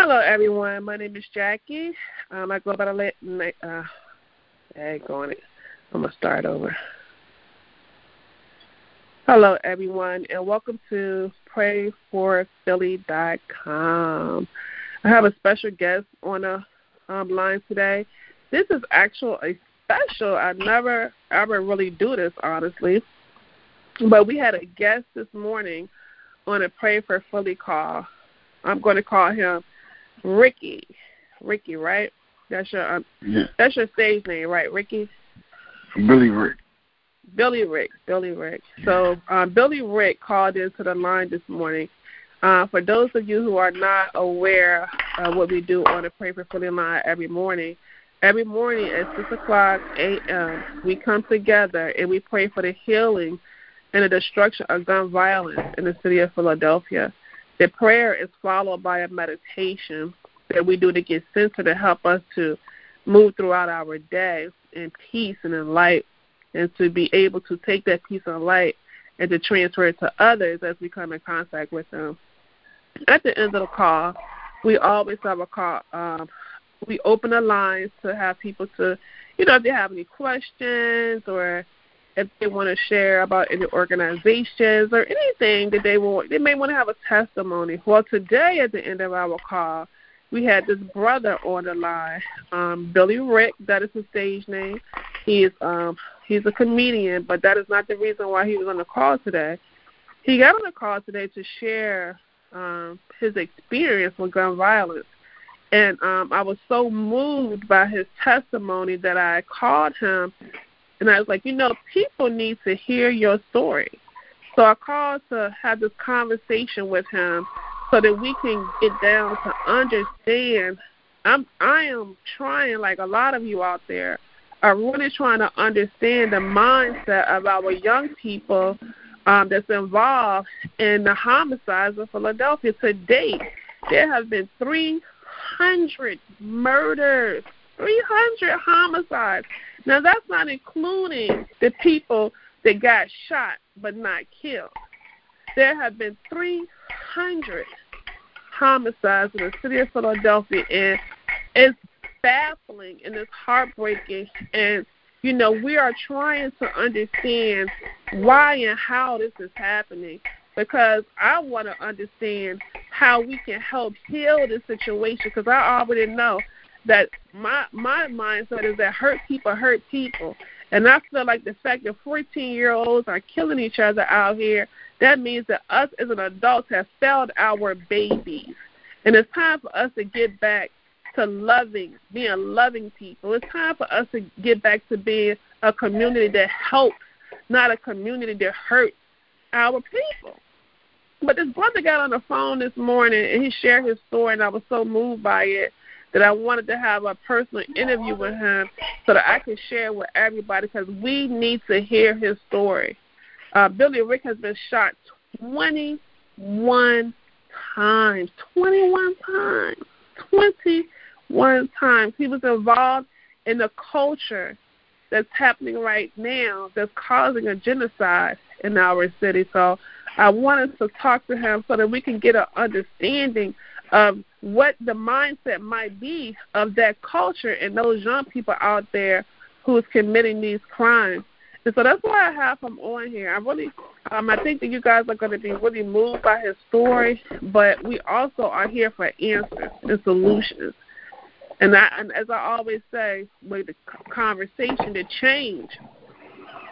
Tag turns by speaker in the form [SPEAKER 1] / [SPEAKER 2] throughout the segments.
[SPEAKER 1] Hello, everyone. My name is Jackie. Um, I go by the name. Uh, hey, going it. I'm gonna start over. Hello, everyone, and welcome to PrayForPhilly.com. I have a special guest on the um, line today. This is actual a special. I never ever really do this, honestly. But we had a guest this morning on a Pray for Philly call. I'm going to call him Ricky. Ricky, right? That's your um,
[SPEAKER 2] yeah.
[SPEAKER 1] that's your stage name, right, Ricky?
[SPEAKER 2] Billy Rick.
[SPEAKER 1] Billy Rick. Billy Rick. So um, Billy Rick called into the line this morning. Uh, for those of you who are not aware of what we do on the Pray for Philly line every morning, every morning at six o'clock a.m. we come together and we pray for the healing and the destruction of gun violence in the city of Philadelphia. The prayer is followed by a meditation that we do to get centered to help us to move throughout our day in peace and in light, and to be able to take that peace and light and to transfer it to others as we come in contact with them. At the end of the call, we always have a call. Um, we open the lines to have people to, you know, if they have any questions or if they want to share about any organizations or anything that they want, they may want to have a testimony. Well, today at the end of our call, we had this brother on the line, um, Billy Rick. That is his stage name. He is um, he's a comedian, but that is not the reason why he was on the call today. He got on the call today to share um, his experience with gun violence. And um, I was so moved by his testimony that I called him and I was like, you know, people need to hear your story. So I called to have this conversation with him so that we can get down to understand. I'm I am trying, like a lot of you out there, are really trying to understand the mindset of our young people um, that's involved in the homicides of Philadelphia. To date, there have been 300 murders, 300 homicides. Now, that's not including the people that got shot but not killed. There have been 300 homicides in the city of Philadelphia, and it's baffling and it's heartbreaking. And, you know, we are trying to understand why and how this is happening because I want to understand how we can help heal this situation because I already know that my my mindset is that hurt people hurt people. And I feel like the fact that 14 year olds are killing each other out here, that means that us as an adults have failed our babies. And it's time for us to get back to loving, being loving people. It's time for us to get back to being a community that helps, not a community that hurts our people. But this brother got on the phone this morning and he shared his story, and I was so moved by it that I wanted to have a personal interview with him so that I could share with everybody because we need to hear his story. Uh, Billy Rick has been shot 21 times. 21 times. 21 times. He was involved in the culture that's happening right now that's causing a genocide in our city. So I wanted to talk to him so that we can get an understanding of what the mindset might be of that culture and those young people out there who's committing these crimes. And so that's why I have him on here. I really, um, I think that you guys are going to be really moved by his story, but we also are here for answers and solutions. And, I, and as I always say, with the conversation, the change,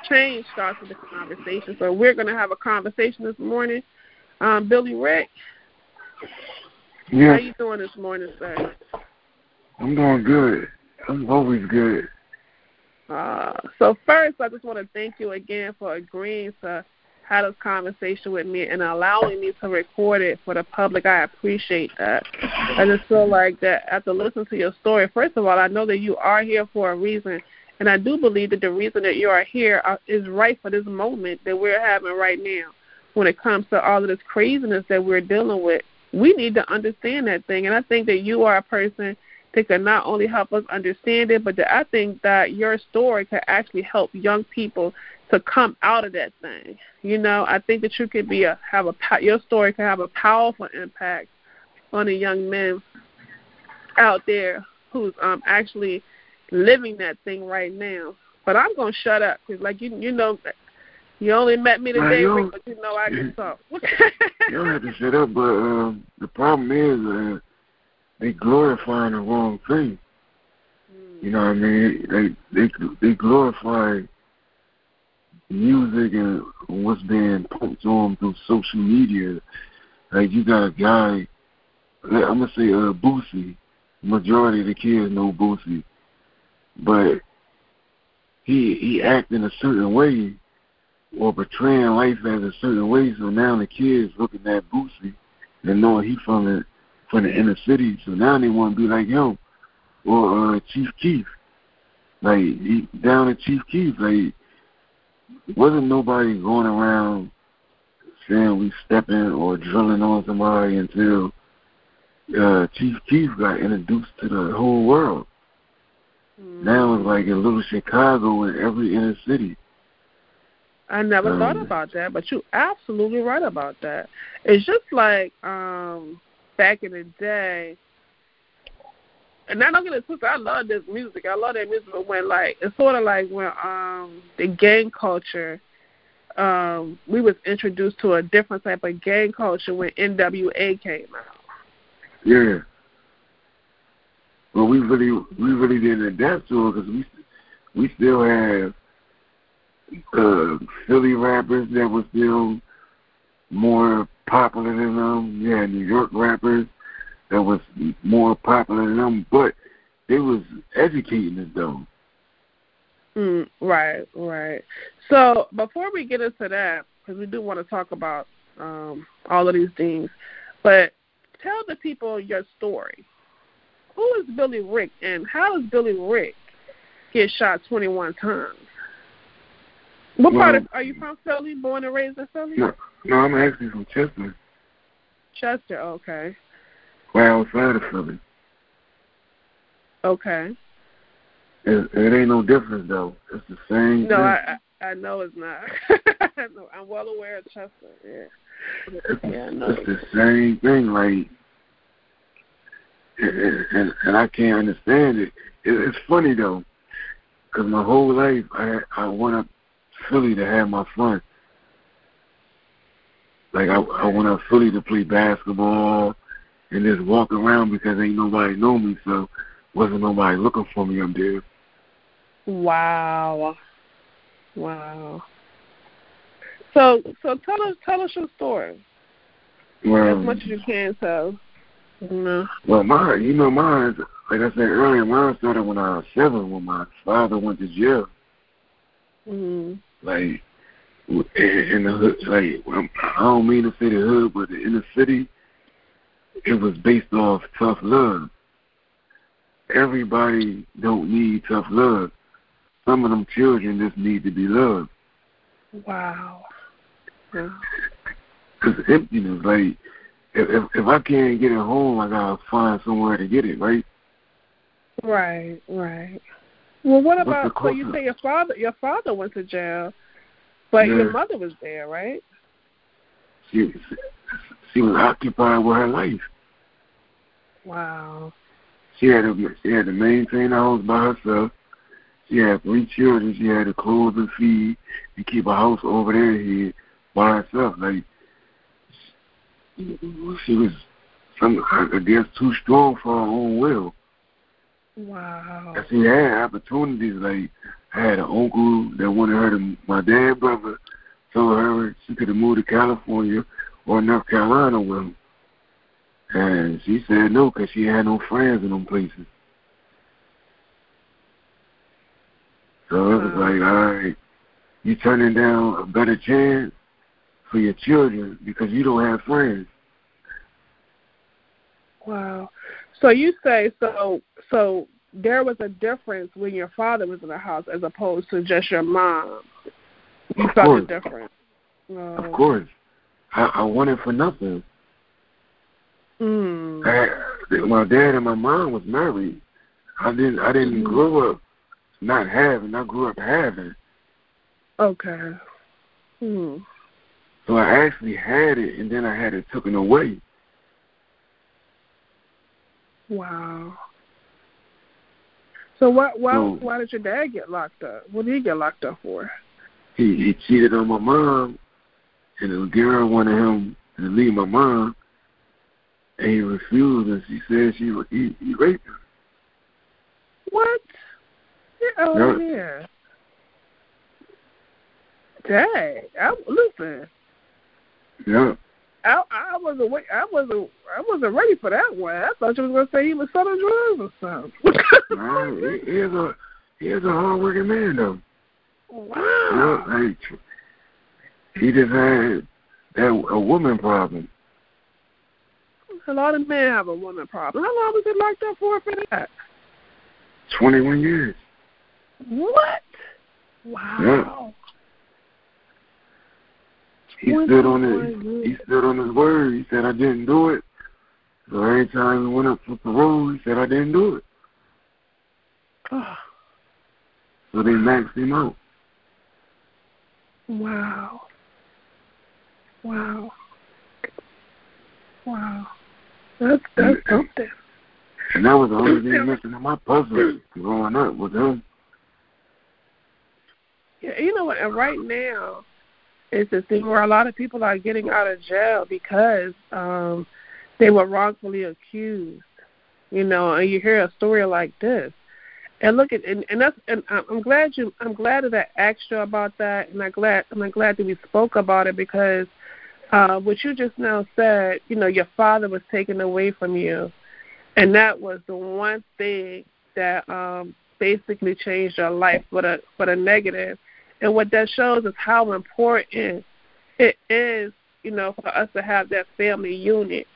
[SPEAKER 1] change starts with the conversation. So we're going to have a conversation this morning. Um, Billy Rick,
[SPEAKER 2] yeah.
[SPEAKER 1] How you doing this morning, sir?
[SPEAKER 2] I'm doing good. I'm always good.
[SPEAKER 1] Uh, so first, I just want to thank you again for agreeing to have this conversation with me and allowing me to record it for the public. I appreciate that. I just feel like that after listening to your story, first of all, I know that you are here for a reason, and I do believe that the reason that you are here uh, right for this moment that we're having right now when it comes to all of this craziness that we're dealing with we need to understand that thing. And I think that you are a person that can not only help us understand it, but that I think that your story could actually help young people to come out of that thing. You know, I think that you could be a have a your story can have a powerful impact on the young men out there who's um actually living that thing right now. But I'm gonna shut up because, like you, you know, you only met me today, Rick, but you know I can talk.
[SPEAKER 2] you don't have to shut up, but um, the problem is uh, they glorifying the wrong thing.
[SPEAKER 1] Mm.
[SPEAKER 2] You know what I mean? They they they glorify music and what's being pumped on through social media. Like you got a guy, I'm gonna say uh Boosie. Majority of the kids know Boosie, but he he act in a certain way or portraying life as a certain way. So now the kids looking at Boosie and knowing he from the from the inner city. So now they want to be like him or uh, Chief Keef. Like he, down at Chief Keef, like wasn't nobody going around saying we stepping or drilling on somebody until uh, Chief Keef got introduced to the whole world. Mm. Now it's like in little Chicago in every inner city.
[SPEAKER 1] I never um, thought about that, but you're absolutely right about that. It's just like um back in the day, and I don't get it twisted. I love this music. I love that music, but when like it's sort of like when um the gang culture, um we was introduced to a different type of gang culture when NWA came out.
[SPEAKER 2] Yeah. Well, we really we really didn't adapt to it because we we still have uh, Philly rappers that were still more popular than them. Had New York rappers that was more popular than them, but they was educating us though.
[SPEAKER 1] Mm, right, right. So before we get into that, because we do want to talk about um, all of these things, but tell the people your story. Who is Billy Rick, and how does Billy Rick get shot 21 times? What well, part of are you from Philly? Born and raised in Philly?
[SPEAKER 2] No, no, I'm actually from Chester.
[SPEAKER 1] Chester, okay.
[SPEAKER 2] Right outside of Philly.
[SPEAKER 1] Okay.
[SPEAKER 2] It, it ain't no difference though. It's the same.
[SPEAKER 1] No,
[SPEAKER 2] thing.
[SPEAKER 1] I, I I know it's not. I'm well aware of Chester. Yeah.
[SPEAKER 2] It's, yeah, it's the same thing. Like, and, and and I can't understand it. it it's funny though, because my whole life I I went up Philly to have my fun. Like I, I went up Philly to play basketball and just walk around because ain't nobody know me, so wasn't nobody looking for me up there.
[SPEAKER 1] Wow, wow. So, so tell us, tell us your story.
[SPEAKER 2] Well,
[SPEAKER 1] as much as you can tell. No.
[SPEAKER 2] Well, mine, you know, mine. Like I said earlier, mine started when I was seven, when my father went to jail.
[SPEAKER 1] Mm-hmm.
[SPEAKER 2] Like in the hood, like I don't mean to say the hood, but in the city, it was based off tough love. Everybody don't need tough love. Some of them children just need to be loved.
[SPEAKER 1] Wow.
[SPEAKER 2] Yeah. Cause emptiness, like if, if if I can't get it home, I gotta find somewhere to get it, right?
[SPEAKER 1] Right, right. Well, what about so you say your father your father went to jail, but yeah. your mother was there, right?
[SPEAKER 2] She she was occupied with her life.
[SPEAKER 1] Wow.
[SPEAKER 2] She had to she had to maintain the house by herself. She had three children. She had to clothe and feed and keep a house over their head by herself. Like she was, some I guess, too strong for her own will.
[SPEAKER 1] Wow.
[SPEAKER 2] And she had opportunities. Like I had an uncle that wanted her to. My dad brother told her she could have moved to California or North Carolina with him, and she said no because she had no friends in them places. So it was like, all right, you turning down a better chance for your children because you don't have friends.
[SPEAKER 1] Wow. So you say so so there was a difference when your father was in the house as opposed to just your mom. You
[SPEAKER 2] of felt course.
[SPEAKER 1] the difference.
[SPEAKER 2] Of course. I, I wanted for nothing.
[SPEAKER 1] Mm.
[SPEAKER 2] I, my dad and my mom was married. I didn't I didn't mm. grow up not having. I grew up having.
[SPEAKER 1] Okay. Hmm.
[SPEAKER 2] So I actually had it, and then I had it taken away.
[SPEAKER 1] Wow. So why why
[SPEAKER 2] So-
[SPEAKER 1] why did your dad get locked up? What did he get locked up for?
[SPEAKER 2] He he cheated on my mom, and the girl wanted him to leave my mom, and he refused, and she said she he, he raped her.
[SPEAKER 1] What? Get over
[SPEAKER 2] Yeah.
[SPEAKER 1] here. Dang. I, listen,
[SPEAKER 2] Yeah.
[SPEAKER 1] I I wasn't wait, I wasn't I wasn't ready for that one. I thought you was gonna say he was selling drugs or something.
[SPEAKER 2] Nah, he, he is a he is a hard working man though.
[SPEAKER 1] wow.
[SPEAKER 2] Yeah, like he just had that a woman problem.
[SPEAKER 1] A lot of men have a woman problem. How long was he locked up for for that?
[SPEAKER 2] Twenty one years.
[SPEAKER 1] What? Wow.
[SPEAKER 2] He stood on
[SPEAKER 1] his
[SPEAKER 2] He stood on his word. He said I didn't do it. So every time he went up for parole, he said I didn't do it. So they maxed him out.
[SPEAKER 1] wow. Wow. Wow. That's that's something.
[SPEAKER 2] And that was the only thing missing in my puzzle growing up with him.
[SPEAKER 1] Yeah, you know what? And right now, it's a thing where a lot of people are getting out of jail because um they were wrongfully accused. You know, and you hear a story like this, and look at and, and that's and I'm glad you I'm glad that I asked you about that, and I'm glad I'm glad that we spoke about it because uh what you just now said, you know, your father was taken away from you, and that was the one thing that um basically changed your life for the for the negative and what that shows is how important it is, you know, for us to have that family unit.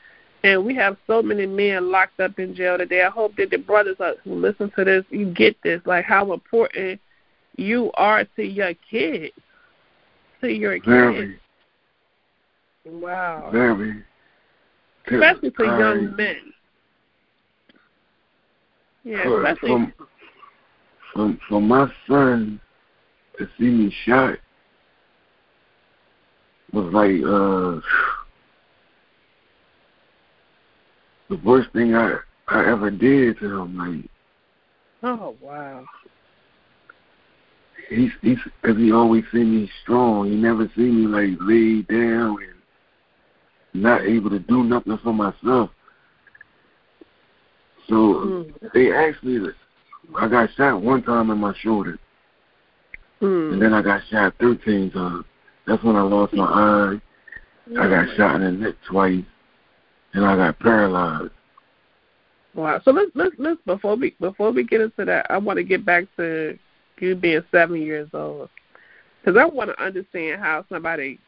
[SPEAKER 1] And we have so many men locked up in jail today. I hope that the brothers who listen to this, you get this, like how important you are to your kids, to your kids. Wow.
[SPEAKER 2] very.
[SPEAKER 1] Especially for
[SPEAKER 2] I-
[SPEAKER 1] young men. Yeah,
[SPEAKER 2] for,
[SPEAKER 1] especially.
[SPEAKER 2] from, from, for my son to see me shot was like uh the worst thing I I ever did to him. Like
[SPEAKER 1] Oh wow.
[SPEAKER 2] he's he's because he always see me strong. He never see me like laid down and not able to do nothing for myself. So
[SPEAKER 1] Mm.
[SPEAKER 2] they actually, I got shot one time in my shoulder,
[SPEAKER 1] Mm.
[SPEAKER 2] and then I got shot 13 times. That's when I lost my eye. I got shot in the neck twice, and I got paralyzed.
[SPEAKER 1] Wow. So let's let's let's before we before we get into that, I want to get back to you being seven years old, because I want to understand how somebody,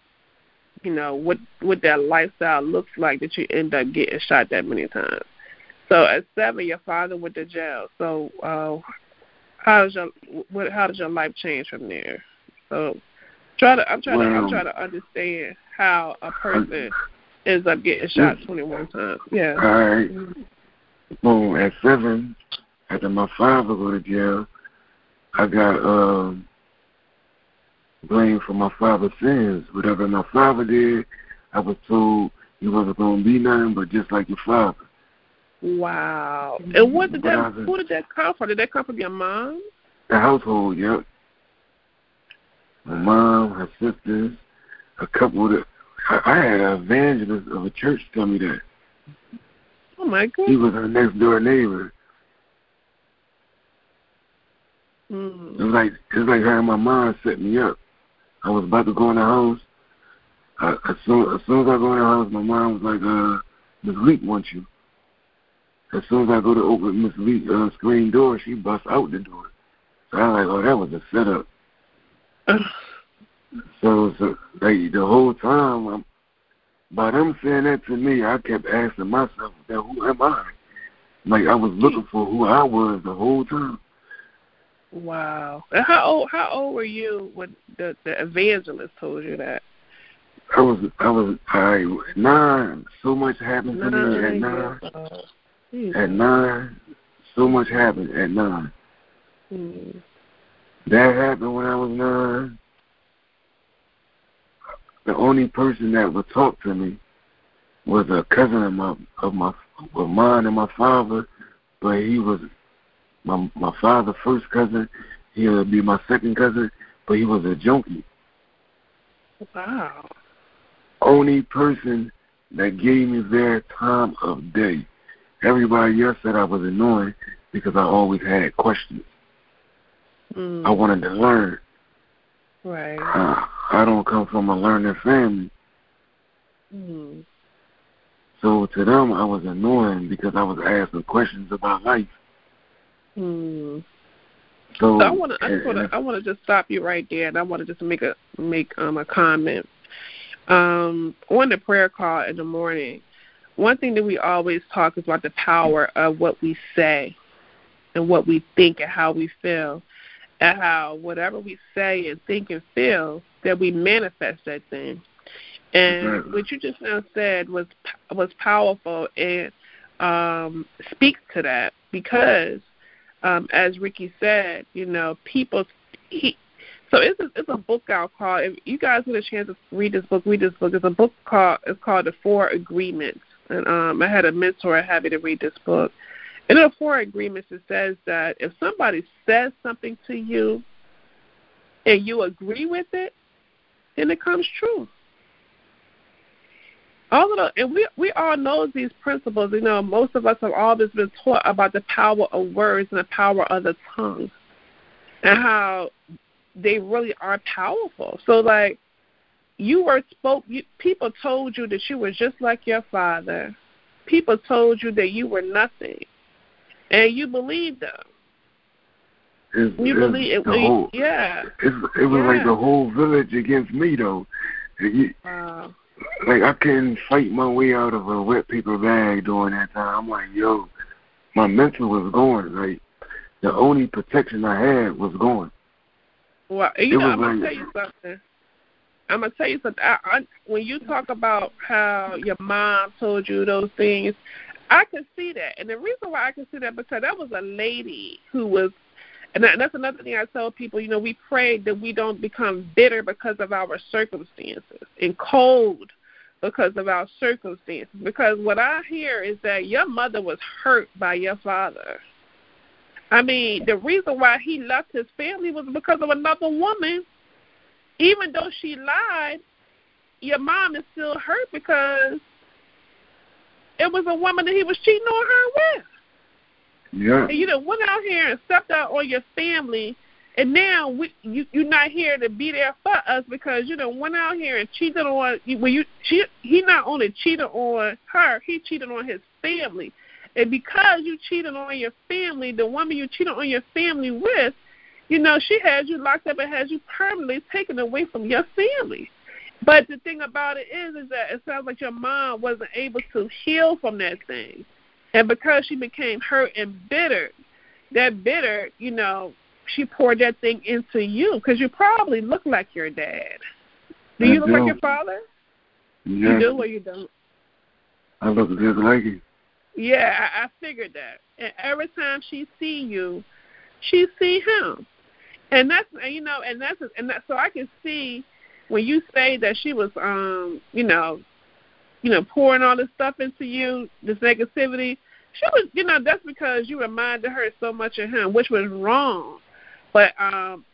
[SPEAKER 1] you know, what what that lifestyle looks like that you end up getting shot that many times. So at seven, your father went to jail. So uh, how does your what how does your life change from there? So try to I'm trying to I'm trying to understand how a person ends up getting shot 21 times. Yeah.
[SPEAKER 2] All right. Boom. At seven, after my father go to jail, I got um blamed for my father's sins. Whatever my father did, I was told you wasn't gonna be nothing but just like your father.
[SPEAKER 1] Wow. And what did that who did that come from? Did that come from your mom?
[SPEAKER 2] The household, yep. My mom, her sisters, a couple of the, I, had an evangelist of a church tell me that.
[SPEAKER 1] Oh my
[SPEAKER 2] god.
[SPEAKER 1] He
[SPEAKER 2] was her next door neighbor. It
[SPEAKER 1] Mm.
[SPEAKER 2] was like it was like her and my mom set me up. I was about to go in the house. I, as soon as soon as I go in the house, my mom was like, "Uh, Miss Leak wants you." As soon as I go to open Miss Leak uh, screen door, she busts out the door. So I was like, "Oh, that was a setup." So, so like the whole time, I'm, by them saying that to me, I kept asking myself, "Now who am I?" Like I was looking for who I was the whole time.
[SPEAKER 1] Wow. And how old how old were you when the the evangelist told you that?
[SPEAKER 2] I was I was I nine. So much happened to me at
[SPEAKER 1] Nine
[SPEAKER 2] nine.
[SPEAKER 1] years old. Jesus.
[SPEAKER 2] At nine, so much happened at nine.
[SPEAKER 1] Mm.
[SPEAKER 2] That happened when I was nine. The only person that would talk to me was a cousin of my of my of mine and my father but he was my my father's first cousin. He'll be my second cousin, but he was a junkie.
[SPEAKER 1] Wow.
[SPEAKER 2] Only person that gave me their time of day. Everybody else said I was annoying because I always had questions.
[SPEAKER 1] Mm.
[SPEAKER 2] I wanted to learn.
[SPEAKER 1] Right.
[SPEAKER 2] Uh, I don't come from a learning family.
[SPEAKER 1] Mm.
[SPEAKER 2] So to them, I was annoying because I was asking questions about life.
[SPEAKER 1] Mm.
[SPEAKER 2] So,
[SPEAKER 1] So I want to, I just want to, I want to just stop you right there, and I want to just make a make um a comment. Um, on the prayer call in the morning, one thing that we always talk is about the power of what we say, and what we think, and how we feel, and how whatever we say and think and feel, that we manifest that thing. And what you just now said was was powerful and um, speaks to that because um, as Ricky said, you know, people. He, so it's a, it's a book out called. If you guys get a chance to read this book, read this book. It's a book called it's called The Four Agreements, and um, I had a mentor happy to read this book. In the Four Agreements, it says that if somebody says something to you, and you agree with it, then it comes true. All of the, and we we all know these principles. You know, most of us have always been taught about the power of words and the power of the tongue, and how they really are powerful. So, like, you were spoke. You, people told you that you were just like your father. People told you that you were nothing, and you believed them.
[SPEAKER 2] it's,
[SPEAKER 1] You
[SPEAKER 2] it's
[SPEAKER 1] believe it.
[SPEAKER 2] whole,
[SPEAKER 1] yeah.
[SPEAKER 2] it was like the whole village against me, though. You-
[SPEAKER 1] Wow.
[SPEAKER 2] like I couldn't fight my way out of a wet paper bag during that time. I'm like, yo, my mental was going. Like the only protection I had was going.
[SPEAKER 1] Well, you
[SPEAKER 2] It
[SPEAKER 1] know, I'm gonna
[SPEAKER 2] like-
[SPEAKER 1] tell you something. I'm gonna tell you something. I, I, when you talk about how your mom told you those things, I can see that, and the reason why I can see that because that was a lady who was, and that, that's another thing I tell people. You know, we pray that we don't become bitter because of our circumstances and cold because of our circumstances. Because what I hear is that your mother was hurt by your father. I mean, the reason why he left his family was because of another woman. Even though she lied, your mom is still hurt because it was a woman that he was cheating on her with.
[SPEAKER 2] Yeah.
[SPEAKER 1] And you know, went out here and stepped out on your family, and now we you you're not here to be there for us because you know went out here and cheated on. Well, you she he not only cheated on her, he cheated on his family, and because you cheated on your family, the woman you cheated on your family with, you know, she has you locked up and has you permanently taken away from your family. But the thing about it is, is that it sounds like your mom wasn't able to heal from that thing. And because she became hurt and bitter, that bitter, you know, she poured that thing into you because you probably look like your dad. Do
[SPEAKER 2] I
[SPEAKER 1] you look like your father?
[SPEAKER 2] Yeah.
[SPEAKER 1] You do or you don't?
[SPEAKER 2] I look just like it.
[SPEAKER 1] Yeah, I, I figured that. And every time she see you, she see him, and that's you know, and that's and that. So I can see when you say that she was, um, you know, you know, pouring all this stuff into you, this negativity. She was, you know, that's because you reminded her so much of him, which was wrong. But um,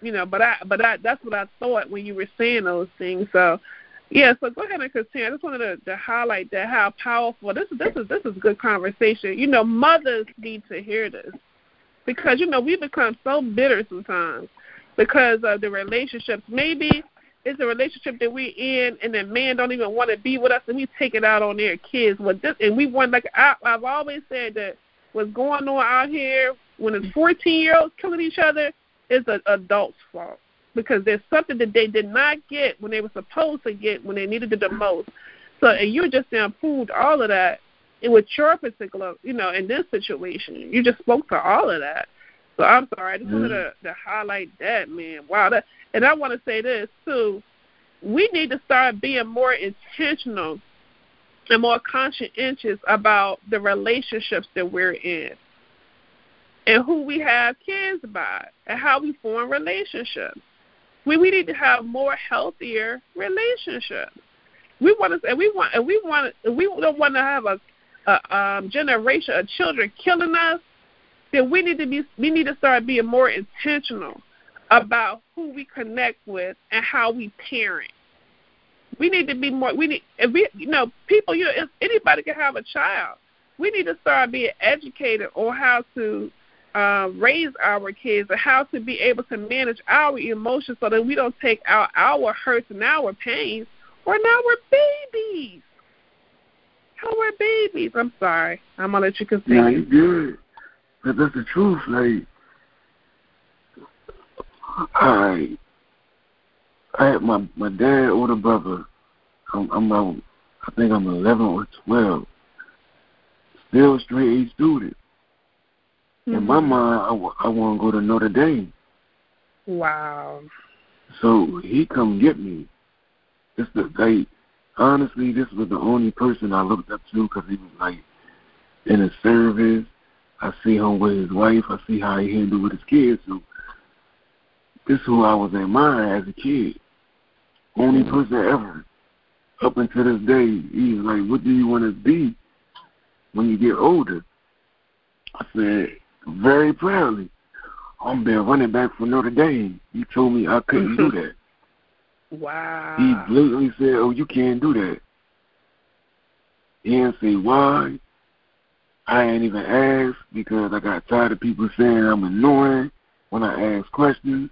[SPEAKER 1] you know, but I, but I, that's what I thought when you were saying those things. So yeah, so go ahead and continue. I just wanted to, to highlight that how powerful this is. This is this is good conversation. You know, mothers need to hear this because you know we become so bitter sometimes because of the relationships. Maybe it's a relationship that we're in, and the man don't even want to be with us, and we take it out on their kids. This, and we want like I, I've always said that what's going on out here when it's 14 year olds killing each other is an adult's fault because there's something that they did not get when they were supposed to get when they needed it the most. So, and you're just now proved all of that and with your particular, you know, in this situation. You just spoke to all of that. So I'm sorry, I just wanted mm-hmm. to, to highlight that, man. Wow, that, and I want to say this too. We need to start being more intentional and more conscientious about the relationships that we're in and who we have kids by and how we form relationships. We we need to have more healthier relationships. We want to and we want and we want we don't want to have a a um, generation of children killing us, then we need to be we need to start being more intentional about who we connect with and how we parent. We need to be more. We need if we you know people. You know, anybody can have a child. We need to start being educated on how to uh, raise our kids and how to be able to manage our emotions so that we don't take out our hurts and our pains now we're babies. How we're babies. I'm sorry. I'm gonna let you continue.
[SPEAKER 2] Yeah, you good. But that's the truth. Like, I, I had my my dad, older brother. I'm, I'm I think I'm 11 or 12. Still straight A student. Mm-hmm. In my mm-hmm. mind, I, w- I want to go to Notre Dame.
[SPEAKER 1] Wow.
[SPEAKER 2] So he come get me. It's the like honestly, this was the only person I looked up to because he was like in his service. I see him with his wife. I see how he handled with his kids. So this is who I was admiring as a kid. Only mm-hmm. person ever. Up until this day, he's like, "What do you want to be when you get older?" I said, very proudly, I'm been running back for Notre Dame. He told me I couldn't do that.
[SPEAKER 1] Wow.
[SPEAKER 2] He blatantly said, "Oh, you can't do that." He didn't say why. I ain't even asked because I got tired of people saying I'm annoying when I ask questions.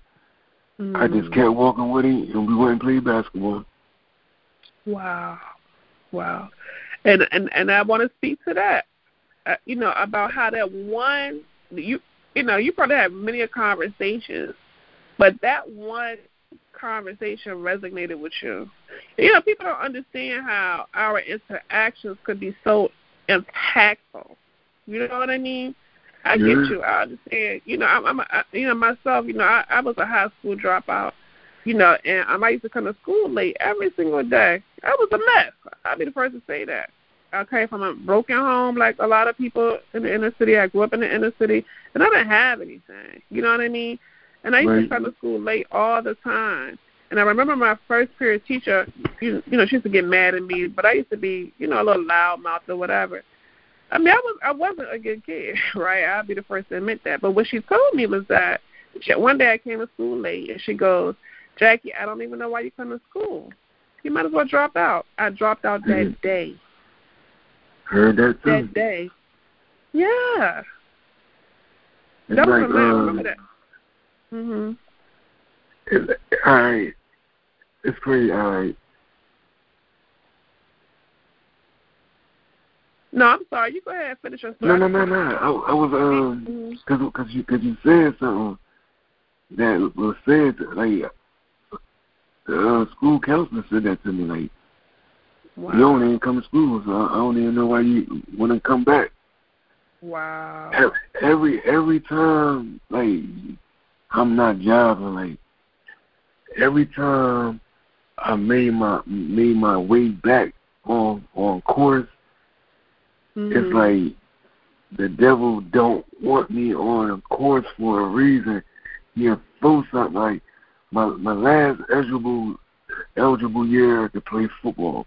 [SPEAKER 2] Mm. I just mm. kept walking with him, and we went and played basketball.
[SPEAKER 1] Wow, wow, and and and I want to speak to that. Uh, you know about how that one you you know you probably have many conversations, but that one conversation resonated with you. You know, people don't understand how our interactions could be so impactful. You know what I mean? I yeah. get you. I understand. You know, I'm, I'm a, you know myself. You know, I, I was a high school dropout. You know, and um, I used to come to school late every single day. I was a mess. I'll be the first to say that. I came from a broken home, like a lot of people in the inner city. I grew up in the inner city, and I didn't have anything. You know what I mean? And I used right. to come to school late all the time. And I remember my first period teacher, you, you know, she used to get mad at me, but I used to be, you know, a little loud mouth or whatever. I mean, I was I wasn't a good kid, right? I'll be the first to admit that. But what she told me was that she, one day I came to school late, and she goes, "Jackie, I don't even know why you come to school. You might as well drop out." I dropped out that mm-hmm. day.
[SPEAKER 2] Heard that too.
[SPEAKER 1] That day. Yeah.
[SPEAKER 2] It's that was
[SPEAKER 1] like,
[SPEAKER 2] a man. Um,
[SPEAKER 1] remember that. Mhm.
[SPEAKER 2] It, right. It's all right.
[SPEAKER 1] No, I'm sorry. You go ahead and finish your story.
[SPEAKER 2] No, no, no, no. I, I was um, mm-hmm. cause you cause you said something that was said like the uh, school counselor said that to me like wow. you don't even come to school, so I, I don't even know why you want to come back.
[SPEAKER 1] Wow.
[SPEAKER 2] Every every time like I'm not jiving like every time I made my made my way back on on course, mm-hmm. it's like the devil don't want me on a course for a reason. He'll throw something like my my last eligible eligible year to play football.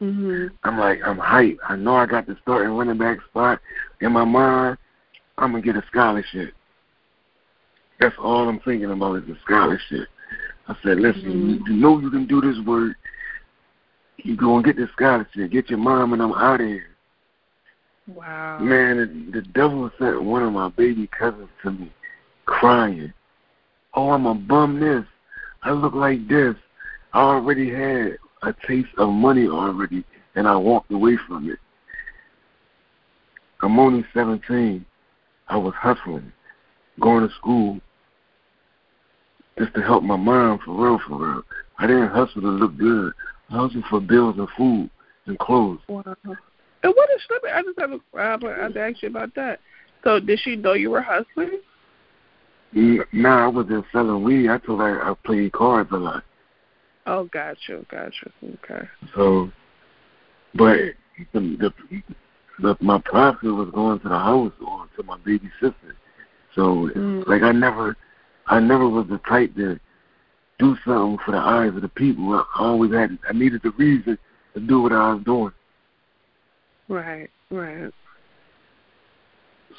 [SPEAKER 1] Mm-hmm.
[SPEAKER 2] I'm like I'm hyped. I know I got the starting running back spot in my mind. I'm gonna get a scholarship. That's all I'm thinking about is the scholarship. I said, listen, mm-hmm. you, know you can do this work. You go and get this scholarship. Get your mom and I'm out of here.
[SPEAKER 1] Wow.
[SPEAKER 2] Man, the, the devil sent one of my baby cousins to me crying. Oh, I'm a bum this. I look like this. I already had a taste of money already, and I walked away from it. I'm only 17. I was hustling, going to school, just to help my mom for real, for real. I didn't hustle to look good. I hustled for bills and food and clothes.
[SPEAKER 1] Wow. And what is I just have a, I have to ask you about that. So did she know you were hustling?
[SPEAKER 2] No, nah, I wasn't selling weed. I told her I played cards a lot.
[SPEAKER 1] Oh, gotcha, gotcha. Okay.
[SPEAKER 2] So, but the, the, the my profit was going to the house or to my baby sister. So, mm. like I never I never was the type to do something for the eyes of the people. I always had I needed the reason to do what I was doing.
[SPEAKER 1] Right, right.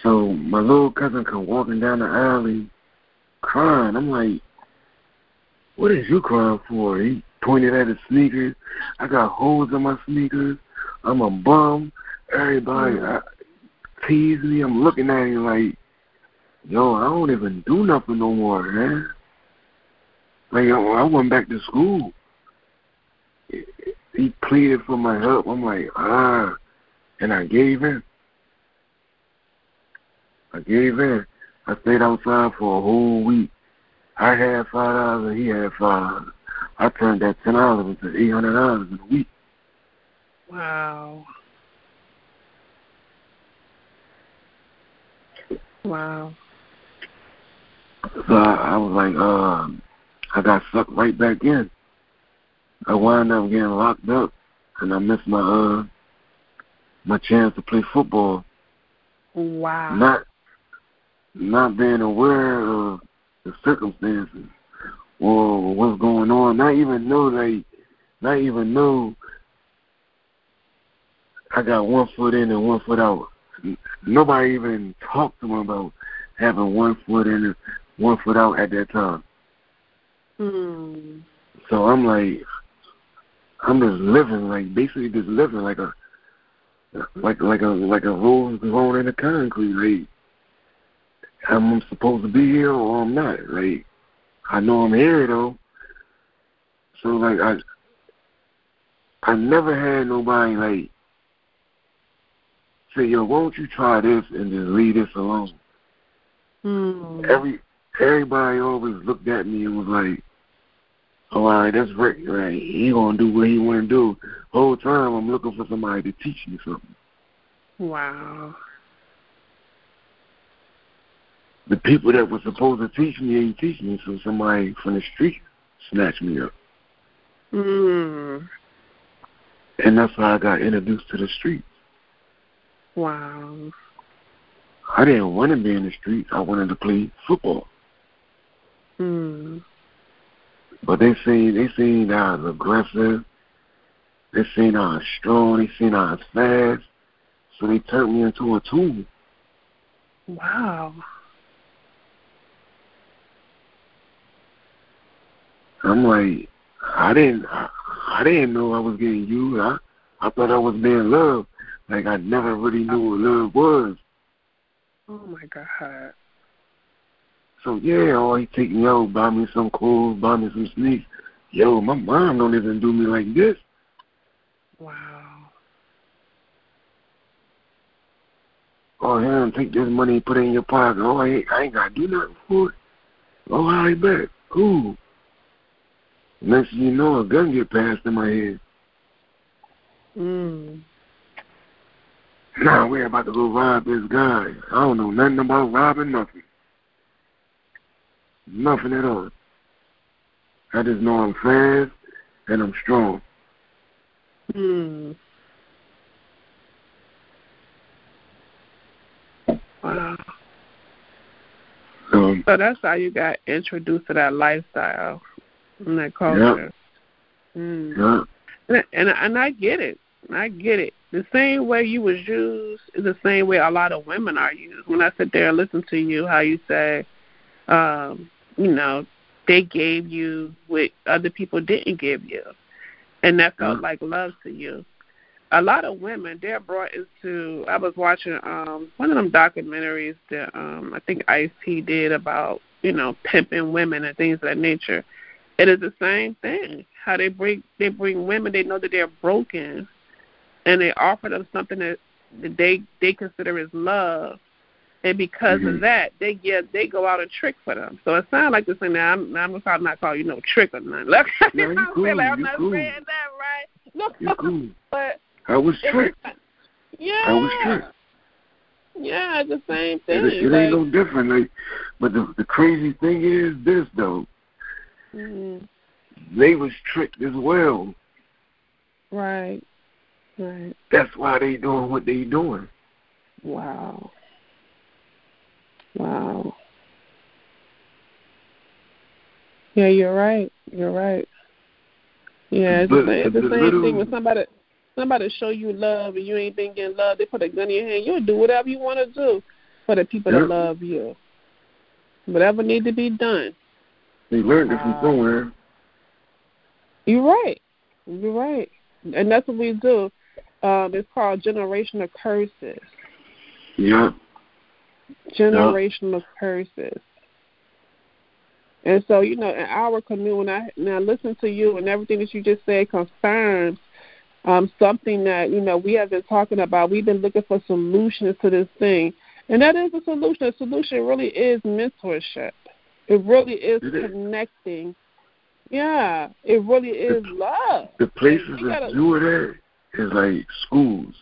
[SPEAKER 2] So my little cousin come walking down the alley crying. I'm like, what is you crying for? He pointed at his sneakers. I got holes in my sneakers. I'm a bum. Everybody mm. I, tease me. I'm looking at him like, yo, I don't even do nothing no more, man. Like I went back to school. He pleaded for my help. I'm like, ah, and I gave in. I gave in. I stayed outside for a whole week. I had five dollars he had five. I turned that ten dollars into eight hundred dollars in a week.
[SPEAKER 1] Wow. Wow.
[SPEAKER 2] So I, I was like, uh, I got sucked right back in. I wound up getting locked up, and I missed my uh my chance to play football.
[SPEAKER 1] Wow.
[SPEAKER 2] Not not being aware of the circumstances or what's going on. Not even know like not even know I got one foot in and one foot out. Nobody even talked to me about having one foot in and one foot out at that time.
[SPEAKER 1] Hmm.
[SPEAKER 2] So I'm like, I'm just living like basically just living like a like like a like a rose grown in the concrete. Like I'm supposed to be here or I'm not. Like I know I'm here though. So like I I never had nobody like say, yo, why don't you try this and just leave this alone?
[SPEAKER 1] Mm.
[SPEAKER 2] Every everybody always looked at me and was like, "Oh, all right, that's Rick. Right? He gonna do what he want to do." Whole time, I'm looking for somebody to teach me something.
[SPEAKER 1] Wow.
[SPEAKER 2] The people that were supposed to teach me ain't teaching me, so somebody from the street snatched me up.
[SPEAKER 1] Mm.
[SPEAKER 2] And that's how I got introduced to the streets.
[SPEAKER 1] Wow.
[SPEAKER 2] I didn't want to be in the streets. I wanted to play football.
[SPEAKER 1] Hmm.
[SPEAKER 2] But they seen they seen I was aggressive. They seen I was strong. They seen I was fast. So they turned me into a tool.
[SPEAKER 1] Wow.
[SPEAKER 2] I'm like, I didn't, I, I didn't know I was getting used. I, I thought I was being loved. Like I never really knew what love was.
[SPEAKER 1] Oh my God.
[SPEAKER 2] So yeah, oh he take me out, buy me some clothes, buy me some sneaks. Yo, my mom don't even do me like this.
[SPEAKER 1] Wow.
[SPEAKER 2] Oh him, take this money put it in your pocket. Oh I ain't, I ain't gotta do nothing for it. Oh I bet. Cool. Next thing you know, a gun get passed in my head.
[SPEAKER 1] Mm.
[SPEAKER 2] Now we're about to go rob this guy. I don't know nothing about robbing nothing. Nothing at all. I just know I'm fast and I'm strong.
[SPEAKER 1] Hmm. Wow.
[SPEAKER 2] Um,
[SPEAKER 1] so that's how you got introduced to that lifestyle and that culture.
[SPEAKER 2] Yeah.
[SPEAKER 1] Mm.
[SPEAKER 2] Yeah.
[SPEAKER 1] And, and and I get it. I get it. The same way you was used is the same way a lot of women are used. When I sit there and listen to you, how you say, um, you know, they gave you what other people didn't give you, and that felt
[SPEAKER 2] mm-hmm.
[SPEAKER 1] like love to you. A lot of women they're brought into. I was watching um one of them documentaries that um I think Ice T did about you know pimping women and things of that nature. It is the same thing. How they bring they bring women. They know that they're broken and they offer them something that they they consider as love, and because
[SPEAKER 2] mm-hmm.
[SPEAKER 1] of that, they get they go out and trick for them. So it sounds like this thing. Now I'm I'm probably not call you no trick or nothing. Look,
[SPEAKER 2] no, you cool.
[SPEAKER 1] I'm
[SPEAKER 2] you
[SPEAKER 1] not
[SPEAKER 2] cool.
[SPEAKER 1] saying that right. No,
[SPEAKER 2] you cool.
[SPEAKER 1] but
[SPEAKER 2] I was tricked.
[SPEAKER 1] Yeah.
[SPEAKER 2] I was tricked.
[SPEAKER 1] Yeah, the same thing.
[SPEAKER 2] It, it
[SPEAKER 1] like,
[SPEAKER 2] ain't no different. Like, but the the crazy thing is this though.
[SPEAKER 1] Mm-hmm.
[SPEAKER 2] They was tricked as well.
[SPEAKER 1] Right. Right.
[SPEAKER 2] That's why they doing what they doing.
[SPEAKER 1] Wow. Wow. Yeah, you're right. You're right. Yeah, it's,
[SPEAKER 2] but,
[SPEAKER 1] the, it's the,
[SPEAKER 2] the
[SPEAKER 1] same
[SPEAKER 2] little,
[SPEAKER 1] thing with somebody. somebody show you love and you ain't been getting love, they put a gun in your hand, you'll do whatever you want to do for the people that love you. Whatever need to be done.
[SPEAKER 2] They learned it from somewhere.
[SPEAKER 1] You're right. You're right. And that's what we do. Um, it's called generational curses.
[SPEAKER 2] Yep.
[SPEAKER 1] Generational curses. And so, you know, in our community, when I now listen to you and everything that you just said confirms um, something that, you know, we have been talking about. We've been looking for solutions to this thing. And that is a solution. A solution really is mentorship. It really is
[SPEAKER 2] It is.
[SPEAKER 1] connecting. Yeah, it really is love.
[SPEAKER 2] The places that
[SPEAKER 1] gotta-
[SPEAKER 2] do it at is like schools.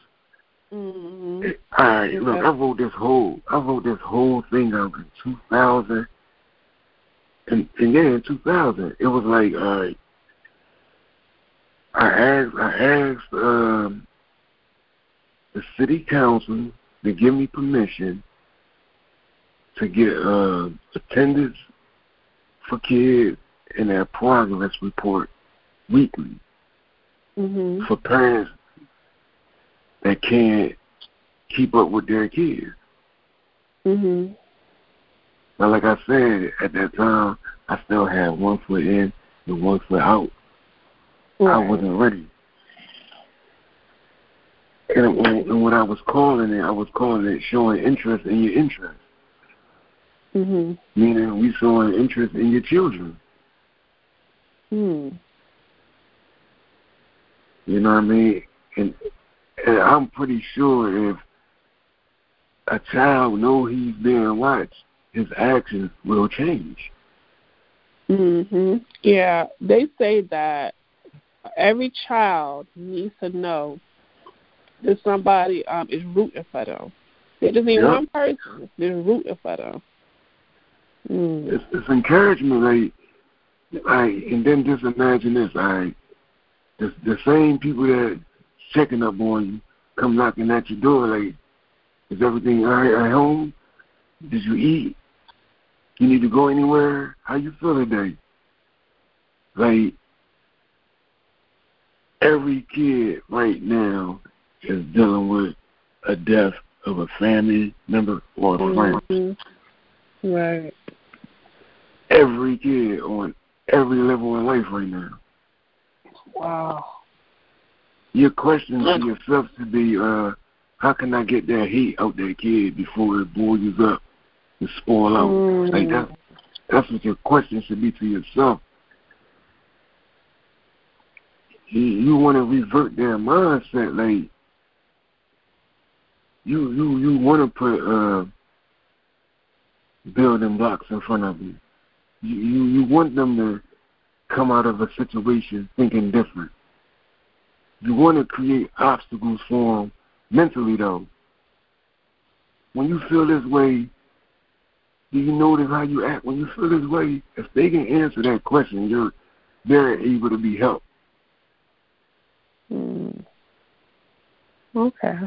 [SPEAKER 1] Hmm
[SPEAKER 2] all right, look. I wrote this whole I wrote this whole thing out in 2000, and and yeah, in 2000, it was like all right. I asked I asked um, the city council to give me permission to get uh, attendance for kids and their progress report weekly
[SPEAKER 1] hmm
[SPEAKER 2] for parents that can't keep up with their kids.
[SPEAKER 1] hmm
[SPEAKER 2] But like I said, at that time, I still had one foot in and one foot out. I wasn't ready. And when, and when I was calling it, I was calling it showing interest in your interest,
[SPEAKER 1] hmm
[SPEAKER 2] meaning we showing interest in your children.
[SPEAKER 1] Hmm.
[SPEAKER 2] You know what I mean? And, and I'm pretty sure if a child know he's being watched, his actions will change.
[SPEAKER 1] hmm Yeah, they say that every child needs to know that somebody um is rooting for them. They just need
[SPEAKER 2] Yeah.
[SPEAKER 1] one person that's rooting for them. Mm.
[SPEAKER 2] It's, it's encouragement, like, like, and then just imagine this, like, the the same people that checking up on you come knocking at your door, like, is everything all right at home? Did you eat? You need to go anywhere? How you feel today? Like, every kid right now is dealing with a death of a family member or a friend.
[SPEAKER 1] Mhm. Right.
[SPEAKER 2] Every kid on every level in life right now.
[SPEAKER 1] Wow.
[SPEAKER 2] Your question to yourself should be, uh, how can I get that heat out that kid before it boils up and spoil out?
[SPEAKER 1] Mm.
[SPEAKER 2] Like that that's what your question should be to yourself. You you wanna revert their mindset, like you you you wanna put uh building blocks in front of you. You you, you want them to come out of a situation thinking different. You want to create obstacles for them mentally, though. When you feel this way, do you notice how you act when you feel this way? If they can answer that question, you're they're able to be helped.
[SPEAKER 1] Mm. Okay.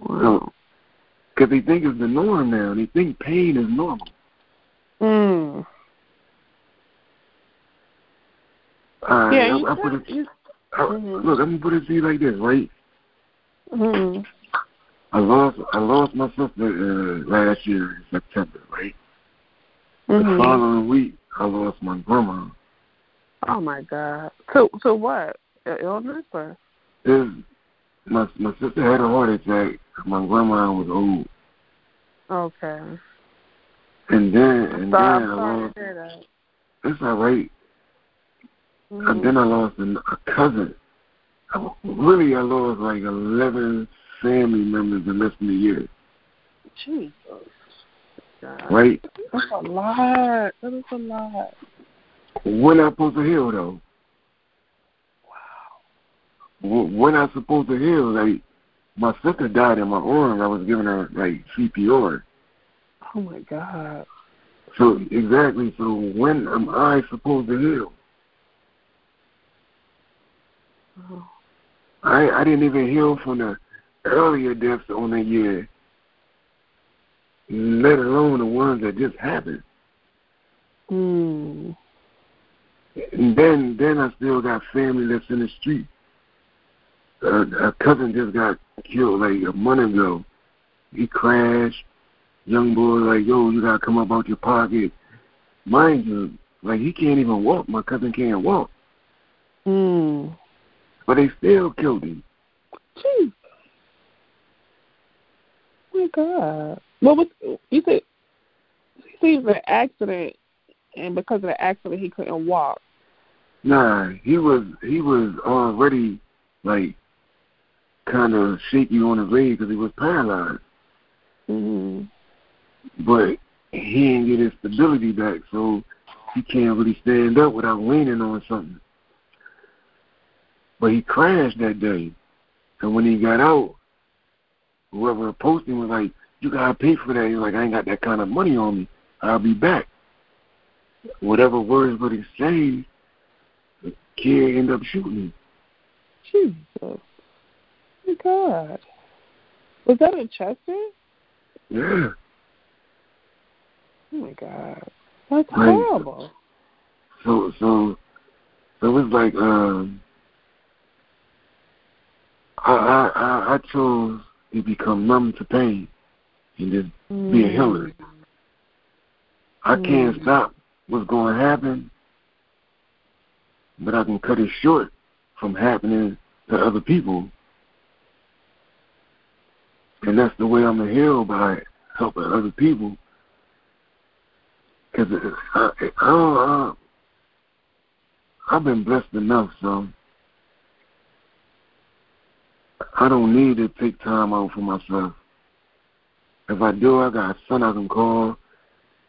[SPEAKER 2] Wow. Because they think it's the norm now. They think pain is normal.
[SPEAKER 1] Mm.
[SPEAKER 2] Uh,
[SPEAKER 1] Yeah,
[SPEAKER 2] I,
[SPEAKER 1] you
[SPEAKER 2] I put it,
[SPEAKER 1] you,
[SPEAKER 2] I,
[SPEAKER 1] Mhm.
[SPEAKER 2] look, I'm gonna put it to you like this, right?
[SPEAKER 1] Mm-hmm.
[SPEAKER 2] I lost I lost my sister uh, last year in September, right? The
[SPEAKER 1] Mhm.
[SPEAKER 2] The following week, I lost my grandma.
[SPEAKER 1] Oh my God. So so what? Illness or?
[SPEAKER 2] This, my my sister had a heart attack. My grandma was old,
[SPEAKER 1] Okay.
[SPEAKER 2] and then and
[SPEAKER 1] Sorry,
[SPEAKER 2] then
[SPEAKER 1] I'm
[SPEAKER 2] lost.
[SPEAKER 1] to hear that.
[SPEAKER 2] It's all right.
[SPEAKER 1] Mhm.
[SPEAKER 2] And then I lost a cousin. I, really, I lost like eleven family members in less than a year,
[SPEAKER 1] Jesus. God.
[SPEAKER 2] right?
[SPEAKER 1] That's a lot. That is a lot.
[SPEAKER 2] When I supposed to heal though? Wow. When I supposed to heal? Like my sister died in my arm. I was giving her like CPR.
[SPEAKER 1] Oh my God.
[SPEAKER 2] So exactly. So when am I supposed to heal?
[SPEAKER 1] Oh.
[SPEAKER 2] I I didn't even heal from the earlier deaths on the year, let alone the ones that just happened.
[SPEAKER 1] Hmm.
[SPEAKER 2] And then then I still got family that's in the street. Uh, a cousin just got killed like a month ago. He crashed. Young boy like, yo, you gotta come up out your pocket. Mind you, like he can't even walk. My cousin can't walk.
[SPEAKER 1] Mm.
[SPEAKER 2] But they still killed him.
[SPEAKER 1] Jeez. Oh my God. What was you said? He was an accident, and because of the accident, he couldn't walk.
[SPEAKER 2] Nah, he was he was already like kind of shaky on his leg because he was paralyzed.
[SPEAKER 1] hmm
[SPEAKER 2] But he didn't get his stability back, so he can't really stand up without leaning on something. But he crashed that day, and when he got out, whoever posted him was like, "You gotta pay for that." He was like, "I ain't got that kind of money on me. I'll be back." Whatever words would he say, the kid ended up shooting him.
[SPEAKER 1] Jesus. Oh my God. Was that in Chester?
[SPEAKER 2] Yeah.
[SPEAKER 1] Oh my God. That's
[SPEAKER 2] Right.
[SPEAKER 1] horrible.
[SPEAKER 2] So so so it was like um I I I, chose to become numb to pain and just be a healer. I can't
[SPEAKER 1] Mm.
[SPEAKER 2] stop what's going to happen, but I can cut it short from happening to other people. And that's the way I'm going to heal by helping other people. Because I, I, I, I've been blessed enough, so I don't need to take time out for myself. If I do, I got a son I can call.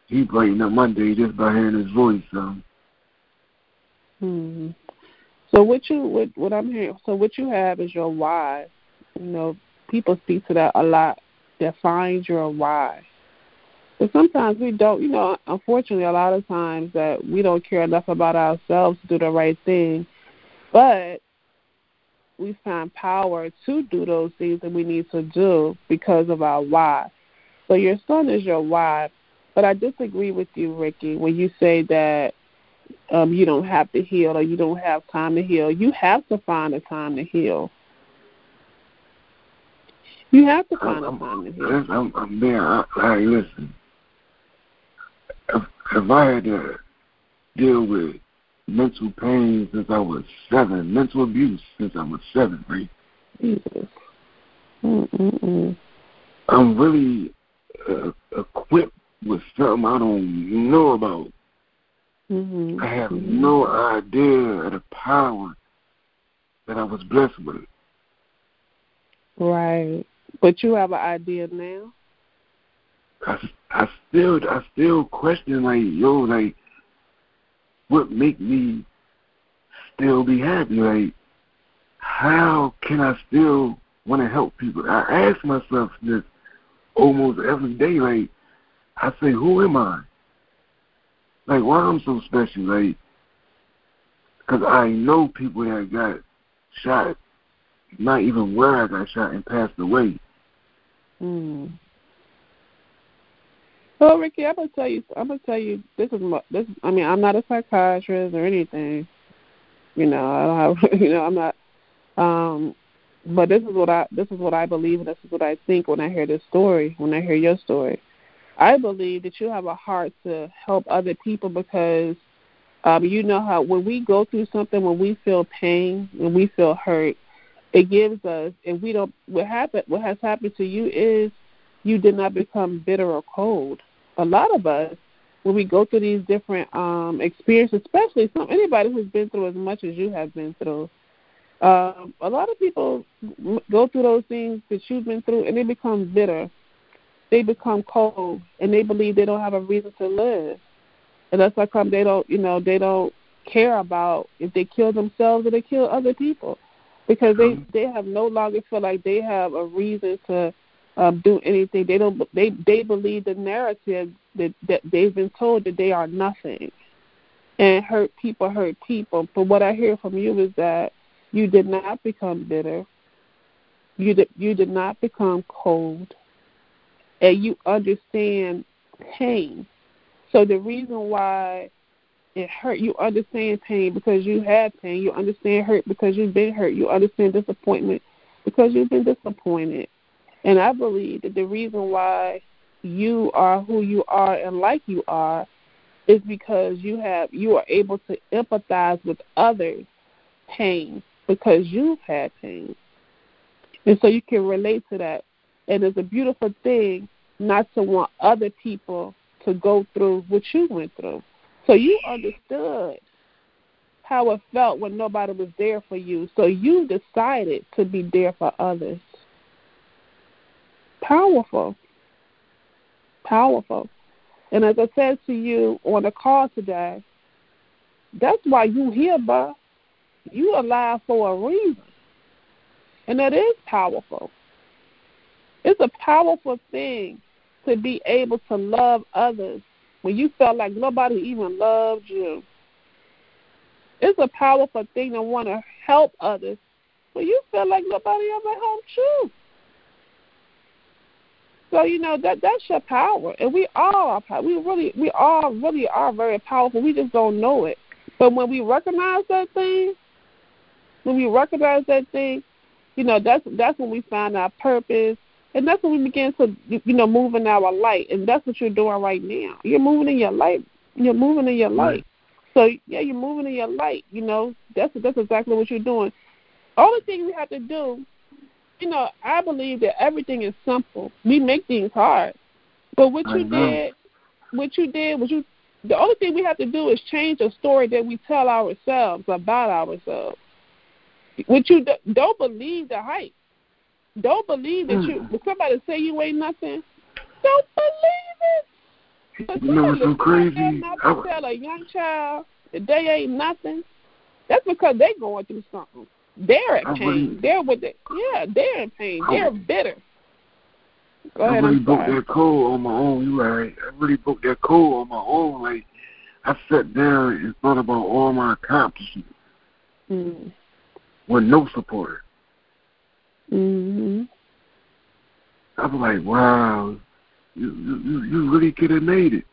[SPEAKER 2] He brighten up my day just by hearing his voice. So
[SPEAKER 1] hmm So what you what what I'm hearing so what you have is your why. You know, people speak to that a lot. That find your why. But sometimes we don't, you know, unfortunately a lot of times that we don't care enough about ourselves to do the right thing. But we find power to do those things that we need to do because of our why. So your son is your why. But I disagree with you, Ricky, when you say that um, you don't have to heal or you don't have time to heal. You have to find a time to heal. You have to find a
[SPEAKER 2] I'm,
[SPEAKER 1] time to heal.
[SPEAKER 2] I'm, I'm, I, I, listen, if, if I had to deal with mental pain since I was seven, mental abuse since I was seven, right?
[SPEAKER 1] Jesus. Mm-mm-mm.
[SPEAKER 2] I'm really uh, equipped with something I don't know about.
[SPEAKER 1] Mm-hmm.
[SPEAKER 2] I have no idea of the power that I was blessed with.
[SPEAKER 1] Right. But you have an idea now?
[SPEAKER 2] I, I still I still question like yo like what make me still be happy like how can I still want to help people? I ask myself this almost every day like I say who am I? Like why I'm so special like because I know people that got shot not even where I got shot and passed away.
[SPEAKER 1] Mm. Well, Ricky, I'm gonna tell you. I'm gonna tell you. This is my, this. I mean, I'm not a psychiatrist or anything. You know, I don't have. You know, I'm not. Um, but this is what I. This is what I believe, and this is what I think when I hear this story. When I hear your story, I believe that you have a heart to help other people because, um, you know how when we go through something, when we feel pain, when we feel hurt, it gives us. If we don't, what happened? What has happened to you is you did not become bitter or cold. A lot of us, when we go through these different um, experiences, especially some anybody who's been through as much as you have been through, um, a lot of people go through those things that you've been through, and they become bitter. They become cold, and they believe they don't have a reason to live. And that's how come they don't, you know, they don't care about if they kill themselves or they kill other people, because they they have no longer feel like they have a reason to um, do anything. They don't. They they believe the narrative that that they've been told that they are nothing, and hurt people hurt people. But what I hear from you is that you did not become bitter. You did you did not become cold, and you understand pain. So the reason why it hurt. You understand pain because you have pain. You understand hurt because you've been hurt. You understand disappointment because you've been disappointed. And I believe that the reason why you are who you are and like you are is because you have you are able to empathize with others' pain because you've had pain. And so you can relate to that. And it's a beautiful thing not to want other people to go through what you went through. So you understood how it felt when nobody was there for you. So you decided to be there for others. Powerful. Powerful. And as I said to you on the call today, that's why you here, bud. You alive for a reason. And that is powerful. It's a powerful thing to be able to love others when you felt like nobody even loved you. It's a powerful thing to want to help others when you feel like nobody ever helped you. So you know that that's your power, and we all are. power. We really, we all really are very powerful. We just don't know it. But when we recognize that thing, when we recognize that thing, you know that's that's when we find our purpose, and that's when we begin to you know move in our light, and that's what you're doing right now. You're moving in your light. You're moving in your light. So yeah, you're moving in your light. You know that's that's exactly what you're doing. Only thing we have to do you know, I believe that everything is simple. We make things hard. But what you did, what you did, was you. The only thing we have to do is change the story that we tell ourselves about ourselves. What you don't believe the hype. Don't believe that you. Hmm. When somebody say you ain't nothing, don't believe
[SPEAKER 2] it. You know what's crazy?
[SPEAKER 1] I tell a young child that they ain't nothing. That's because they going through something. They're in pain. They're with it. Yeah, they're in pain. I, they're bitter. Go
[SPEAKER 2] I
[SPEAKER 1] ahead,
[SPEAKER 2] really
[SPEAKER 1] I'm
[SPEAKER 2] broke
[SPEAKER 1] sorry.
[SPEAKER 2] that code on my own. You right. I really broke that code on my own. Like I sat down and thought about all my accomplishments
[SPEAKER 1] mm.
[SPEAKER 2] with no support.
[SPEAKER 1] Mm-hmm.
[SPEAKER 2] I was like, wow, you you you really could have made it.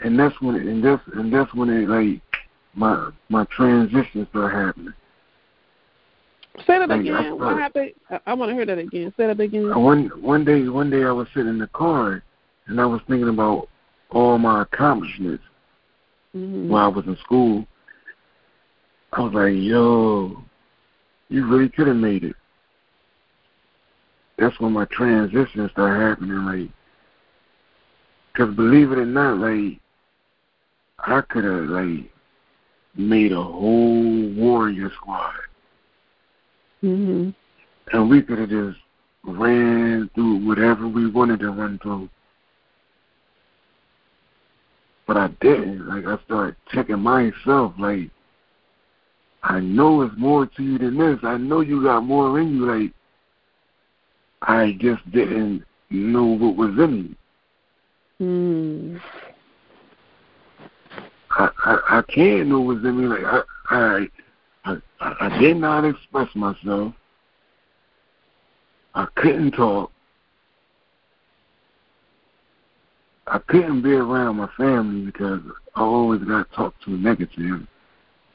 [SPEAKER 2] And that's when and that's and that's when it like my my transition started happening.
[SPEAKER 1] Say that again. What happened? I, I want to hear that again. Say that again.
[SPEAKER 2] One one day, one day I was sitting in the car and I was thinking about all my accomplishments
[SPEAKER 1] mm-hmm.
[SPEAKER 2] while I was in school. I was like, yo, you really could have made it. That's when my transition started happening. Like, cause believe it or not, like, I could have like made a whole warrior squad.
[SPEAKER 1] Mm-hmm.
[SPEAKER 2] And we could have just ran through whatever we wanted to run through. But I didn't. Like I started checking myself. Like I know it's more to you than this. I know you got more in you. Like I just didn't know what was in
[SPEAKER 1] me. Mm.
[SPEAKER 2] I, I I can't know what's in me. Like I I I, I, I did not express myself. I couldn't talk. I couldn't be around my family because I always got talked to negative.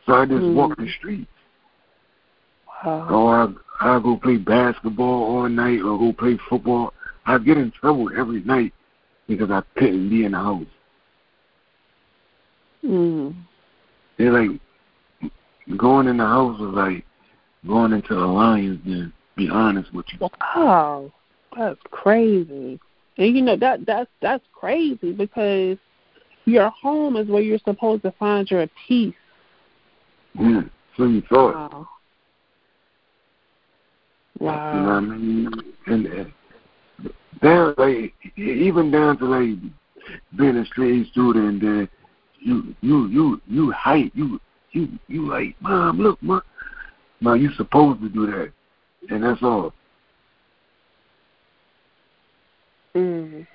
[SPEAKER 2] So I just mm. walked the streets.
[SPEAKER 1] Wow.
[SPEAKER 2] Or I I go play basketball all night or go play football. I get in trouble every night because I couldn't be in the house.
[SPEAKER 1] Mm.
[SPEAKER 2] They're like, going in the house was like going into the lions den, be honest with you.
[SPEAKER 1] Oh, that's crazy. And you know that that's that's crazy because your home is where you're supposed to find your peace.
[SPEAKER 2] Yeah, so you thought.
[SPEAKER 1] Wow. Wow.
[SPEAKER 2] You know what I mean? And, and down like even down to like being a straight student and then you you you you hype you you you like, Mom, look, Mom. No, you supposed to do that. And that's all.
[SPEAKER 1] Mm.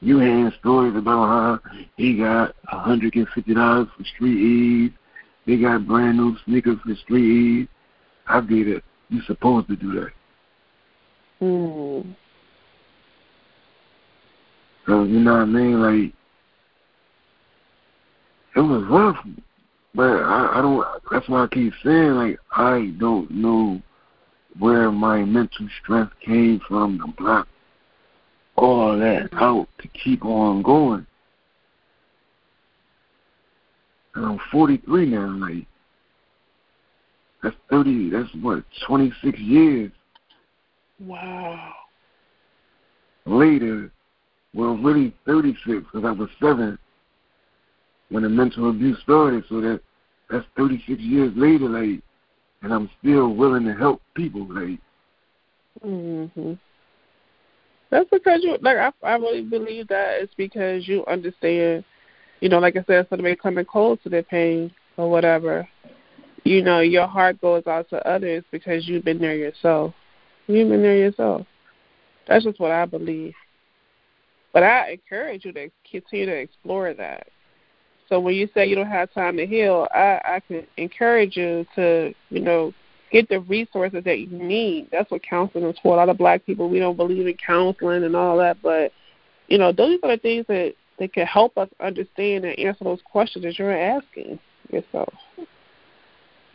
[SPEAKER 2] You hearing stories about how he got a hundred and fifty dollars for street E's. They got brand new sneakers for street E's. I get it. You supposed to do that.
[SPEAKER 1] Mm.
[SPEAKER 2] So you know what I mean? Like it was rough, but I, I don't. That's why I keep saying like I don't know where my mental strength came from to block all that out to keep on going. And I'm 43 now. Like that's 30. That's what 26 years.
[SPEAKER 1] Wow.
[SPEAKER 2] Later, well, really 36 because I was seven when the mental abuse started. So that that's 36 years later, like, and I'm still willing to help people, like.
[SPEAKER 1] Mhm. That's because you like I I really believe that it's because you understand, you know, like I said, somebody coming cold to their pain or whatever. You know, your heart goes out to others because you've been there yourself. You've been there yourself. That's just what I believe. But I encourage you to continue to explore that. So when you say you don't have time to heal, I, I can encourage you to, you know, get the resources that you need. That's what counseling is for. A lot of black people we don't believe in counseling and all that, but you know, those are the things that that can help us understand and answer those questions that you're asking yourself.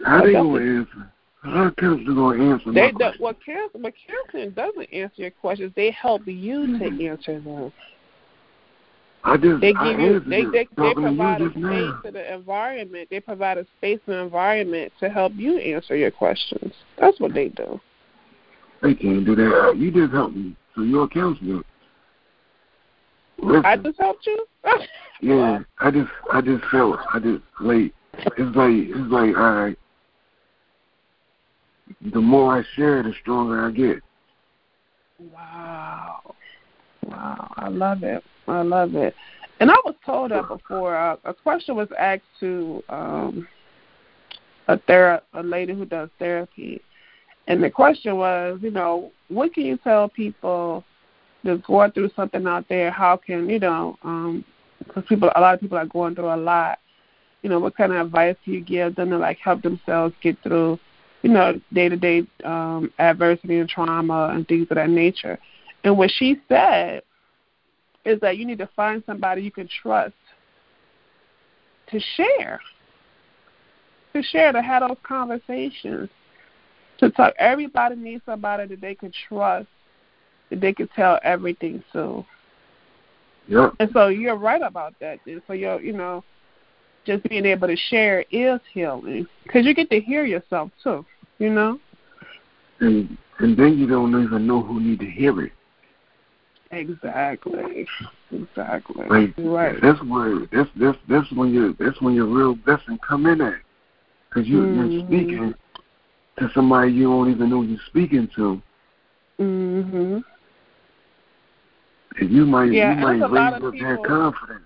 [SPEAKER 2] How do you answer? How counseling gonna answer
[SPEAKER 1] they
[SPEAKER 2] my
[SPEAKER 1] do, well, counseling, but counseling doesn't answer your questions. They help you to mm-hmm. answer them.
[SPEAKER 2] I just
[SPEAKER 1] They
[SPEAKER 2] I
[SPEAKER 1] give you they they, they provide
[SPEAKER 2] you
[SPEAKER 1] a space
[SPEAKER 2] now.
[SPEAKER 1] to the environment. They provide a space and environment to help you answer your questions. That's what they do.
[SPEAKER 2] They can't do that. You just helped me, so you're a counselor. Listen,
[SPEAKER 1] I just helped you.
[SPEAKER 2] yeah, I just I just felt I just like it's like it's like all right. The more I share, the stronger I get.
[SPEAKER 1] Wow. Wow. I love it. I love it. And I was told that before. Uh, a question was asked to um, a thera- a lady who does therapy, and the question was, you know, what can you tell people that's going through something out there? How can you know? Because people, a lot of people are going through a lot. You know, what kind of advice do you give them to like help themselves get through, you know, day to day adversity and trauma and things of that nature? And what she said is that you need to find somebody you can trust to share, to share, to have those conversations, to talk. Everybody needs somebody that they can trust, that they can tell everything to.
[SPEAKER 2] Yep.
[SPEAKER 1] And so you're right about that. And so you're, you know, just being able to share is healing because you get to hear yourself too. You know.
[SPEAKER 2] And and then you don't even know who need to hear it.
[SPEAKER 1] Exactly. Exactly.
[SPEAKER 2] Like
[SPEAKER 1] right.
[SPEAKER 2] that's where that's that's that's when your that's when your real blessing come in at, because you
[SPEAKER 1] Mhm.
[SPEAKER 2] you're speaking to somebody you don't even know you're speaking to, Mm
[SPEAKER 1] Mhm.
[SPEAKER 2] and you might
[SPEAKER 1] Yeah,
[SPEAKER 2] you might
[SPEAKER 1] there's a lot
[SPEAKER 2] raise up
[SPEAKER 1] people-
[SPEAKER 2] that confidence.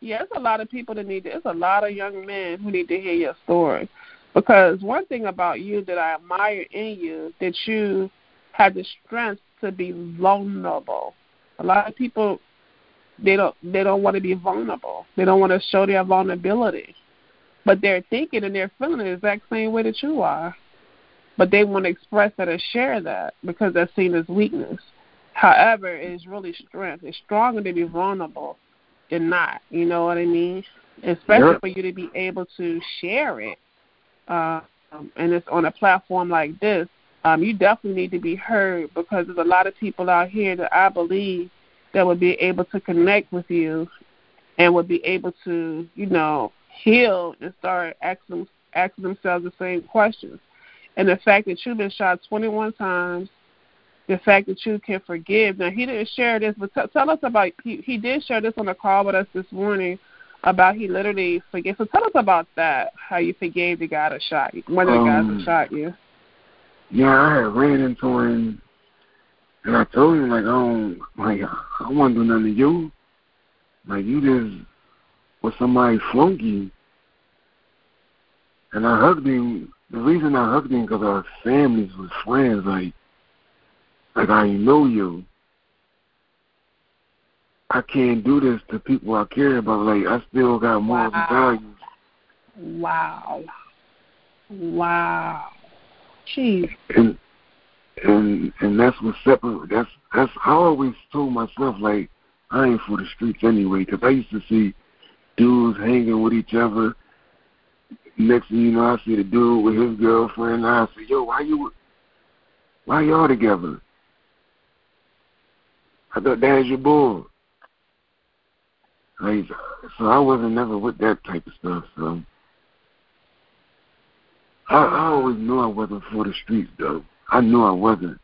[SPEAKER 1] Yeah, there's a lot of people that need to. There's a lot of young men who need to hear your story, because one thing about you that I admire in you that you have the strength to be vulnerable. A lot of people they don't they don't want to be vulnerable. They don't want to show their vulnerability, but they're thinking and they're feeling the exact same way that you are. But they want to express that and share that because that's seen as weakness. However, it is really strength. It's stronger to be vulnerable than not. You know what I mean? Especially
[SPEAKER 2] Yep.
[SPEAKER 1] for you to be able to share it, um, and it's on a platform like this. Um, you definitely need to be heard because there's a lot of people out here that I believe that would be able to connect with you and would be able to, you know, heal and start asking asking themselves the same questions. And the fact that you've been shot 21 times, the fact that you can forgive. Now he didn't share this, but t- tell us about. He he did share this on the call with us this morning about he literally forgave. So tell us about that. How you forgave the guy that shot you, one of the guys
[SPEAKER 2] Um,
[SPEAKER 1] that shot you.
[SPEAKER 2] Yeah, I had ran into him, and I told him like, I don't like I want to do nothing to you. Like you just was somebody flunky, and I hugged him. The reason I hugged him because our families was friends. Like, like I know you. I can't do this to people I care about. Like I still got morals and
[SPEAKER 1] Wow.
[SPEAKER 2] values.
[SPEAKER 1] Wow. Wow.
[SPEAKER 2] And and and that's what separate. That's that's I always told myself like I ain't for the streets anyway because I used to see dudes hanging with each other. Next thing you know, I see the dude with his girlfriend. And I say, "Yo, why you? Why y'all together?" I thought that's your boy. Like, so I wasn't never with that type of stuff. So I, I always knew I wasn't for the streets, though. I knew I wasn't,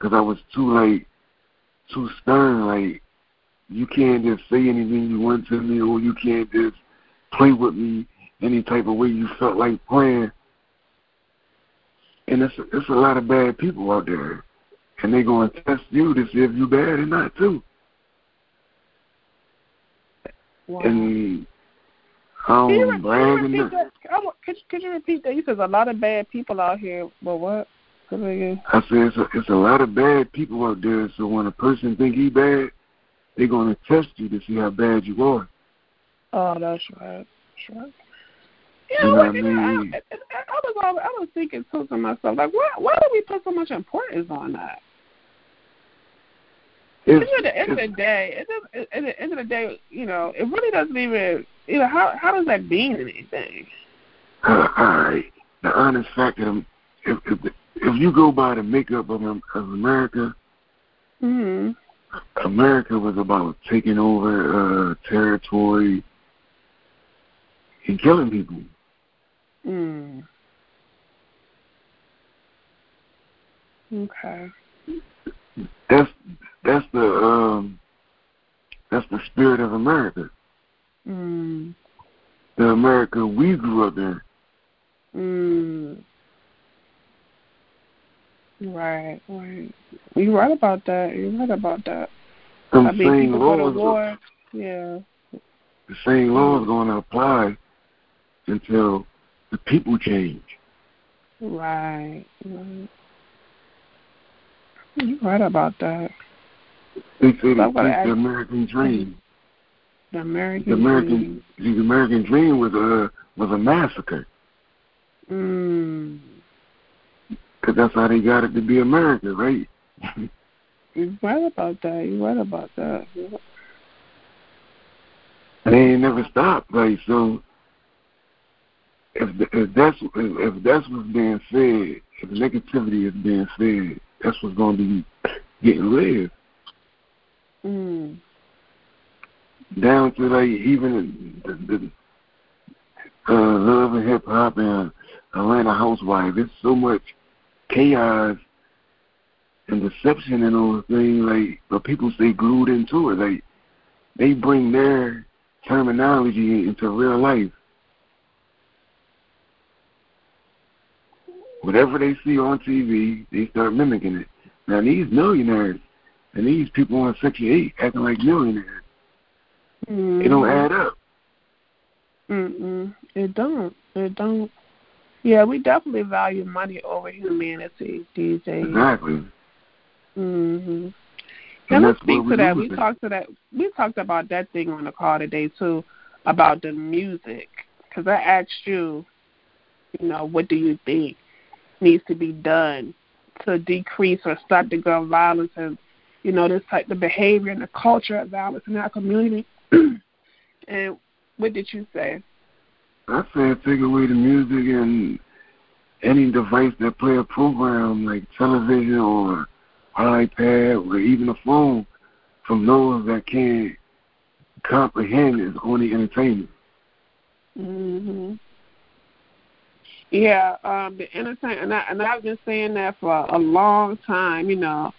[SPEAKER 2] cause I was too like too stern. Like, you can't just say anything you want to me, or you can't just play with me any type of way you felt like playing. And it's it's a lot of bad people out there, and they going to test you to see if you bad or not too.
[SPEAKER 1] Wow.
[SPEAKER 2] And
[SPEAKER 1] Can you,
[SPEAKER 2] oh,
[SPEAKER 1] re- can you repeat that? I Could, could you repeat that? You said a lot of bad people out here, but what? That again.
[SPEAKER 2] I said it's a, it's a lot of bad people out there. So when a person think he bad, they're gonna test you to see how bad you are.
[SPEAKER 1] Oh, that's right. That's right. You know what?
[SPEAKER 2] I
[SPEAKER 1] You know, I. I, I was always, I was thinking too to myself, like, why why do we put so much importance on that?
[SPEAKER 2] It's,
[SPEAKER 1] at the end of the day, it at the end of the day, you know, it really doesn't even, you know, how how does that mean anything?
[SPEAKER 2] uh, all right. The honest fact that if if, if you go by the makeup of, of America,
[SPEAKER 1] Hmm.
[SPEAKER 2] America was about taking over uh, territory and killing people.
[SPEAKER 1] Hmm. Okay.
[SPEAKER 2] That's that's the um that's the spirit of America. The America we grew up in.
[SPEAKER 1] Hmm. Right. Right. You're right about that. You're right about that.
[SPEAKER 2] Them
[SPEAKER 1] I mean,
[SPEAKER 2] same
[SPEAKER 1] people go to
[SPEAKER 2] laws,
[SPEAKER 1] war. Yeah.
[SPEAKER 2] the same laws going to apply until the people change.
[SPEAKER 1] Right. right. You're right about that.
[SPEAKER 2] They say they
[SPEAKER 1] I'm gonna
[SPEAKER 2] take
[SPEAKER 1] ask-
[SPEAKER 2] the American dream.
[SPEAKER 1] The American.
[SPEAKER 2] The American,
[SPEAKER 1] dream.
[SPEAKER 2] the American dream was a was a massacre
[SPEAKER 1] Mm.
[SPEAKER 2] that's how they got it to be America, right?
[SPEAKER 1] You're right about that. You're right about that.
[SPEAKER 2] And they ain't never stopped. right? so, if if that's if, if that's what's being said, if negativity is being said, that's what's going to be getting lived
[SPEAKER 1] Mm.
[SPEAKER 2] Down to like even the, the uh, love and hip hop and Atlanta Housewife. There's so much chaos and deception in those things. Like, but people stay glued into it. Like, they bring their terminology into real life. Whatever they see on TV, they start mimicking it. Now these millionaires and these people on Section Eight acting like millionaires,
[SPEAKER 1] Mm.
[SPEAKER 2] it don't add up.
[SPEAKER 1] Mm-mm. It don't. It don't. Yeah, we definitely value money over humanity these days.
[SPEAKER 2] Exactly.
[SPEAKER 1] Mm-hmm.
[SPEAKER 2] And
[SPEAKER 1] let's speak to that. We talked to that. We talked about that thing on the call today too, about the music. Because I asked you, you know, what do you think needs to be done to decrease or stop the gun violence and, you know, this type of behavior and the culture of violence in our community? and what did you say?
[SPEAKER 2] I said take away the music and any device that play a program like television or iPad or even a phone from those that can't comprehend is only entertainment.
[SPEAKER 1] hmm Yeah, um, the entertainment, and, I, and I've been saying that for a long time. You know,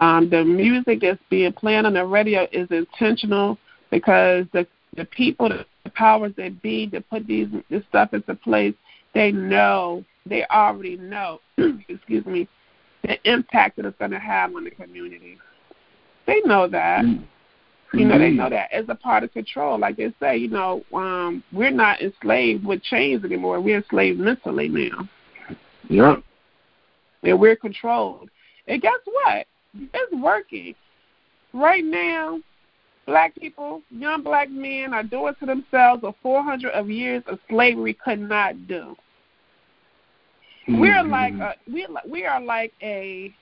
[SPEAKER 1] um, the music that's being played on the radio is intentional because the the people, the powers that be, that put these this stuff into place, they know, they already know. excuse me, the impact that it's going to have on the community. They know that. You know, they know that as a part of control. Like they say, you know, um, we're not enslaved with chains anymore. We're enslaved mentally now.
[SPEAKER 2] Yep.
[SPEAKER 1] And we're controlled. And guess what? It's working. Right now, black people, young black men are doing to themselves what 400 of years of slavery could not do. We're
[SPEAKER 2] Mhm.
[SPEAKER 1] like a, we we are like a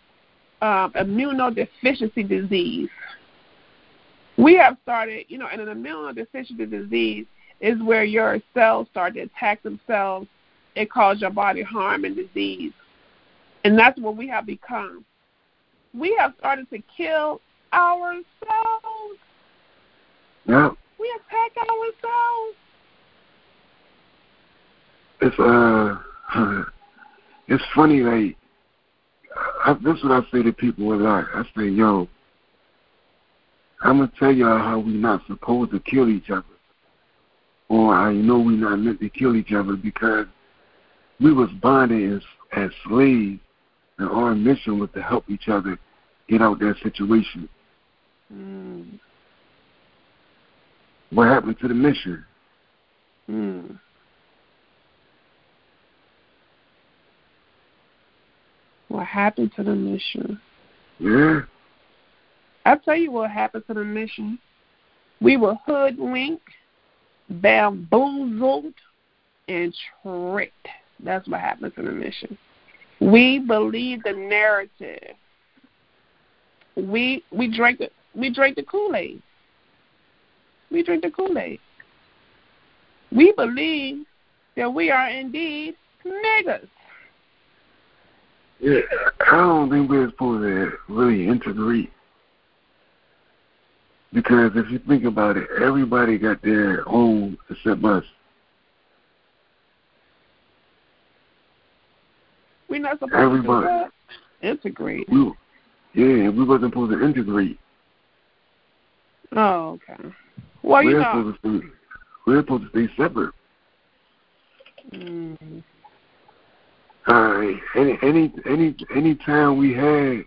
[SPEAKER 1] um, immunodeficiency disease. We have started, you know, and an immunodeficiency disease is where your cells start to attack themselves and cause your body harm and disease. And that's what we have become. We have started to kill ourselves.
[SPEAKER 2] Yeah.
[SPEAKER 1] We attack ourselves.
[SPEAKER 2] It's uh, it's funny. Like I, that's what I say to people a lot. I say, yo, I'm gonna tell y'all how we not supposed to kill each other, or I know we not meant to kill each other because we was bonded as, as slaves, and our mission was to help each other get out that situation.
[SPEAKER 1] Mm.
[SPEAKER 2] What happened to the mission?
[SPEAKER 1] Mm. What happened to the mission?
[SPEAKER 2] Yeah.
[SPEAKER 1] I'll tell you what happened to the mission. We were hoodwinked, bamboozled, and tricked. That's what happened to the mission. We believed the narrative. We we drank the we drank the Kool Aid. We drink the Kool Aid. We believe that we are indeed niggas.
[SPEAKER 2] Yeah, I don't think we're supposed to really integrate because if you think about it, everybody got their own except us.
[SPEAKER 1] We're not supposed
[SPEAKER 2] Everybody.
[SPEAKER 1] to. Integrate.
[SPEAKER 2] We, yeah, we wasn't supposed to integrate.
[SPEAKER 1] Oh, okay. You
[SPEAKER 2] we're
[SPEAKER 1] know.
[SPEAKER 2] supposed to stay, we're supposed to stay separate.
[SPEAKER 1] Mm.
[SPEAKER 2] All right. Any any any any town we had,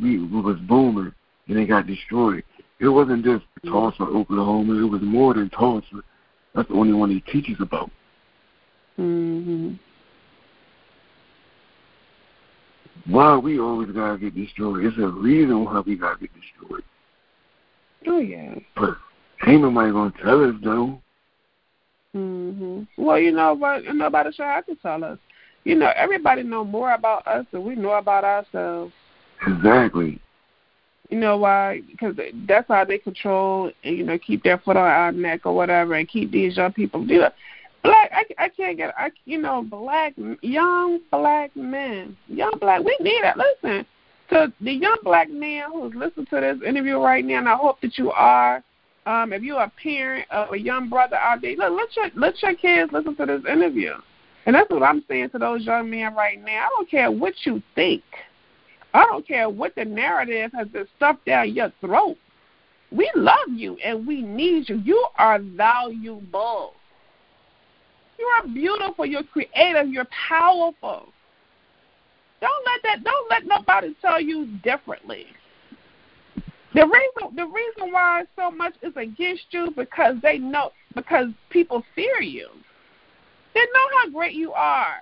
[SPEAKER 2] we, we was booming and it got destroyed. It wasn't just Tulsa, Oklahoma. It was more than Tulsa. That's the only one he teaches about.
[SPEAKER 1] Mhm.
[SPEAKER 2] Why we always gotta get destroyed? It's a reason why we gotta get destroyed.
[SPEAKER 1] Oh yeah.
[SPEAKER 2] But ain't nobody gonna tell us though.
[SPEAKER 1] Mhm. Well, you know what? Nobody should have to tell us. You know, everybody know more about us than we know about ourselves.
[SPEAKER 2] Exactly.
[SPEAKER 1] You know why? Because that's how they control and you know keep their foot on our neck or whatever, and keep these young people. You know, black. I, I can't get. I you know black young black men, young black. We need it. Listen to the young black man who's listening to this interview right now, and I hope that you are. Um, if you're a parent of a young brother out there, look, let your let your kids listen to this interview. And that's what I'm saying to those young men right now. I don't care what you think. I don't care what the narrative has been stuffed down your throat. We love you and we need you. You are valuable. You are beautiful. You're creative. You're powerful. Don't let that. Don't let nobody tell you differently. The reason the reason why so much is against you because they know because people fear you. They know how great you are.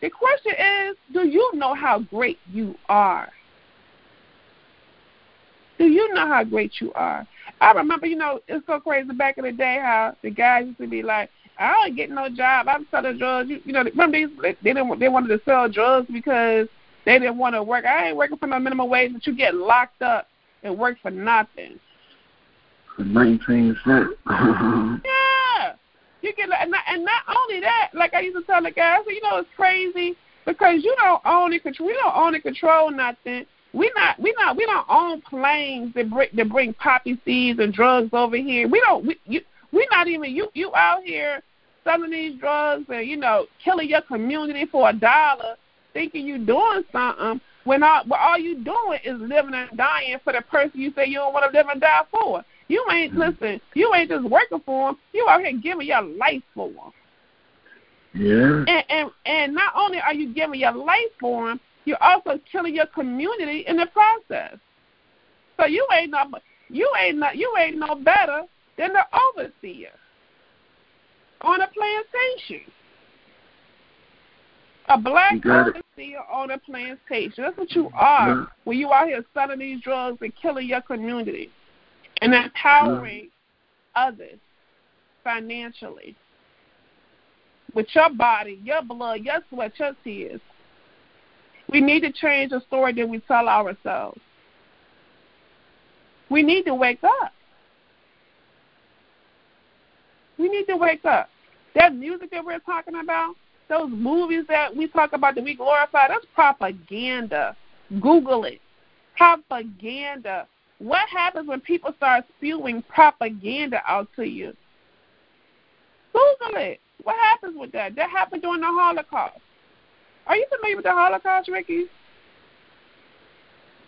[SPEAKER 1] The question is, do you know how great you are? Do you know how great you are? I remember, you know, it's so crazy back in the day how the guys used to be like, I don't get no job. I'm selling drugs. You, you know, remember they they didn't they wanted to sell drugs because they didn't want to work. I ain't working for no minimum wage, but you get locked up and work for nothing.
[SPEAKER 2] For nineteen cents.
[SPEAKER 1] yeah. You get and not, and not only that, like I used to tell the guys, you know, it's crazy because you don't own and control. We don't own and control nothing. We not we not we don't own planes that bring that bring poppy seeds and drugs over here. We don't we you we not even you you out here selling these drugs and you know killing your community for a dollar, thinking you're doing something when all when all you doing is living and dying for the person you say you don't want to live and die for. You ain't mm-hmm. listen. You ain't just working for them. You out here giving your life for them.
[SPEAKER 2] Yeah.
[SPEAKER 1] And and and not only are you giving your life for them, you're also killing your community in the process. So you ain't no you ain't no, you ain't no better than the overseer on a plantation. A black overseer on a plantation. That's what you are
[SPEAKER 2] Yeah.
[SPEAKER 1] when you out here selling these drugs and killing your community and empowering others financially with your body, your blood, your sweat, your tears. We need to change the story that we tell ourselves. We need to wake up. We need to wake up. That music that we're talking about, those movies that we talk about that we glorify, that's propaganda. Google it. Propaganda. What happens when people start spewing propaganda out to you? Google it. What happens with that? That happened during the Holocaust. Are you familiar with the Holocaust, Ricky?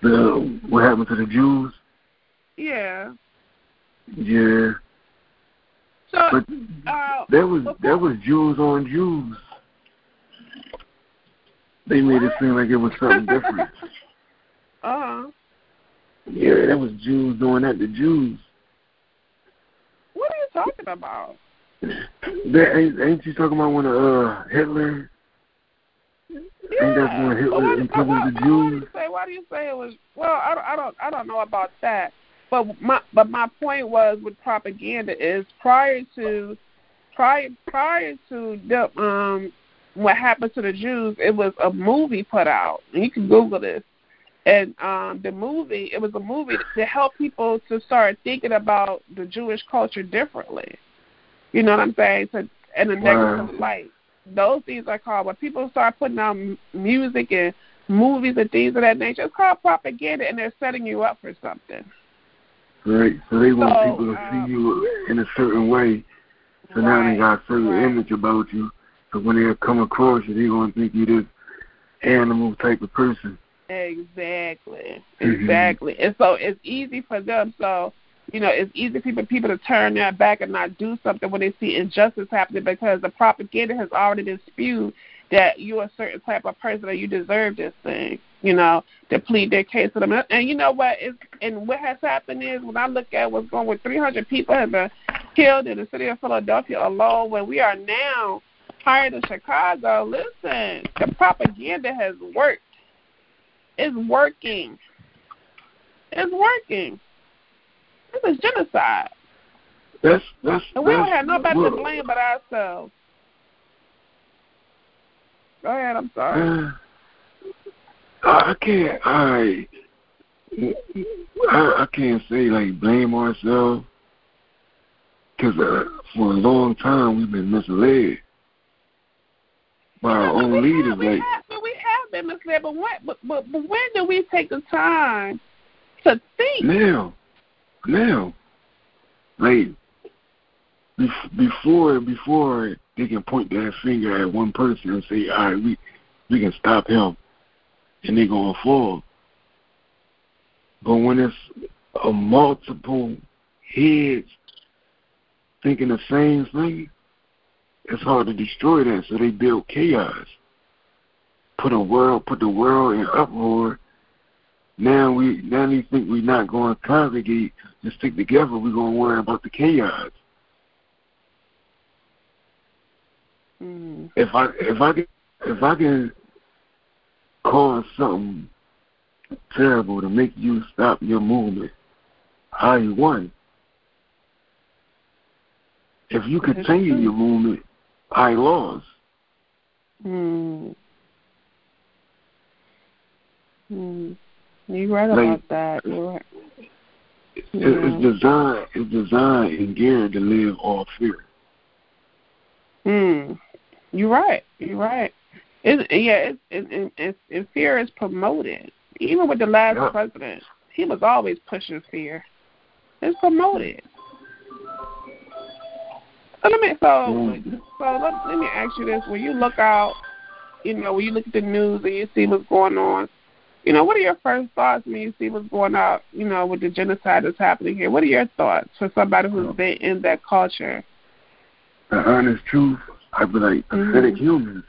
[SPEAKER 2] The what happened to the Jews?
[SPEAKER 1] Yeah.
[SPEAKER 2] Yeah.
[SPEAKER 1] So
[SPEAKER 2] but
[SPEAKER 1] uh,
[SPEAKER 2] there was there was Jews on Jews. They made it seem like it was something different.
[SPEAKER 1] uh huh.
[SPEAKER 2] Yeah, that was Jews doing that to Jews.
[SPEAKER 1] What are you talking about?
[SPEAKER 2] That ain't, ain't you talking about when uh Hitler?
[SPEAKER 1] Yeah.
[SPEAKER 2] Ain't that when Hitler
[SPEAKER 1] why,
[SPEAKER 2] imprisoned the
[SPEAKER 1] why, do say? Why do you say it was? Well, I don't, I don't, I don't know about that. But my, but my point was with propaganda is prior to, prior, prior to the um, what happened to the Jews, it was a movie put out. You can Google this. And um, the movie, it was a movie to help people to start thinking about the Jewish culture differently. You know what I'm saying? To, in a negative
[SPEAKER 2] Wow.
[SPEAKER 1] light. Those things are called when people start putting out m- music and movies and things of that nature. It's called propaganda, and they're setting you up for something.
[SPEAKER 2] Right. So they want
[SPEAKER 1] So,
[SPEAKER 2] people to
[SPEAKER 1] um,
[SPEAKER 2] see you in a certain way. So now they got a certain
[SPEAKER 1] right.
[SPEAKER 2] image about you. So when they come across you, they're gonna think you this animal type of person.
[SPEAKER 1] Exactly.
[SPEAKER 2] Mhm.
[SPEAKER 1] Exactly. And so it's easy for them. So, you know, it's easy for people to turn their back and not do something when they see injustice happening because the propaganda has already been spewed that you're a certain type of person and you deserve this thing, you know, to plead their case to them. And you know what is and what has happened is when I look at what's going with 300 people have been killed in the city of Philadelphia alone, when we are now higher than Chicago, listen, the propaganda has worked. It's working. It's working. This is genocide.
[SPEAKER 2] That's that's.
[SPEAKER 1] And we don't have nobody to blame but ourselves. Go ahead, I'm sorry.
[SPEAKER 2] Uh, I can't. I, I I can't say like blame ourselves because uh, for a long time we've been misled by our
[SPEAKER 1] but
[SPEAKER 2] own
[SPEAKER 1] we
[SPEAKER 2] leaders.
[SPEAKER 1] Have, we,
[SPEAKER 2] Like
[SPEAKER 1] have, we have been misled, but, when, but, but, but when do we take the time to think?
[SPEAKER 2] now, now, like before before they can point their finger at one person and say, all right, we we can stop him, and they're gonna fall. But when it's a multiple heads thinking the same thing, it's hard to destroy that. So they build chaos. Put a world, put the world in uproar. Now we, now they think we're not going to congregate and stick together. We're going to worry about the chaos.
[SPEAKER 1] Mm.
[SPEAKER 2] If I, if I can, if I can cause something terrible to make you stop your movement, I won. If you continue your movement, I lost.
[SPEAKER 1] Mm. Mm. You're right
[SPEAKER 2] Like-
[SPEAKER 1] about that. You're right.
[SPEAKER 2] It-
[SPEAKER 1] Yeah.
[SPEAKER 2] It's designed. It's designed and geared to live off fear.
[SPEAKER 1] Mm. You're right. You're right. It, yeah, it, it, it, it, it, fear is promoted. Even with the last
[SPEAKER 2] Yeah.
[SPEAKER 1] president, he was always pushing fear. It's promoted. So let me so
[SPEAKER 2] Mm.
[SPEAKER 1] so let, let me ask you this: When you look out, you know, when you look at the news and you see what's going on, you know, what are your first thoughts when you see what's going out, you know, with the genocide that's happening here? What are your thoughts for somebody who's been in that culture?
[SPEAKER 2] The honest truth, I be like pathetic
[SPEAKER 1] Mhm.
[SPEAKER 2] humans.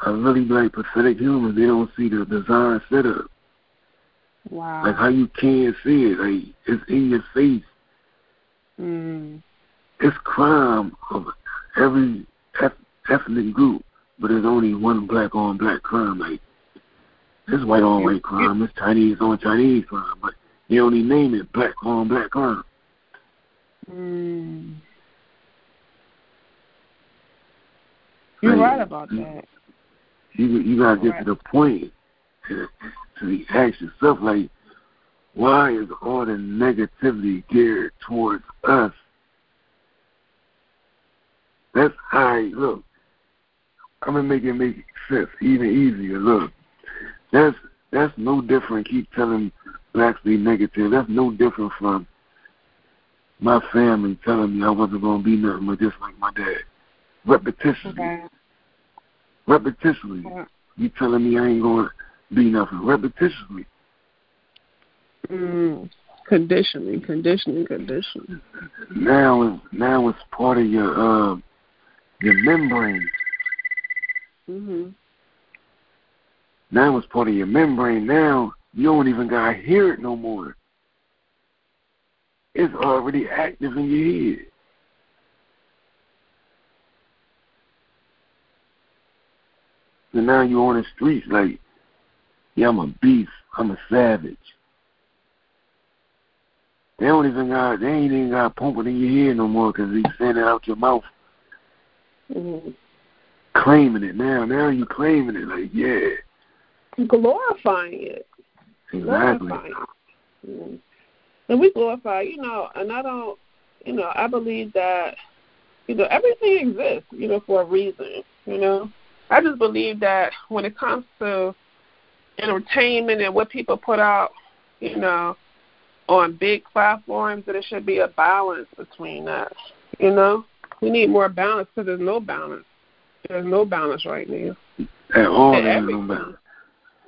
[SPEAKER 2] I really be like pathetic humans. They don't see the design setup.
[SPEAKER 1] Wow.
[SPEAKER 2] Like how you can't see it. Like it's in your face.
[SPEAKER 1] mm.
[SPEAKER 2] It's crime of every ethnic group, but there's only one black on black crime. Like it's white on white crime. It's Chinese on Chinese crime, but they only name it black on black crime.
[SPEAKER 1] Mm. You're right about that.
[SPEAKER 2] You you gotta get
[SPEAKER 1] Right.
[SPEAKER 2] to the point to, to ask yourself like, why is all the negativity geared towards us That's how. Look, I'm gonna make it make sense even easier. Look, that's that's no different. Keep telling blacks be negative. That's no different from my family telling me I wasn't gonna be nothing but just like my dad. Repetitionally. Okay. Repetitionally. Yeah. You telling me I ain't gonna be nothing. Repetitionally.
[SPEAKER 1] Mm. Conditioning, conditioning, conditioning.
[SPEAKER 2] Now, now it's part of your uh, your membrane.
[SPEAKER 1] Mm-hmm.
[SPEAKER 2] Now it's part of your membrane. Now you don't even gotta hear it no more. It's already active in your head. So now you're on the streets like, yeah, I'm a beast. I'm a savage. They don't even got, they ain't even got pumping in your head no more because he's it out your mouth.
[SPEAKER 1] Mm-hmm.
[SPEAKER 2] Claiming it now. Now you claiming it like, yeah.
[SPEAKER 1] Glorifying it.
[SPEAKER 2] Exactly.
[SPEAKER 1] Glorifying it. Mm-hmm. And we glorify, you know, and I don't, you know, I believe that, you know, everything exists, you know, for a reason, you know. I just believe that when it comes to entertainment and what people put out, you know, on big platforms, that it should be a balance between that. You know, we need more balance because there's no balance. There's no balance right now.
[SPEAKER 2] At all, there's no balance.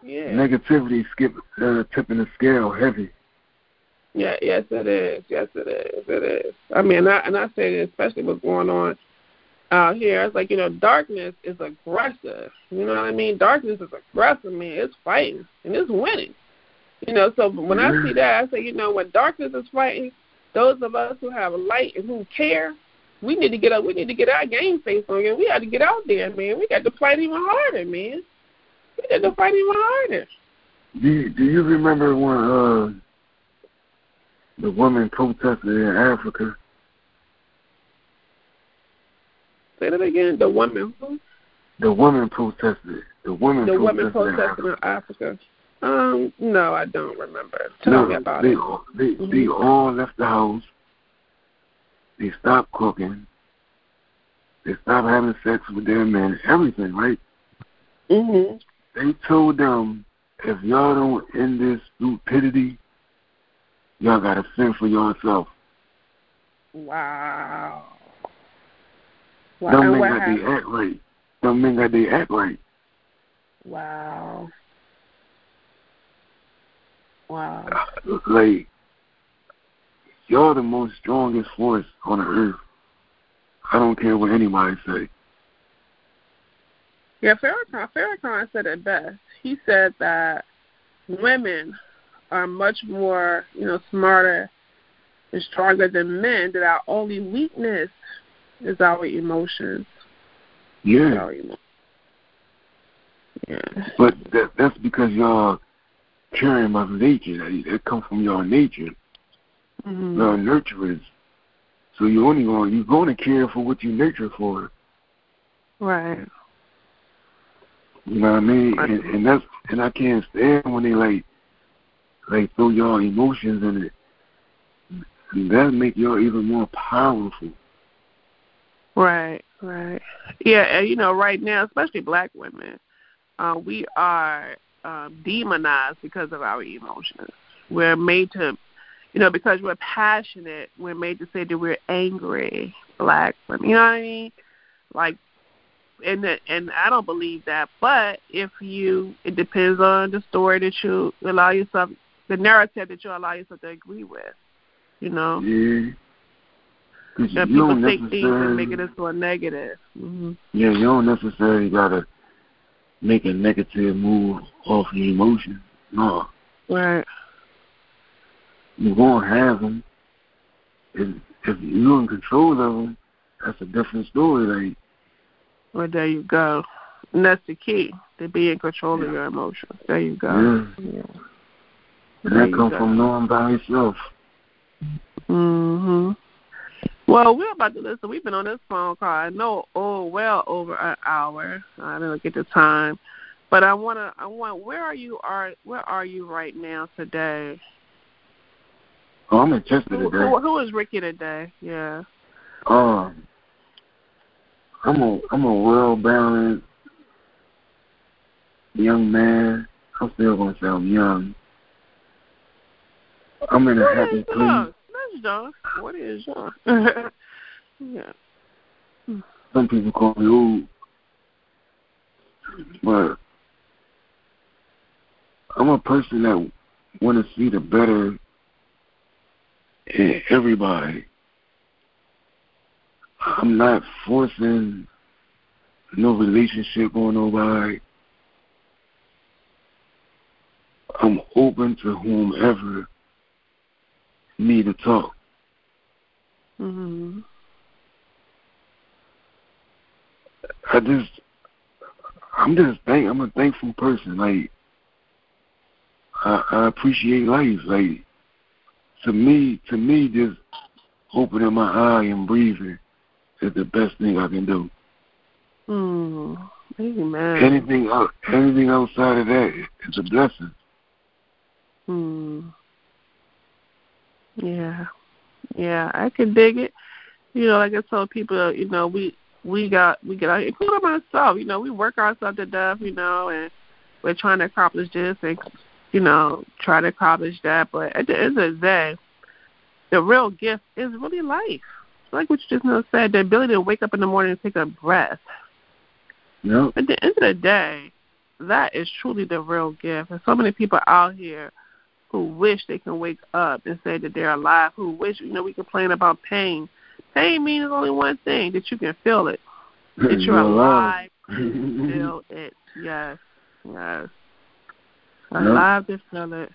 [SPEAKER 1] Yeah.
[SPEAKER 2] Negativity skip uh, tipping the scale heavy.
[SPEAKER 1] Yeah, yes it is. Yes it is. It is. I mean, and I, and I say this, especially what's going on out here. It's like you know, darkness is aggressive. You know what I mean? Darkness is aggressive. Man, it's fighting and it's winning. You know, so when I see that, I say, you know, when darkness is fighting, those of us who have light and who care, we need to get up. We need to get our game face on. And we got to get out there, man. We got to fight even harder, man. We got to fight even harder.
[SPEAKER 2] Do you, Do you remember when uh, the woman protested in Africa?
[SPEAKER 1] Say that again. The woman.
[SPEAKER 2] The woman protested. The woman.
[SPEAKER 1] The
[SPEAKER 2] protested
[SPEAKER 1] woman protested in Africa. In Africa. Um, no, I don't remember. Tell no, me about
[SPEAKER 2] they,
[SPEAKER 1] it.
[SPEAKER 2] They mm-hmm. they all left the house. They stop cooking. They stop having sex with their men. Everything, right?
[SPEAKER 1] Mhm.
[SPEAKER 2] They told them, if y'all don't end this stupidity, y'all gotta fend for yourself.
[SPEAKER 1] Wow.
[SPEAKER 2] Wow. Don't mean that they act right. Don't mean that they act right.
[SPEAKER 1] Wow. Wow.
[SPEAKER 2] Like, you're the most strongest force on the earth. I don't care what anybody say.
[SPEAKER 1] Yeah, Farrakhan, Farrakhan said it best. He said that women are much more, you know, smarter and stronger than men. That our only weakness is our emotions.
[SPEAKER 2] Yeah.
[SPEAKER 1] Our emotions. Yeah.
[SPEAKER 2] But that, that's because y'all caring about nature. That comes from your nature.
[SPEAKER 1] Mm-hmm.
[SPEAKER 2] Your nurturers. So you only going you're going to care for what you nurture for.
[SPEAKER 1] Right.
[SPEAKER 2] You know what I mean? Right. And, and that's and I can't stand when they like like throw your emotions in it. And that make you even more powerful.
[SPEAKER 1] Right, right. Yeah, and you know, right now, especially black women, uh, we are um, demonized because of our emotions. We're made to, you know, because we're passionate, we're made to say that we're angry, black women. You know what I mean? Like, and the, and I don't believe that. But if you, it depends on the story that you allow yourself, the narrative that you allow yourself to agree with. You know.
[SPEAKER 2] Yeah.
[SPEAKER 1] And people take things and make it into a negative. Mm-hmm.
[SPEAKER 2] Yeah, you don't necessarily gotta make a negative move off your emotions. No.
[SPEAKER 1] Right.
[SPEAKER 2] You won't have them. If, if you're in control of them, that's a different story. Like,
[SPEAKER 1] well, there you go. And that's the key to be in control yeah. of your emotions. There you go.
[SPEAKER 2] Yeah. yeah. And that comes from knowing by yourself.
[SPEAKER 1] Mhm. Well, we're about to listen. We've been on this phone call. I know, oh, well over an hour. I didn't get the time, but I want to. I want. Where are you? Are where are you right now today?
[SPEAKER 2] Oh, I'm in Chester
[SPEAKER 1] who,
[SPEAKER 2] today.
[SPEAKER 1] Who, who is Ricky today? Yeah.
[SPEAKER 2] Um, I'm a I'm a well balanced young man. I'm still gonna say I'm young. I'm in a
[SPEAKER 1] what
[SPEAKER 2] happy place.
[SPEAKER 1] That's young. What is young? yeah.
[SPEAKER 2] Some people call me old, but I'm a person that want to see the better everybody. I'm not forcing no relationship going on nobody. I'm open to whomever need to talk.
[SPEAKER 1] Mhm.
[SPEAKER 2] I just, I'm just thank, I'm a thankful person. Like, I, I appreciate life. Like, to me, to me, just opening my eye and breathing is the best thing I can do.
[SPEAKER 1] Mm. Amen.
[SPEAKER 2] Anything, anything outside of that is a blessing.
[SPEAKER 1] Hmm. Yeah. Yeah, I can dig it. You know, like I told people, you know, we we got we get out including myself, you know, we work ourselves to death, you know, and we're trying to accomplish this and you know, try to accomplish that. But at the end of the day, the real gift is really life. Like what you just now said, the ability to wake up in the morning and take a breath.
[SPEAKER 2] Yep.
[SPEAKER 1] At the end of the day, that is truly the real gift. And so many people out here who wish they can wake up and say that they're alive, who wish, you know, we complain about pain. Pain means only one thing, that you can feel it. That you're alive, feel it. Yes, yes. Alive to feel it.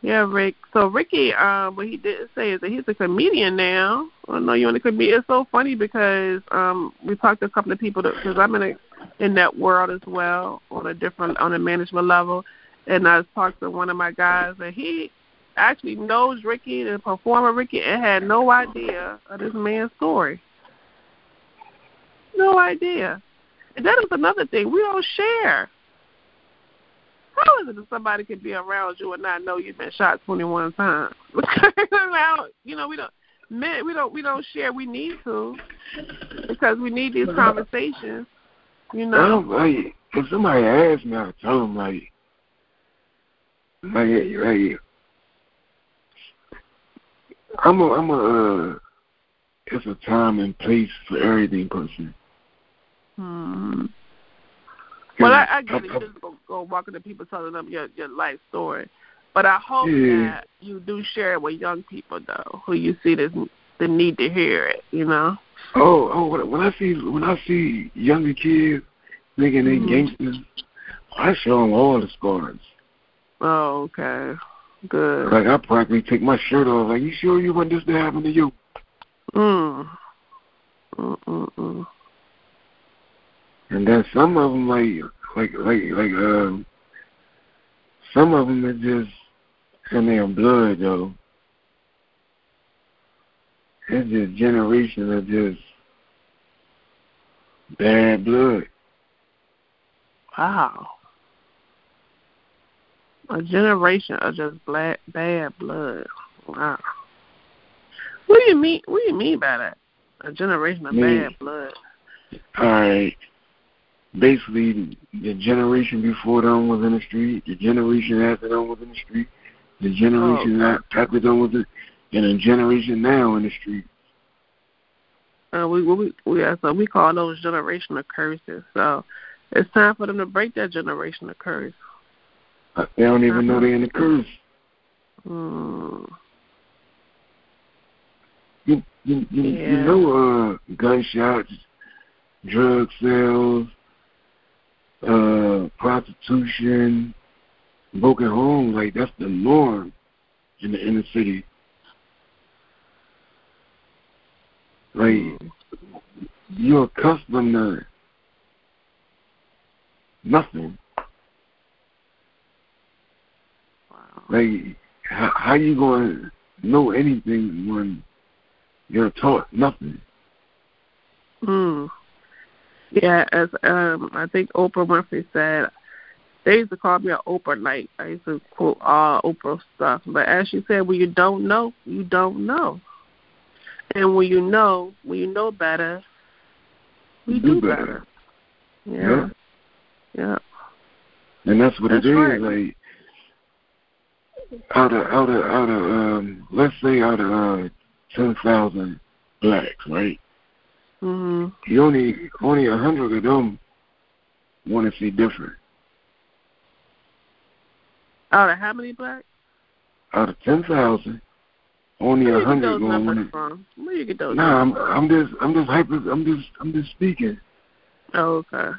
[SPEAKER 1] Yeah, Rick. So Ricky, um, what he didn't say is that he's a comedian now. I know you're in the comedian. It's so funny because um, we talked to a couple of people because I'm in a, in that world as well on a different on a management level, and I talked to one of my guys and he actually knows Ricky, the performer Ricky, and had no idea of this man's story. No idea. And that is another thing. We don't share. How is it that somebody could be around you and not know you've been shot twenty one times? now, you know, we don't men we don't we don't share we need to because we need these conversations. You know.
[SPEAKER 2] Well, like, if somebody asks me, I tell them like, like, like, I'm a, I'm a, uh, it's a time and place for everything, person.
[SPEAKER 1] Hmm. Well, I, I get it. You just go, go walking to people telling them your your life story, but I hope
[SPEAKER 2] Yeah.
[SPEAKER 1] that you do share it with young people though, who you see this the need to hear it. You know.
[SPEAKER 2] Oh, oh, when- I see when I see younger kids thinking they
[SPEAKER 1] Mhm.
[SPEAKER 2] gangsters, I show them all the scars.
[SPEAKER 1] Oh, okay. Good.
[SPEAKER 2] Like I practically take my shirt off. Like, you sure you want this to happen to you?
[SPEAKER 1] Mm. Mm mm mm.
[SPEAKER 2] And then some of them, like, like, like, like, um, some of them are just in their blood, though. It's just generation of just bad blood.
[SPEAKER 1] Wow. A generation of just black bad blood. Wow. What do you mean? What do you mean by that? A generation of
[SPEAKER 2] Me.
[SPEAKER 1] bad blood.
[SPEAKER 2] All right. Basically, the generation before them was in the street. The generation after them was in the street. The generation
[SPEAKER 1] Oh, okay.
[SPEAKER 2] after them was in, and the generation now in the street.
[SPEAKER 1] Uh, we we we yeah, so we call those generational curses. So it's time for them to break that generational curse.
[SPEAKER 2] Uh, They don't even know they're in the curse.
[SPEAKER 1] Mm.
[SPEAKER 2] You you you, you know uh gunshots, drug sales, uh prostitution, broken homes, like that's the norm in the inner city. Like you're accustomed to nothing.
[SPEAKER 1] Wow.
[SPEAKER 2] Like how, how you going to know anything when you're taught nothing?
[SPEAKER 1] Mm. Yeah, as um I think Oprah Winfrey said, they used to call me an Oprah night. I used to quote all Oprah stuff. But as she said, when you don't know, you don't know. And when you know, when you know better, We
[SPEAKER 2] do,
[SPEAKER 1] do
[SPEAKER 2] better.
[SPEAKER 1] Yeah. Yeah.
[SPEAKER 2] And that's what
[SPEAKER 1] That's
[SPEAKER 2] it is.
[SPEAKER 1] right.
[SPEAKER 2] Like out of out of out of um let's say out of uh ten thousand blacks, right?
[SPEAKER 1] Mhm.
[SPEAKER 2] You only only a hundred of them want to see different.
[SPEAKER 1] Out of how many blacks?
[SPEAKER 2] Out of ten thousand, only a hundred gonna want to.
[SPEAKER 1] Where you get those
[SPEAKER 2] Nah, I'm I'm just I'm just hyper I'm just I'm just speaking.
[SPEAKER 1] Oh, okay.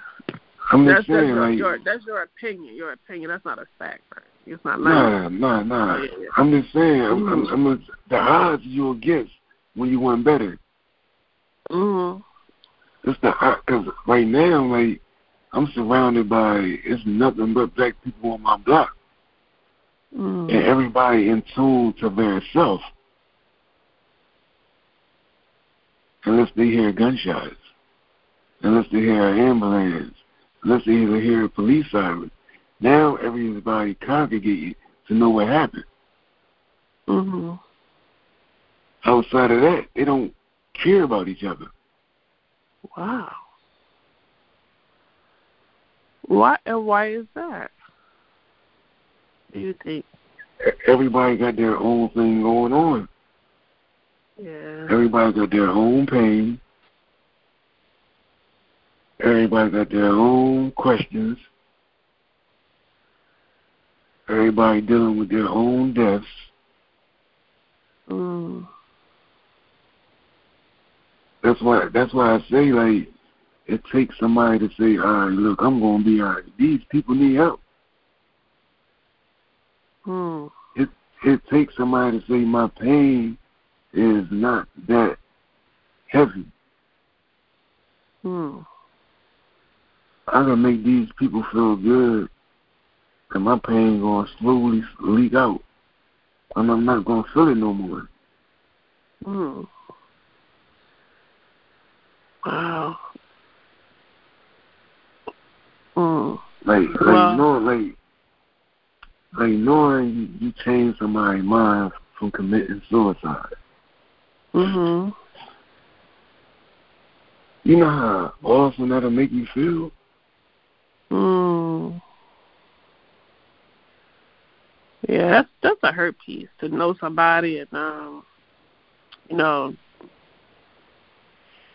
[SPEAKER 2] I'm
[SPEAKER 1] That's,
[SPEAKER 2] just
[SPEAKER 1] that's,
[SPEAKER 2] saying
[SPEAKER 1] your,
[SPEAKER 2] like
[SPEAKER 1] your, that's your opinion. Your opinion. That's not a fact, right? It's not
[SPEAKER 2] nah nah nah.
[SPEAKER 1] Oh, yeah, yeah.
[SPEAKER 2] I'm just saying I'm, I'm,
[SPEAKER 1] Mhm.
[SPEAKER 2] I'm a, the odds you against when you want better.
[SPEAKER 1] Mhm.
[SPEAKER 2] It's the because right now like I'm surrounded by it's nothing but black people on my block. and
[SPEAKER 1] Mhm.
[SPEAKER 2] everybody in tune to their self. Unless they hear gunshots, unless they hear an ambulance, unless they even hear a police siren. Now everybody congregated to know what happened.
[SPEAKER 1] Mhm.
[SPEAKER 2] Outside of that, they don't care about each other.
[SPEAKER 1] Wow. Why and why is that? Do you think?
[SPEAKER 2] Everybody got their own thing going on.
[SPEAKER 1] Yeah.
[SPEAKER 2] Everybody got their own pain. Everybody got their own questions. Everybody dealing with their own deaths.
[SPEAKER 1] Mm.
[SPEAKER 2] That's why that's why I say like it takes somebody to say, All right, look, I'm gonna be all right. These people need help.
[SPEAKER 1] Hmm.
[SPEAKER 2] It it takes somebody to say my pain is not that heavy.
[SPEAKER 1] Hmm.
[SPEAKER 2] I can make these people feel good and my pain gonna slowly leak out. And I'm not gonna feel it no more.
[SPEAKER 1] Hmm. Wow. Hmm.
[SPEAKER 2] Like like
[SPEAKER 1] Well-
[SPEAKER 2] knowing like like knowing you, you change somebody's mind from committing suicide.
[SPEAKER 1] Mhm.
[SPEAKER 2] You know how awesome that'll make you feel?
[SPEAKER 1] Hmm. Yeah, that's that's a hurt piece to know somebody and um, you know,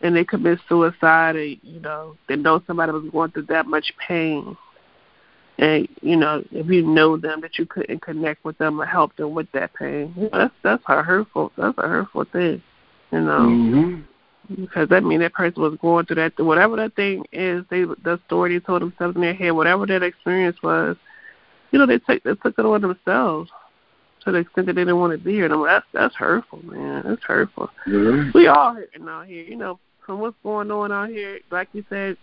[SPEAKER 1] and they commit suicide, and you know, they know somebody was going through that much pain, and you know, if you know them that you couldn't connect with them or help them with that pain, you know, that's that's a hurtful that's a hurtful thing, you know.
[SPEAKER 2] hmm
[SPEAKER 1] because that means that person was going through that whatever that thing is they the story they told themselves in their head whatever that experience was you know they took they took it on themselves to the extent that they didn't want to be here. And that's that's hurtful man. That's hurtful.
[SPEAKER 2] Yeah.
[SPEAKER 1] we all hurting out here you know from what's going on out here like you said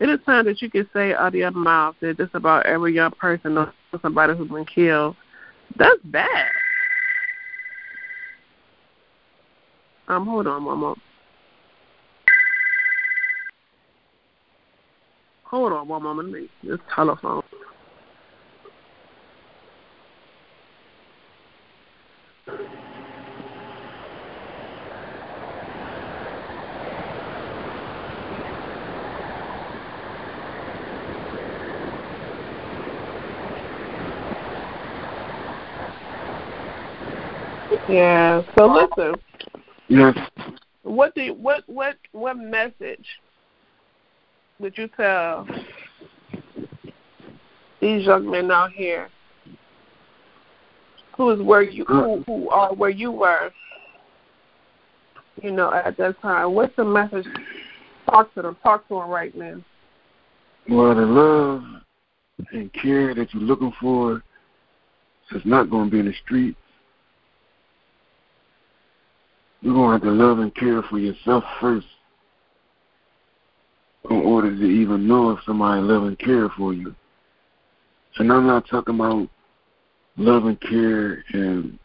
[SPEAKER 1] it is time that you can say out of your mouth that just about every young person knows somebody who's been killed that's bad um hold on one moment Hold on one moment. Let me this telephone. Yeah. So listen,
[SPEAKER 2] Yes.
[SPEAKER 1] what do you, what what what message would you tell these young men out here who is where you who uh. who are where you were, you know, at that time? What's the message? Talk to them. Talk to them right now.
[SPEAKER 2] Well, the love and care that you're looking for is not going to be in the streets. You're going to have to love and care for yourself first in order to even know if somebody love and care for you. And I'm not talking about love and care and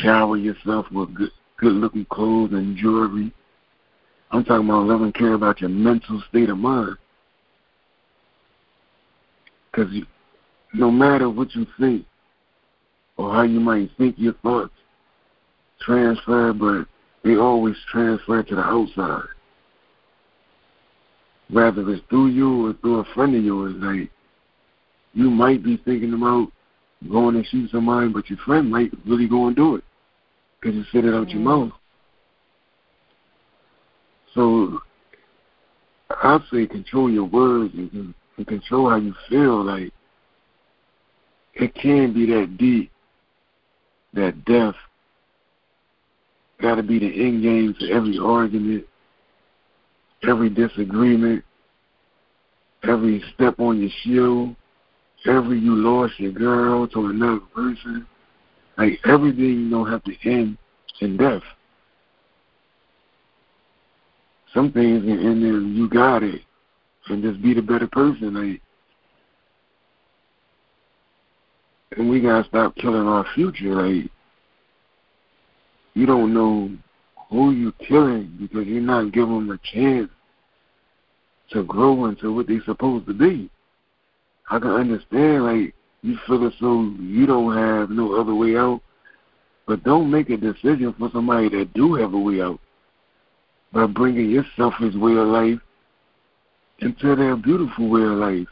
[SPEAKER 2] shower yourself with good good looking clothes and jewelry. I'm talking about love and care about your mental state of mind. Because no matter what you think or how you might think your thoughts transfer, but they always transfer to the outside. whether it's through you or through a friend of yours, like you might be thinking about going and shoot somebody, but your friend might really go and do it because you said it out mm-hmm. your mouth. So I'd say control your words and, and control how you feel. Like it can be that deep, that depth. Got to be the end game to every argument, every disagreement, every step on your shoe, every you lost your girl to another person. Like everything you don't have to end in death. Some things can end in you got it and just be the better person. Like and we gotta stop killing our future. Like you don't know who you killing because you're not giving them a chance to grow into what they're supposed to be. I can understand like you feel it so you don't have no other way out, but don't make a decision for somebody that do have a way out by bringing your selfish way of life into their beautiful way of life.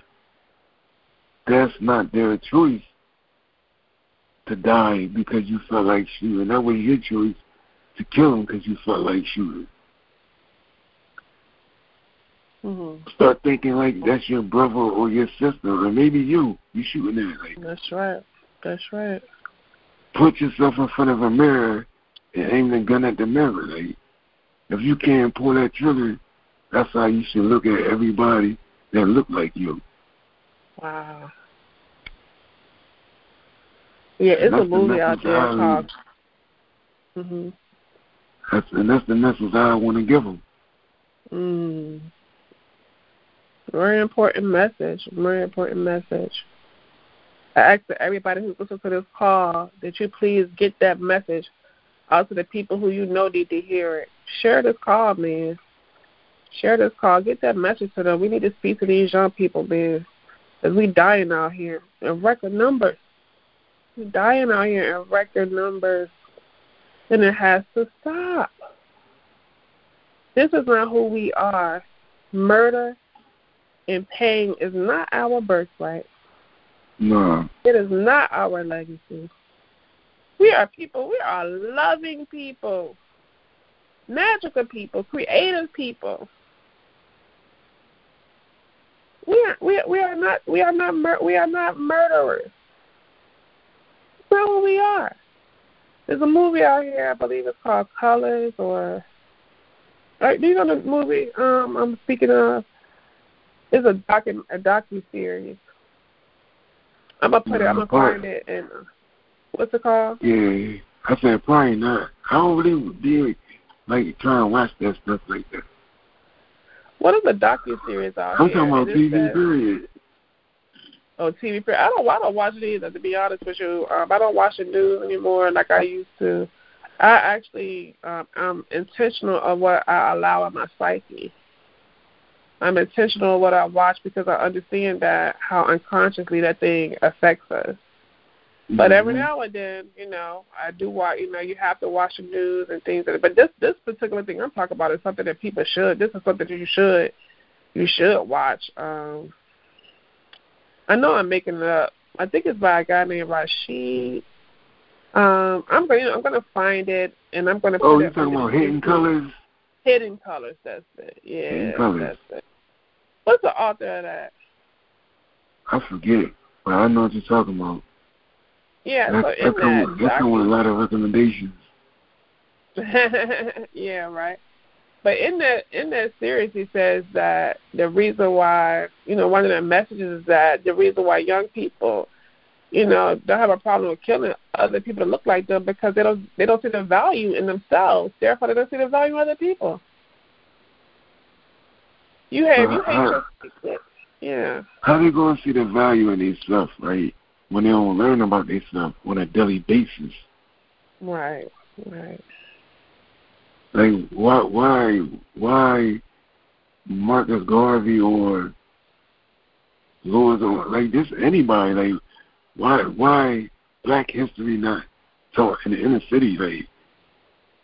[SPEAKER 2] That's not their choice to die because you felt like shooting. That was your choice to kill him because you felt like shooting. Mm-hmm. Start thinking like that's your brother or your sister, or maybe you. You shooting at like.
[SPEAKER 1] That's right. That's right.
[SPEAKER 2] Put yourself in front of a mirror and aim the gun at the mirror. Like, if you can't pull that trigger, that's how you should look at everybody that look like you.
[SPEAKER 1] Wow. Yeah, it's a movie out there called. Mhm.
[SPEAKER 2] That's and that's the message I want to give them.
[SPEAKER 1] Mm. Very important message. Very important message. I ask everybody who listens to this call that you please get that message out to the people who you know need to hear it. Share this call, man. Share this call. Get that message to them. We need to speak to these young people, man. Because we dying out here in record numbers dying out here in record numbers, and it has to stop. This is not who we are. Murder and pain is not our birthright.
[SPEAKER 2] No.
[SPEAKER 1] It is not our legacy. We are people, we are loving people, magical people, creative people. We are, we, we are not we are not mur- we are not murderers not who we are. There's a movie out here, I believe it's called Colors or right, do you know the movie um I'm speaking of? It's a docu a docu series. I'm gonna put it I'm gonna find it and uh, what's it called?
[SPEAKER 2] Yeah. I said probably not. I don't really be like trying to watch that stuff like that.
[SPEAKER 1] What is a docu series out
[SPEAKER 2] I'm
[SPEAKER 1] here?
[SPEAKER 2] talking about TV period.
[SPEAKER 1] Oh, TV. I don't. I don't watch it either. To be honest with you, um, I don't watch the news anymore like I used to. I actually um, I'm intentional of what I allow in my psyche. I'm intentional of what I watch because I understand that how unconsciously that thing affects us. Mm-hmm. But every mm-hmm. now and then, you know, I do watch. You know, you have to watch the news and things. That, but this this particular thing I'm talking about is something that people should. This is something that you should you should watch. Um, I know I'm making it up. I think it's by a guy named Rashid. Um, I'm going. I'm going to find it, and I'm going to.
[SPEAKER 2] Oh, you're talking about Hidden Colors.
[SPEAKER 1] Hidden Colors. That's it. Yeah.
[SPEAKER 2] Hidden Colors.
[SPEAKER 1] That's it. What's the author of that?
[SPEAKER 2] I forget, but I know what you're talking about.
[SPEAKER 1] Yeah,
[SPEAKER 2] that's,
[SPEAKER 1] so in
[SPEAKER 2] that, come, that come with a lot of recommendations.
[SPEAKER 1] yeah, right. But in that in that series, he says that the reason why you know one of the messages is that the reason why young people, you know, don't have a problem with killing other people that look like them because they don't they don't see the value in themselves. Therefore, they don't see the value in other people. You have you hate your uh, yeah.
[SPEAKER 2] How they gonna see the value in these stuff, right? When they don't learn about these stuff on a daily basis.
[SPEAKER 1] Right, right.
[SPEAKER 2] Like why why why Marcus Garvey or Lewis or like this anybody like why why Black history not taught in the inner city like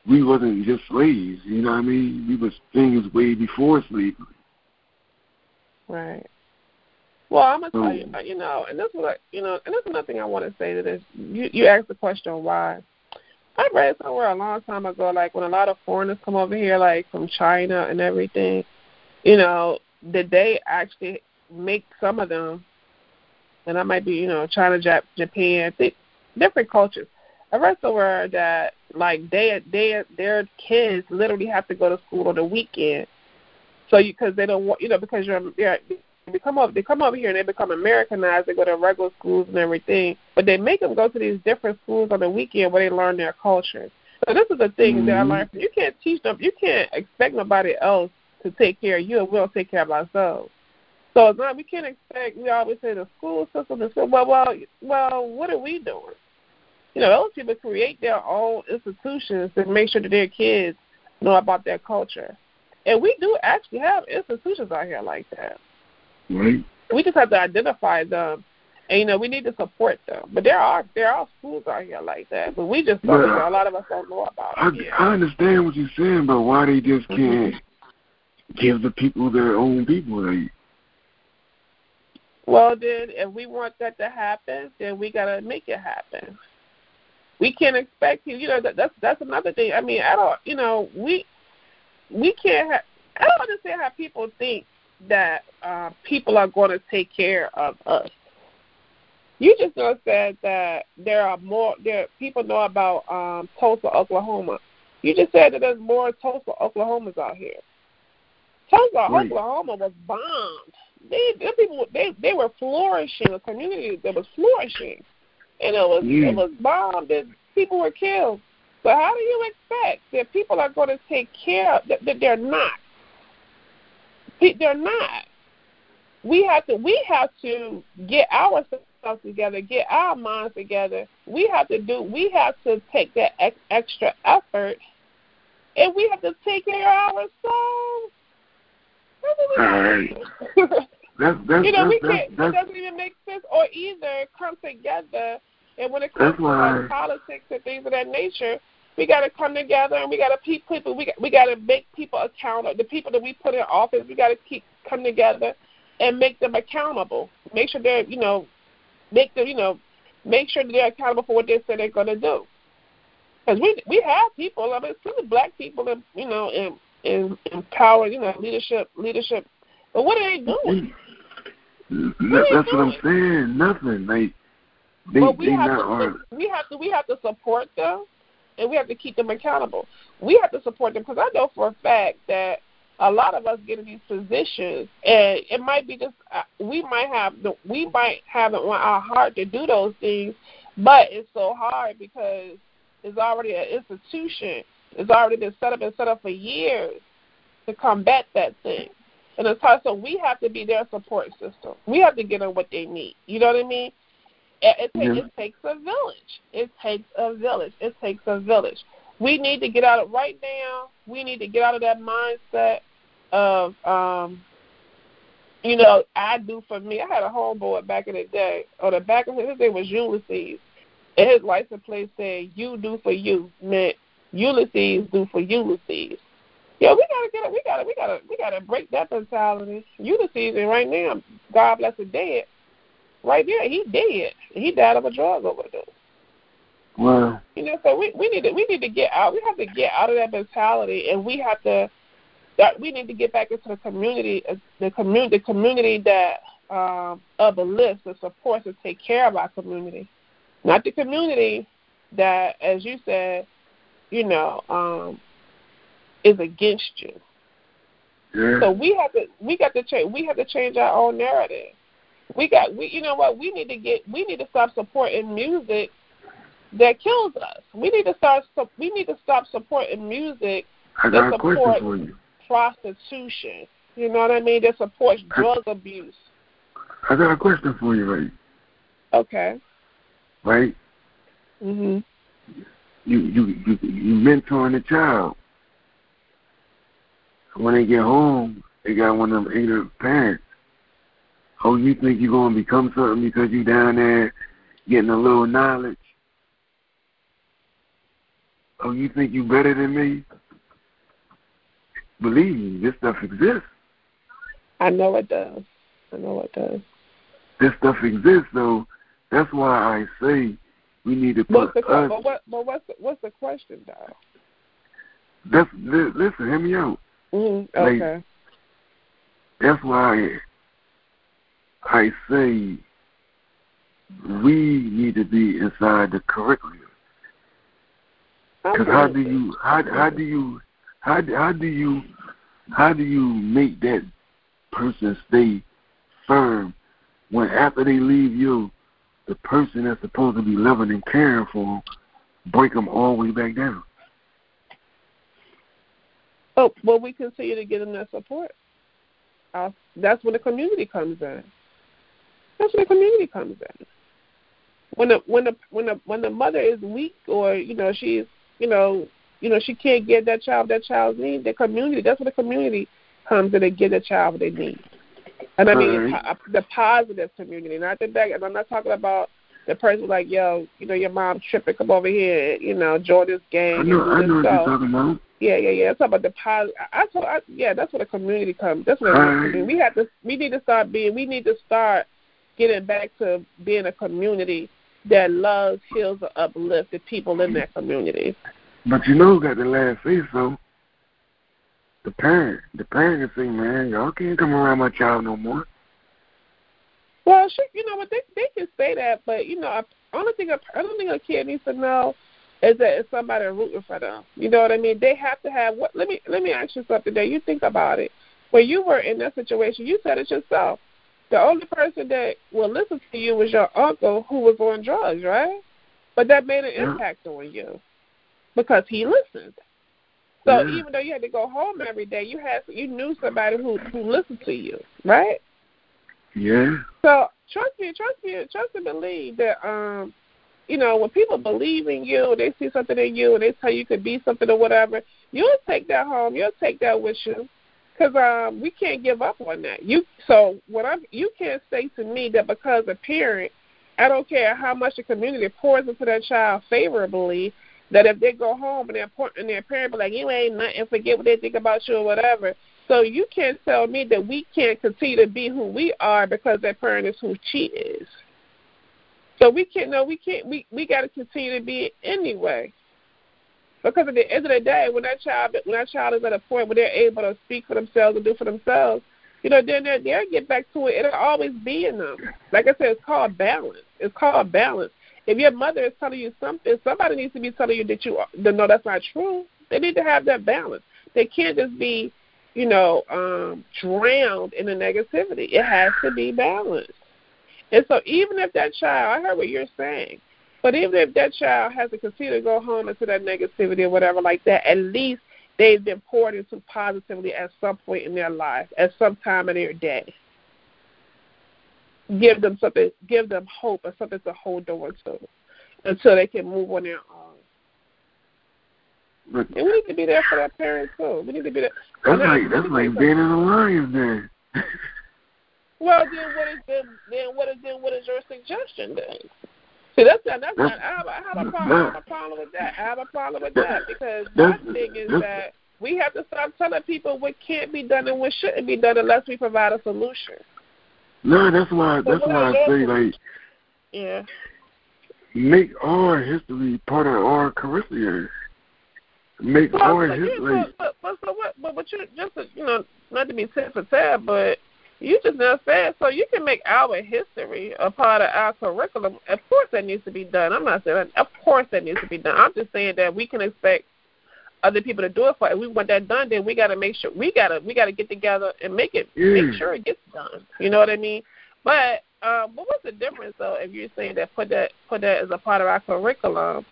[SPEAKER 2] we wasn't just slaves, you know what I mean? We was things way before slavery.
[SPEAKER 1] Right. Well, I'm gonna tell you, uh, you know, and that's what you know, and that's another thing I want to say to this. You you asked the question why. I read somewhere a long time ago, like when a lot of foreigners come over here, like from China and everything, you know, did they actually make some of them, and I might be, you know, China, Jap- Japan, th- different cultures. I read somewhere that like they they their kids literally have to go to school on the weekend, so because they don't want you know because you're, you're they come up they come over here and they become Americanized. They go to regular schools and everything, but they make them go to these different schools on the weekend where they learn their culture. So this is the thing mm-hmm. that I learned. From, you can't teach them. You can't expect nobody else to take care of you, and we'll take care of ourselves. So it's not, we can't expect. We always say the school system is well, well, well. What are we doing? You know, those people create their own institutions to make sure that their kids know about their culture. And we do actually have institutions out here like that.
[SPEAKER 2] Right.
[SPEAKER 1] We just have to identify them, and you know we need to support them. But there are there are schools out here like that, but we just don't. Well, a lot of us don't know about.
[SPEAKER 2] I,
[SPEAKER 1] it.
[SPEAKER 2] I understand what you're saying, but why they just mm-hmm. can't mm-hmm. give the people their own people? Like,
[SPEAKER 1] well, then, if we want that to happen, then we gotta make it happen. We can't expect you. You know, that, that's that's another thing. I mean, I don't. You know, we we can't. have I don't understand how people think that uh, people are going to take care of us. You just know said that there are more. There people know about um, Tulsa, Oklahoma. You just said that there's more Tulsa, Oklahomas out here. Tulsa. Oklahoma was bombed. They, they people, they they were flourishing. A community that was flourishing, and it was it was bombed. And people were killed. So how do you expect that people are going to take care of that, that they're not? They're not. We have to. We have to get ourselves together, get our minds together. We have to do. We have to take that ex- extra effort, and we have to take care of ourselves.
[SPEAKER 2] All right. that's, that's,
[SPEAKER 1] you know,
[SPEAKER 2] we
[SPEAKER 1] can't.
[SPEAKER 2] That's,
[SPEAKER 1] it doesn't even make sense, or either come together. And when it comes to politics and things of that nature, we got to come together and we got to keep people. We got, we got to make people accountable. The people that we put in office, we got to keep come together and make them accountable. Make sure they're you know, make them you know, make sure that they're accountable for what they say they're going to do. Because we we have people. I mean, especially black people, in, you know, in in, in power, you know, leadership leadership. But what are they doing? Mm-hmm.
[SPEAKER 2] What that's what I'm saying. Nothing. They
[SPEAKER 1] they, we
[SPEAKER 2] they
[SPEAKER 1] have
[SPEAKER 2] not
[SPEAKER 1] to, we have to we have to support them and we have to keep them accountable. We have to support them because I know for a fact that a lot of us get in these positions, and it might be just uh, we might have the we might have it on our heart to do those things, but it's so hard because it's already an institution. It's already been set up and set up for years to combat that thing. And it's hard, so we have to be their support system. We have to get them what they need. You know what I mean? It, it, it takes a village. It takes a village. It takes a village. We need to get out of right now. We need to get out of that mindset of, um, you know, I do for me. I had a homeboy back in the day. Or the back of his, his name was Ulysses, and his license plate said "You do for you" meant Ulysses do for Ulysses. Yeah, we gotta get it. We gotta, we gotta, we gotta break that mentality. Ulysses, and right now, God bless the dead right there, he dead. He died of a drug overdose.
[SPEAKER 2] Wow.
[SPEAKER 1] You know, so we we need to we need to get out. We have to get out of that mentality, and we have to. That we need to get back into the community, uh, the community, the community that um, list that supports and take care of our community, not the community that, as you said, you know, um, is against you.
[SPEAKER 2] Yeah.
[SPEAKER 1] So we have to we got to change we have to change our own narrative. We got we you know what we need to get we need to stop supporting music that kills us. We need to start we need to stop supporting music that
[SPEAKER 2] supports
[SPEAKER 1] prostitution. You know what I mean? That supports drug abuse.
[SPEAKER 2] I got a question for you, right?
[SPEAKER 1] Okay.
[SPEAKER 2] Right.
[SPEAKER 1] Mhm.
[SPEAKER 2] You you you you mentoring a child. When they get home, they got one of them ignorant parents Oh, you think you're gonna become something because you're down there getting a little knowledge? Oh, you think you're better than me? Believe me, this stuff exists.
[SPEAKER 1] I know it does. I know it does.
[SPEAKER 2] This stuff exists, though. That's why I say we need to
[SPEAKER 1] What's the
[SPEAKER 2] us.
[SPEAKER 1] but what but what's the, what's the question, though?
[SPEAKER 2] That's li- listen. Hear me out.
[SPEAKER 1] Mm-hmm.
[SPEAKER 2] Like-
[SPEAKER 1] Okay.
[SPEAKER 2] That's why I say we need to be inside the curriculum. Because how do you how how do you how how do you how do you make that person stay firm when after they leave you, the person that's supposed to be loving and caring for them break them all the way back down?
[SPEAKER 1] Oh, well, we continue to give them that support. Uh, that's when the community comes in. That's when the community comes in. When the when the when the when the mother is weak or you know she's you know you know she can't get that child that child's need, the community that's when the community comes in and give the child what they need. And I mean
[SPEAKER 2] Alright.
[SPEAKER 1] po- uh, the positive community, not the. And I'm not talking about the person like yo, you know your mom tripping, come over here, you know join this game.
[SPEAKER 2] I know I know what you're talking about.
[SPEAKER 1] Yeah, yeah, yeah. It's about the positive. I told, I, yeah, that's where the community comes. That's where the community. we have to. We need to start being. We need to start getting back to being a community that loves, heals, and uplifts the people in that community.
[SPEAKER 2] But you know who got the last say so? The parent. The parent can say, Man, y'all can't come around my child no more.
[SPEAKER 1] Well, sure, you know what they they can say that, but you know, I only thing a, I don't think a kid needs to know is that it's somebody rooting for them. You know what I mean? They have to have what? Let me let me ask you something. That you think about it. When you were in that situation, you said it yourself. The only person that will listen to you was your uncle who was on drugs, right? But that made an
[SPEAKER 2] Yeah.
[SPEAKER 1] impact on you because he listened. So
[SPEAKER 2] Yeah.
[SPEAKER 1] even though you had to go home every day, you had you knew somebody who who listened to you, right?
[SPEAKER 2] Yeah.
[SPEAKER 1] So trust me, trust me, trust and believe that um, you know, when people believe in you, they see something in you, and they tell you you could be something or whatever, you'll take that home. You'll take that with you, because um, we can't give up on that. You so what I'm you can't say to me that because a parent, I don't care how much the community pours into that child favorably, that if they go home and their and their parent be like, you ain't nothing, forget what they think about you or whatever. So you can't tell me that we can't continue to be who we are because that parent is who she is. So we can't no, we can't we we gotta continue to be anyway. Because at the end of the day, when that child when that child is at a point where they're able to speak for themselves and do for themselves, you know, then they'll, they'll get back to it. It'll always be in them. Like I said, it's called balance. It's called balance. If your mother is telling you something, somebody needs to be telling you that you that no, that's not true. They need to have that balance. They can't just be, you know, um, drowned in the negativity. It has to be balanced. And so even if that child, I heard what you're saying, but even if that child has to continue to go home into that negativity or whatever like that, at least they've been poured into positively at some point in their life, at some time of their day. Give them something, give them hope and something to hold on to until they can move on their own.
[SPEAKER 2] But
[SPEAKER 1] And we need to be there for that parent too. We need to be there.
[SPEAKER 2] that's like that's like being in a lion's den.
[SPEAKER 1] Well, then what is then, then what is then what is your suggestion then? See, that's not that's not. I have, I have a problem. I have a problem with that. I have a problem with that because my thing is that we have to stop telling people what can't be done and what shouldn't be done unless we provide a solution.
[SPEAKER 2] no, that's why
[SPEAKER 1] So
[SPEAKER 2] that's why I say like
[SPEAKER 1] Yeah.
[SPEAKER 2] make our history part of our curriculum. Make
[SPEAKER 1] Well,
[SPEAKER 2] our history.
[SPEAKER 1] but, but, but so what? But, but you just you know not to be tit for tat, but you just now said so you can make our history a part of our curriculum. Of course, that needs to be done. I'm not saying that. of course that needs to be done. I'm just saying that we can expect other people to do it for. If we want that done, then we got to make sure we got to we got to get together and make it
[SPEAKER 2] Yeah.
[SPEAKER 1] make sure it gets done. You know what I mean? But um, but what's the difference though if you're saying that put that put that as a part of our curriculum?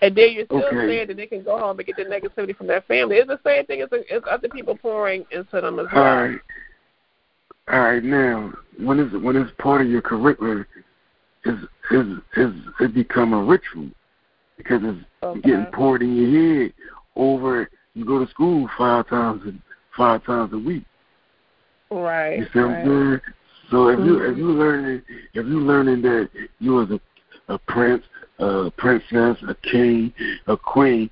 [SPEAKER 1] And then you're still
[SPEAKER 2] Okay.
[SPEAKER 1] saying that they can go home and get the negativity from their family. It's the same thing as, as other people pouring into them as well.
[SPEAKER 2] All right. All right. Now, when it's when it's part of your curriculum, is is is it become a ritual because it's
[SPEAKER 1] Okay.
[SPEAKER 2] getting poured in your head over. You go to school five times a, five times a week.
[SPEAKER 1] Right.
[SPEAKER 2] You see what
[SPEAKER 1] right.
[SPEAKER 2] I'm saying? So if you if you mm-hmm. learning if you learning that you was a a prince, a princess, a king, a queen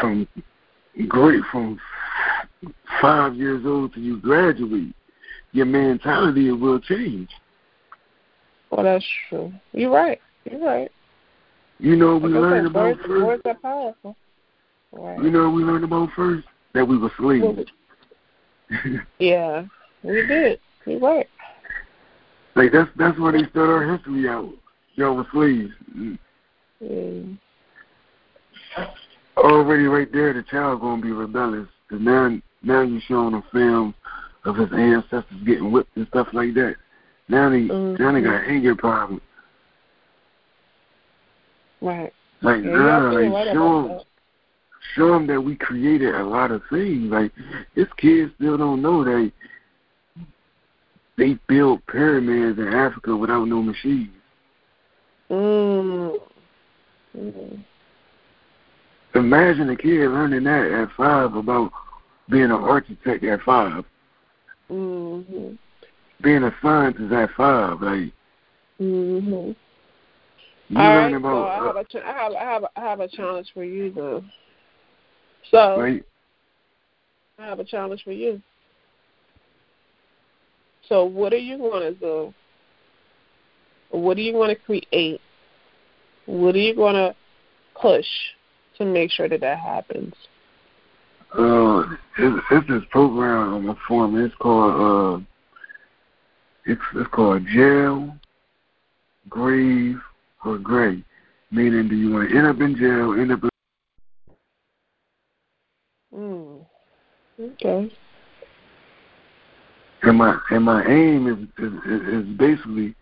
[SPEAKER 2] from great from five years old till you graduate, your mentality will change.
[SPEAKER 1] Well, that's true. You're right. You're right.
[SPEAKER 2] You know we learned about
[SPEAKER 1] words,
[SPEAKER 2] first.
[SPEAKER 1] words are powerful. Right.
[SPEAKER 2] You know we learned about first that we were slaves.
[SPEAKER 1] Yeah, we did. You're right.
[SPEAKER 2] like that's that's where they start our history out. Y'all were slaves.
[SPEAKER 1] Mm.
[SPEAKER 2] Already right there, the child gonna be rebellious. Cause now now you're showing a film of his ancestors getting whipped and stuff like that. Now they now they got anger problems.
[SPEAKER 1] Right.
[SPEAKER 2] Like
[SPEAKER 1] Yeah,
[SPEAKER 2] nah, like
[SPEAKER 1] right
[SPEAKER 2] show them
[SPEAKER 1] that.
[SPEAKER 2] show them that we created a lot of things. Like this kids still don't know that they built pyramids in Africa without no machines.
[SPEAKER 1] Mm. Mm.
[SPEAKER 2] Imagine a kid learning that at five about being an architect at five,
[SPEAKER 1] Mm-hmm.
[SPEAKER 2] being a scientist at five. Like you
[SPEAKER 1] All
[SPEAKER 2] about
[SPEAKER 1] so I have
[SPEAKER 2] uh,
[SPEAKER 1] a ch- I have I have I have a challenge for you though. So
[SPEAKER 2] right?
[SPEAKER 1] I have a challenge for you. So what are you going to do? What are you going to create? What are you going to push to make sure that that happens?
[SPEAKER 2] Uh, it's, it's this program I'm form. It's called uh, it's it's called jail, grave, or gray. Meaning, do you want to end up in jail, end up in
[SPEAKER 1] Mm. Okay.
[SPEAKER 2] And my and my aim is is, is is basically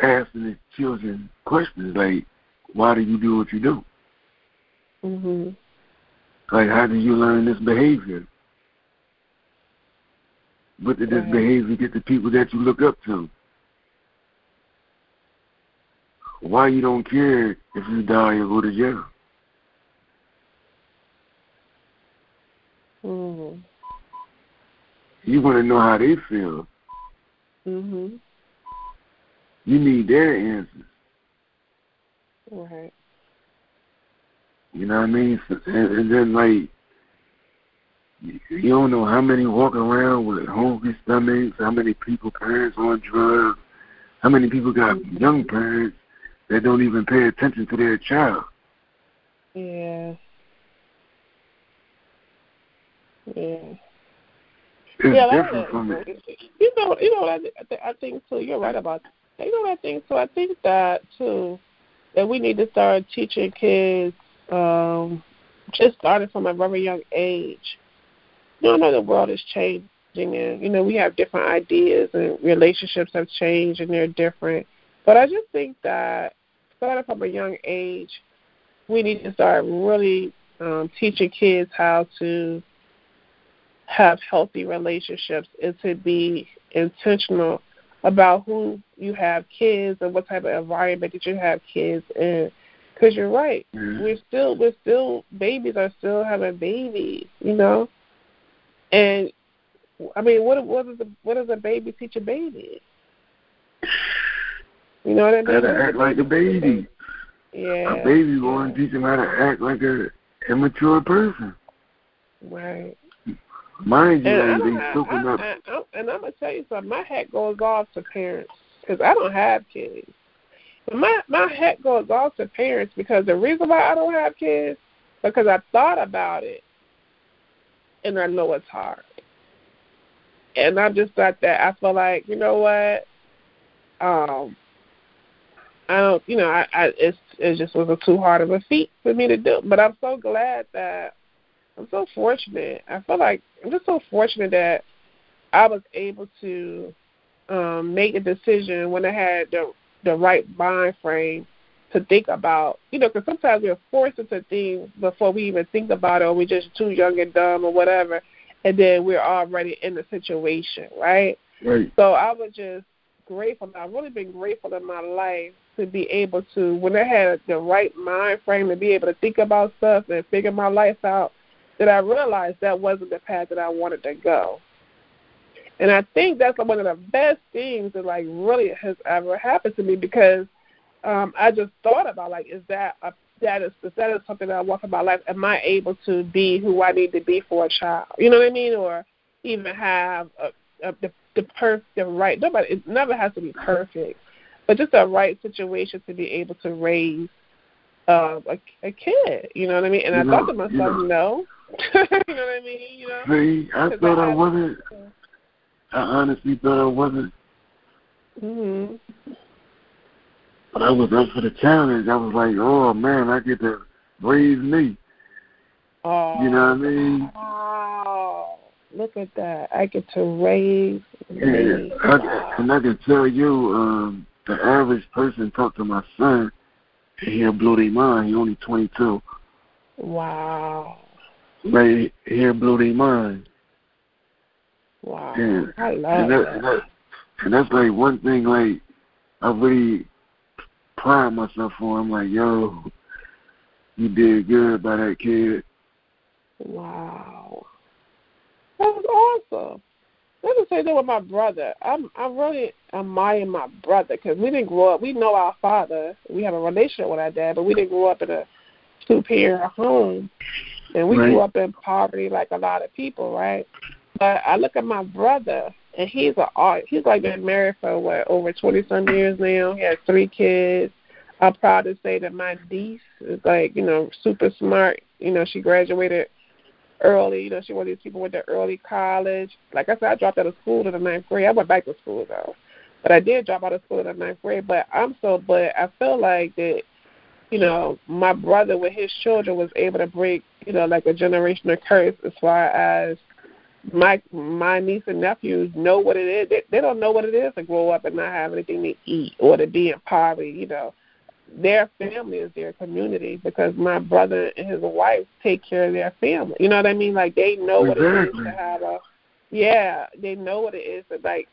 [SPEAKER 2] asking the children questions like, why do you do what you do?
[SPEAKER 1] Mhm.
[SPEAKER 2] Like, how do you learn this behavior? What did this behavior get the people that you look up to? Why you don't care if you die or go to jail?
[SPEAKER 1] Mhm.
[SPEAKER 2] You want to know how they feel.
[SPEAKER 1] Mhm.
[SPEAKER 2] You need their answers.
[SPEAKER 1] Right.
[SPEAKER 2] You know what I mean? And, and then like, you don't know how many walk around with hungry stomachs, how many people parents on drugs, how many people got young parents that don't even pay attention to their child.
[SPEAKER 1] Yeah. Yeah.
[SPEAKER 2] It's
[SPEAKER 1] yeah,
[SPEAKER 2] different from it.
[SPEAKER 1] You know, you know what I, th- I th- I think too. You're right about that. You know what I think too. I think that too that we need to start teaching kids um, just starting from a very young age. You know the world is changing, and you know we have different ideas, and relationships have changed, and they're different. But I just think that starting from a young age, we need to start really um, teaching kids how to have healthy relationships and to be intentional about who you have kids and what type of environment that you have kids in. Because you're right,
[SPEAKER 2] Mhm.
[SPEAKER 1] we're still we're still babies are still having babies, you know. And I mean, what what does a what does a baby teach a baby? You know what I mean?
[SPEAKER 2] Gotta act like a baby.
[SPEAKER 1] Yeah.
[SPEAKER 2] A baby to teach them how to act like a immature person.
[SPEAKER 1] Right.
[SPEAKER 2] Mind you,
[SPEAKER 1] And I
[SPEAKER 2] like,
[SPEAKER 1] don't
[SPEAKER 2] they soaking up.
[SPEAKER 1] I, I, and I'm gonna tell you something. My hat goes off to parents because I don't have kids. But my my hat goes off to parents because the reason why I don't have kids because I thought about it, and I know it's hard. And I just thought that I feel like you know what, um, I don't, you know, I, I it's it just was a too hard of a feat for me to do. But I'm so glad that I'm so fortunate. I feel like I'm just so fortunate that I was able to um, make a decision when I had the the right mind frame to think about. You know, because sometimes we're forced into things before we even think about it, or we're just too young and dumb, or whatever, and then we're already in the situation, right?
[SPEAKER 2] Right.
[SPEAKER 1] So I was just grateful. I've really been grateful in my life to be able to, when I had the right mind frame to be able to think about stuff and figure my life out, that I realized that wasn't the path that I wanted to go. And I think that's one of the best things that like really has ever happened to me because um I just thought about like is that a that is is that is something that I want for my life? Am I able to be who I need to be for a child? You know what I mean? Or even have a, a, the the perfect, the right. Nobody, it never has to be perfect, but just the right situation to be able to raise uh, a, a kid. You know what I mean? And you I know, thought to myself, you know, no. you know what I mean? You know.
[SPEAKER 2] See, I thought I, I wasn't. I honestly thought I wasn't.
[SPEAKER 1] Mhm.
[SPEAKER 2] But I was up for the challenge. I was like, oh man, I get to raise me.
[SPEAKER 1] Oh.
[SPEAKER 2] You know what I mean?
[SPEAKER 1] Wow. Look at that. I get to raise
[SPEAKER 2] yeah, me. I, and I can tell you, um, the average person talk to my son, and he'll blow their mind. He only 22.
[SPEAKER 1] Wow.
[SPEAKER 2] Right, he'll blow their mind.
[SPEAKER 1] Wow.
[SPEAKER 2] And,
[SPEAKER 1] I love
[SPEAKER 2] and
[SPEAKER 1] that.
[SPEAKER 2] that, and that. And that's like one thing, like, I really pride myself for. I'm like, yo, you did good by that kid.
[SPEAKER 1] Wow. That was awesome. Let me say that with my brother. I'm I really admire my brother because we didn't grow up. We know our father. We have a relationship with our dad, but we didn't grow up in a two parent home, and we
[SPEAKER 2] right.
[SPEAKER 1] grew up in poverty like a lot of people, right? But I look at my brother, and he's a art. He's like been married for what over twenty some years now. He has three kids. I'm proud to say that my niece is like you know super smart. You know she graduated early. You know, she one of these people went to early college. Like I said, I dropped out of school in the ninth grade. I went back to school though, but I did drop out of school in the ninth grade. But I'm so, but I feel like that, you know, my brother with his children was able to break, you know, like a generational curse as far as my my niece and nephews know what it is. They, they don't know what it is to grow up and not have anything to eat or to be in poverty. You know, their family is their community because my brother and his wife take care of their family. You know what I mean? Like they know
[SPEAKER 2] exactly.
[SPEAKER 1] what it is to have a yeah, they know what it is to like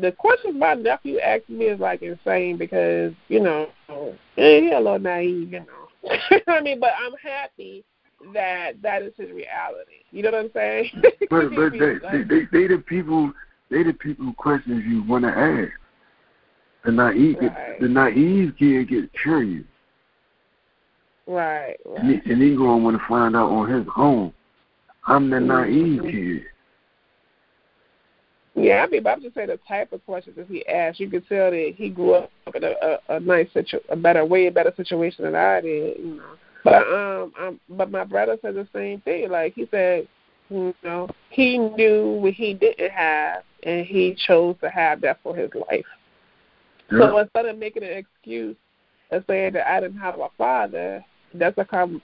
[SPEAKER 1] the question my nephew asked me is like insane because, you know, he's a little naive, you know. I mean, but I'm happy that that is his reality. You know what I'm saying?
[SPEAKER 2] but but they, they they they the people they the people questions you want to ask. The naive, right. the naive kid gets curious.
[SPEAKER 1] Right, right.
[SPEAKER 2] And, he, and he going to want to find out on his own. I'm the
[SPEAKER 1] mm-hmm.
[SPEAKER 2] naive kid.
[SPEAKER 1] Yeah, I mean, but I'm just saying the type of questions that he asked. You could tell that he grew up in a, a, a nice situ, a better, way a better situation than I did. You know, but um, um, but my brother said the same thing. Like he said, you know, he knew what he didn't have, and he chose to have that for his life. Yeah. So instead of making an excuse and saying that I didn't have a father, that's come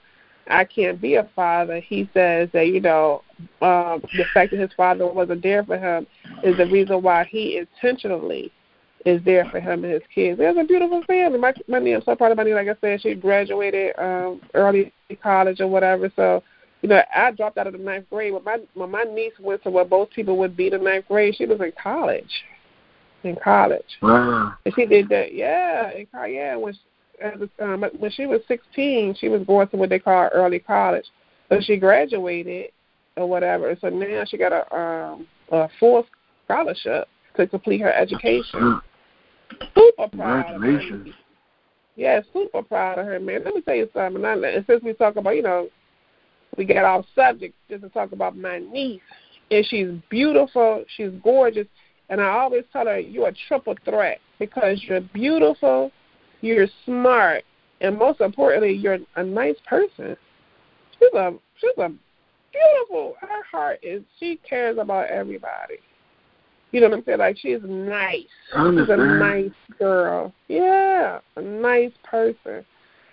[SPEAKER 1] I can't be a father. He says that you know um, the fact that his father wasn't there for him is the reason why he intentionally is there for him and his kids. There's a beautiful family. My my niece, so part of my niece, like I said, she graduated um, early college or whatever. So you know, I dropped out of the ninth grade. When my when my niece went to where both people would be the ninth grade, she was in college in college.
[SPEAKER 2] Wow.
[SPEAKER 1] And she did that, yeah, in college, yeah. When she, um, when she was 16, she was going to what they call early college. So she graduated or whatever. So now she got a um a full scholarship to complete her education. Super proud of her. Yeah, super proud of her, man. Let me tell you something. And since we talk about, you know, we got off subject just to talk about my niece, and she's beautiful, she's gorgeous, and I always tell her, you're a triple threat because you're beautiful, you're smart, and most importantly, you're a nice person. She's a she's a beautiful. Her heart is she cares about everybody. You know what I'm saying? Like she's nice. She's a nice girl. Yeah, a nice person.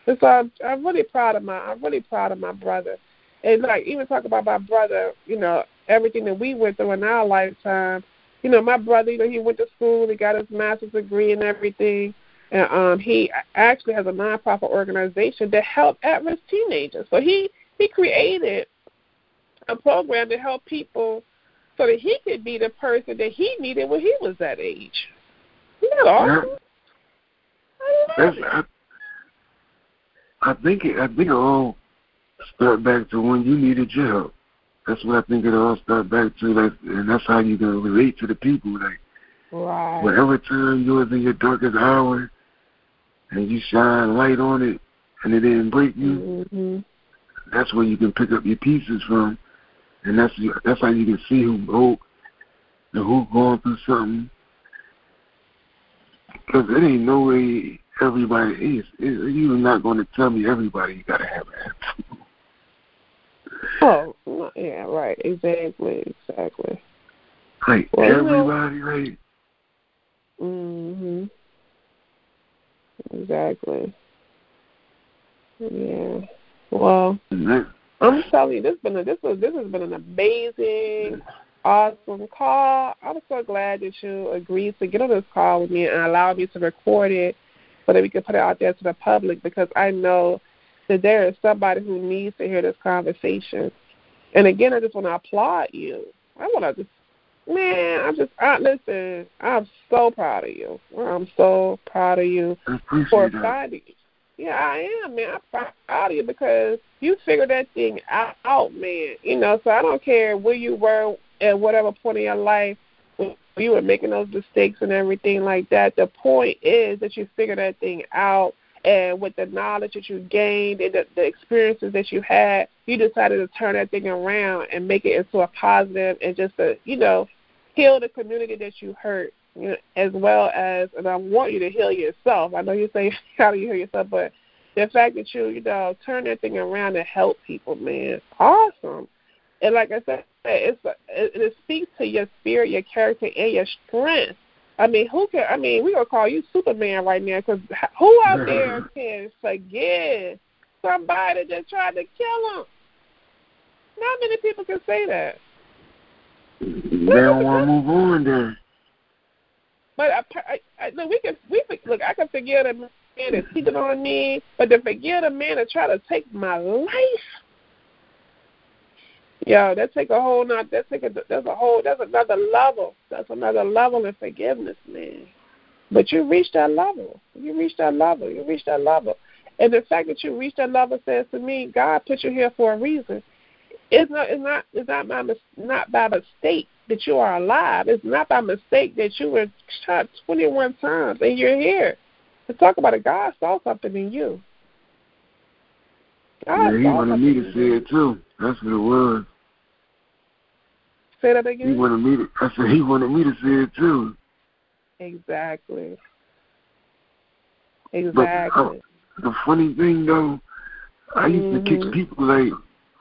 [SPEAKER 1] And so I'm, I'm really proud of my I'm really proud of my brother. And like even talk about my brother, you know, everything that we went through in our lifetime you know, my brother, you know, he went to school, he got his master's degree and everything. And um he actually has a nonprofit organization to help at risk teenagers. So he he created a program to help people so that he could be the person that he needed when he was that age. Isn't that awesome?
[SPEAKER 2] I, I think it, I think it all start back to when you needed your help that's what I think it all starts back to. Like, and that's how you can relate to the people. Like,
[SPEAKER 1] right.
[SPEAKER 2] whatever time you was in your darkest hour, and you shine light on it, and it didn't break you.
[SPEAKER 1] Mm-hmm.
[SPEAKER 2] That's where you can pick up your pieces from, and that's that's how you can see who broke, and who going through something. Because it ain't no way everybody is. It, you're not going to tell me everybody you got to have an attitude.
[SPEAKER 1] Oh, yeah, right. Exactly, exactly.
[SPEAKER 2] Like well, everybody, you know, like.
[SPEAKER 1] Mhm. Exactly. Yeah. Well, I'm telling you, this been a, this was this has been an amazing, awesome call. I'm so glad that you agreed to get on this call with me and allow me to record it so that we can put it out there to the public because I know that there is somebody who needs to hear this conversation. And again, I just want to applaud you. I want to just, man, I'm just, I, listen, I'm so proud of you. I'm so proud of you for finding. Yeah, I am, man. I'm proud of you because you figured that thing out, man. You know, so I don't care where you were at whatever point in your life when you were making those mistakes and everything like that. The point is that you figured that thing out and with the knowledge that you gained and the, the experiences that you had, you decided to turn that thing around and make it into a positive and just to, you know, heal the community that you hurt, as well as, and I want you to heal yourself. I know you say how do you heal yourself, but the fact that you, you know, turn that thing around and help people, man, awesome. And like I said, it's a, it, it speaks to your spirit, your character, and your strength I mean, who can? I mean, we gonna call you Superman right now because who out there can forgive somebody that tried to kill him? Not many people can say that.
[SPEAKER 2] They don't want to move on then.
[SPEAKER 1] But I, I, I, look, we can we look. I can forgive a man that cheated on me, but to forgive a man that tried to take my life, yeah, that take a whole not that take a that's a whole that's another level. That's another level in forgiveness, man. But you reached that level. You reached that level. You reached that level. And the fact that you reached that level says to me, God put you here for a reason. It's not it's not it's not by not by mistake that you are alive. It's not by mistake that you were shot twenty one times and you're here. To talk about it, God saw something in you.
[SPEAKER 2] God yeah, he wanted me to see it too. That's what it was.
[SPEAKER 1] Say that again.
[SPEAKER 2] He wanted me to. I said he wanted me to say it too.
[SPEAKER 1] Exactly. Exactly. But, uh,
[SPEAKER 2] the funny thing though, I used mm-hmm. to kick mm-hmm. people like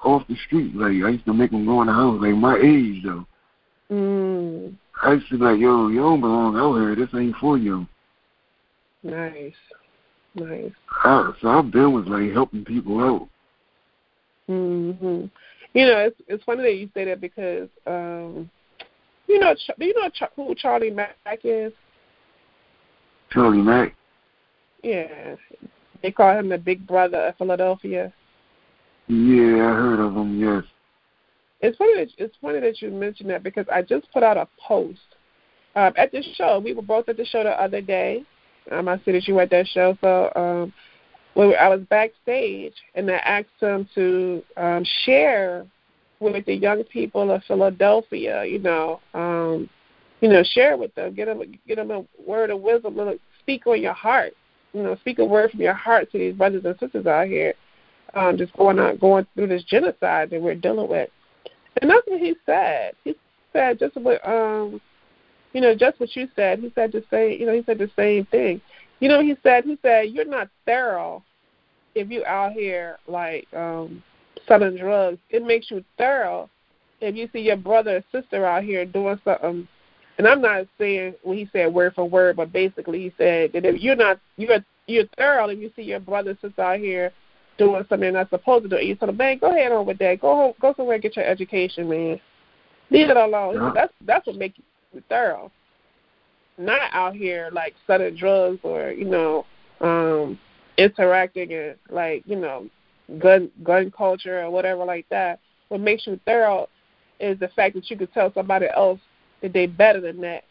[SPEAKER 2] off the street. Like I used to make them go in the house. Like my age though.
[SPEAKER 1] Mm.
[SPEAKER 2] I used to be like, yo, you don't belong out here. This ain't for you.
[SPEAKER 1] Nice. Nice.
[SPEAKER 2] I, so I've been with like helping people out.
[SPEAKER 1] Mhm. You know, it's it's funny that you say that because um you know do you know who Charlie Mack is?
[SPEAKER 2] Charlie Mack.
[SPEAKER 1] Yeah, they call him the Big Brother of Philadelphia.
[SPEAKER 2] Yeah, I heard of him. Yes.
[SPEAKER 1] It's funny that it's funny that you mentioned that because I just put out a post um, at this show. We were both at the show the other day. Um, I see that you were at that show, so um, when I was backstage and I asked them to um, share with the young people of Philadelphia, you know, um, you know, share with them, get them, get them a word of wisdom, speak on your heart, you know, speak a word from your heart to these brothers and sisters out here, um, just going on, going through this genocide that we're dealing with. And that's what he said. He said just what, um, you know, just what you said. He said the same, you know, he said the same thing. You know, he said, he said, you're not thorough if you out here like um selling drugs. It makes you thorough if you see your brother or sister out here doing something. And I'm not saying when he said word for word, but basically he said that if you're not you're you're thorough if you see your brother or sister out here doing something they're not supposed to do. You tell them, man, go ahead on with that. Go home, go somewhere and get your education, man. Leave it alone. Yeah. That's that's what makes you thorough. Not out here like selling drugs or you know um interacting and like you know gun gun culture or whatever like that. What makes you thorough is the fact that you can tell somebody else that they're better than that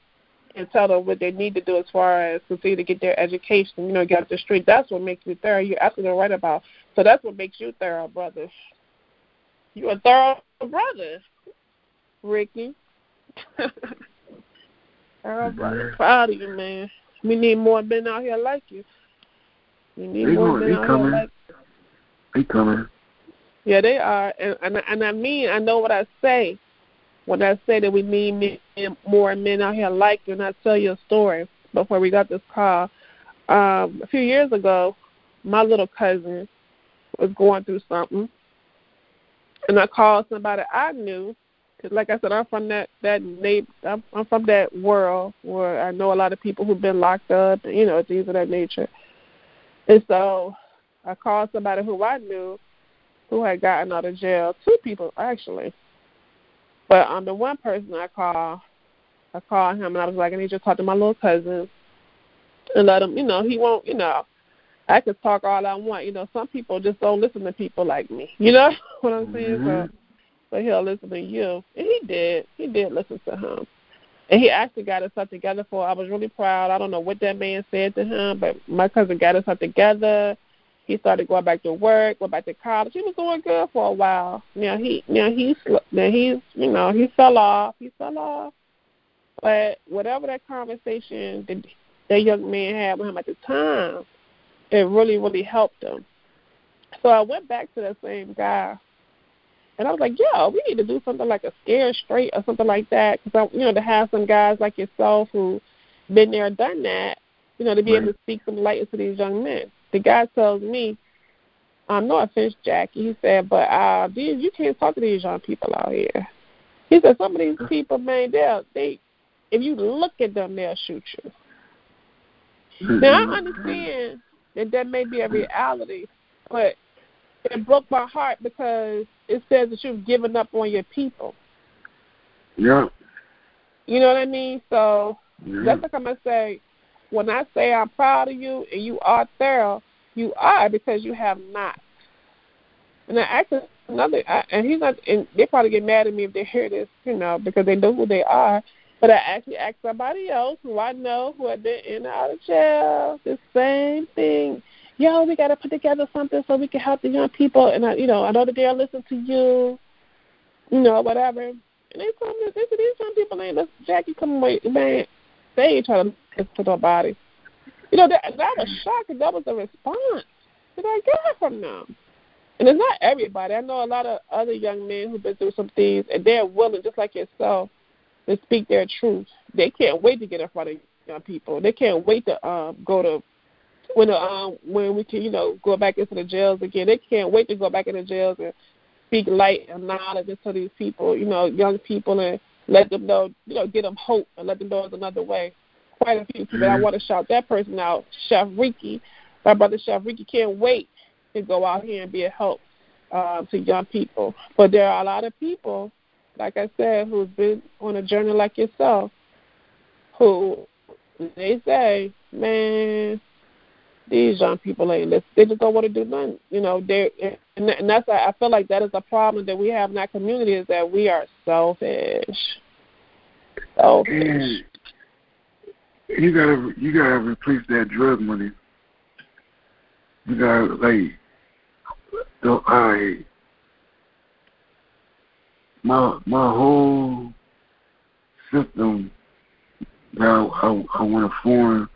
[SPEAKER 1] and tell them what they need to do as far as continue to get their education, you know, get off the street. That's what makes you thorough. You're absolutely right about. So that's what makes you thorough, brother. You're a thorough brother, Ricky. thorough brother. Proud of you, man. We need more men out here like you. We need they more men out coming. here like
[SPEAKER 2] They coming.
[SPEAKER 1] Yeah, they are, and, and and I mean, I know what I say. when I say that we need men, more men out here like you, and I tell you a story before we got this call. Um, a few years ago, my little cousin was going through something, and I called somebody I knew. Cause like I said, I'm from that that neighbor. I'm, I'm from that world where I know a lot of people who've been locked up, you know, things of that nature. And so I called somebody who I knew who had gotten out of jail. Two people actually. But um the one person I called I called him and I was like, I need you to talk to my little cousin and let him you know, he won't you know, I could talk all I want. You know, some people just don't listen to people like me. You know what I'm saying? Mm-hmm. So but he'll listen to you. And he did. He did listen to him. And he actually got us up together for I was really proud. I don't know what that man said to him, but my cousin got us up together he started going back to work, went back to college. He was doing good for a while. Now he now he's now he's you know he fell off. He fell off. But whatever that conversation that that young man had with him at the time, it really really helped him. So I went back to that same guy, and I was like, "Yo, we need to do something like a scare straight or something like that, because I, you know, to have some guys like yourself who been there, done that, you know, to be right. able to speak some light into these young men." the guy tells me, um, no offense, Jackie, he said, but uh, these you can't talk to these young people out here. He said some of these people, man, they'll they if you look at them, they'll shoot you. Mm-hmm. Now I understand that that may be a reality, but it broke my heart because it says that you've given up on your people.
[SPEAKER 2] Yeah.
[SPEAKER 1] You know what I mean? So yeah. that's like I'm gonna say when I say I'm proud of you and you are thorough, you are because you have not. And I asked another, I, and he's not, and they probably get mad at me if they hear this, you know, because they know who they are. But I actually asked somebody else who I know who had been in and out of jail the same thing. Yo, we got to put together something so we can help the young people. And I, you know, I know that they'll listen to you, you know, whatever. And they told me, they these young people ain't listen. Jackie, come away, man. They ain't trying to to nobody. You know, that that was shocking. That was a response that I got from them. And it's not everybody. I know a lot of other young men who've been through some things, and they're willing, just like yourself, to speak their truth. They can't wait to get in front of young people. They can't wait to um go to when um when we can you know go back into the jails again. They can't wait to go back into jails and speak light and knowledge into these people, you know, young people, and let them know, you know, give them hope and let them know there's another way quite a few people. Mm-hmm. I want to shout that person out, Chef Ricky. My brother Chef Ricky can't wait to go out here and be a help uh, to young people. But there are a lot of people, like I said, who've been on a journey like yourself, who they say, man, these young people ain't this. They just don't want to do nothing. You know, they and that's I feel like that is a problem that we have in our community is that we are selfish. Selfish. Mm
[SPEAKER 2] you gotta you gotta replace that drug money. You gotta like the I my my whole system now I I want to form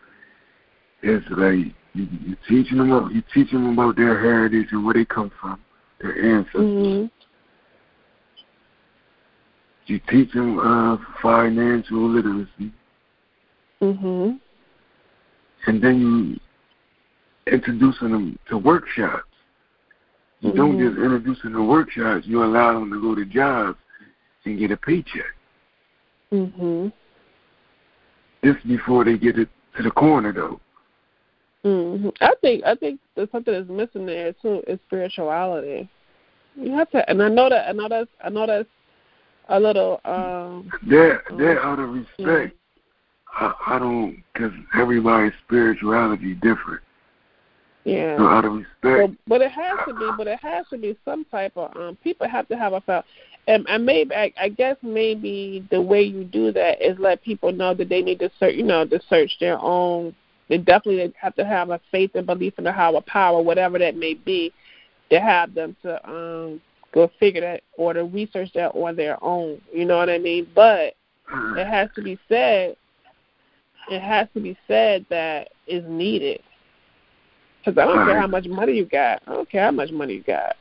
[SPEAKER 2] is like you, you teaching them about you teaching them about their heritage and where they come from, their ancestors. Mm-hmm. You teach them uh, financial literacy.
[SPEAKER 1] Mhm.
[SPEAKER 2] And then you introducing them to workshops. You mm-hmm. don't just introduce them to workshops. You allow them to go to jobs and get a paycheck.
[SPEAKER 1] Mhm.
[SPEAKER 2] Just before they get it to the corner, though.
[SPEAKER 1] hmm I think I think there's something that's missing there too is spirituality. You have to, and I know that I know that's I know that's a little. um
[SPEAKER 2] That that out of respect, I, I don't, because everybody's spirituality different.
[SPEAKER 1] Yeah.
[SPEAKER 2] So out of respect.
[SPEAKER 1] But, but it has to be. But it has to be some type of. Um, people have to have a felt. And, and maybe I, I guess maybe the way you do that is let people know that they need to search. You know, to search their own. They definitely have to have a faith and belief in the higher power, whatever that may be, to have them to um go figure that or to research that on their own. You know what I mean? But it has to be said it has to be said that is needed. Because I don't right. care how much money you got. I don't care how much money you got.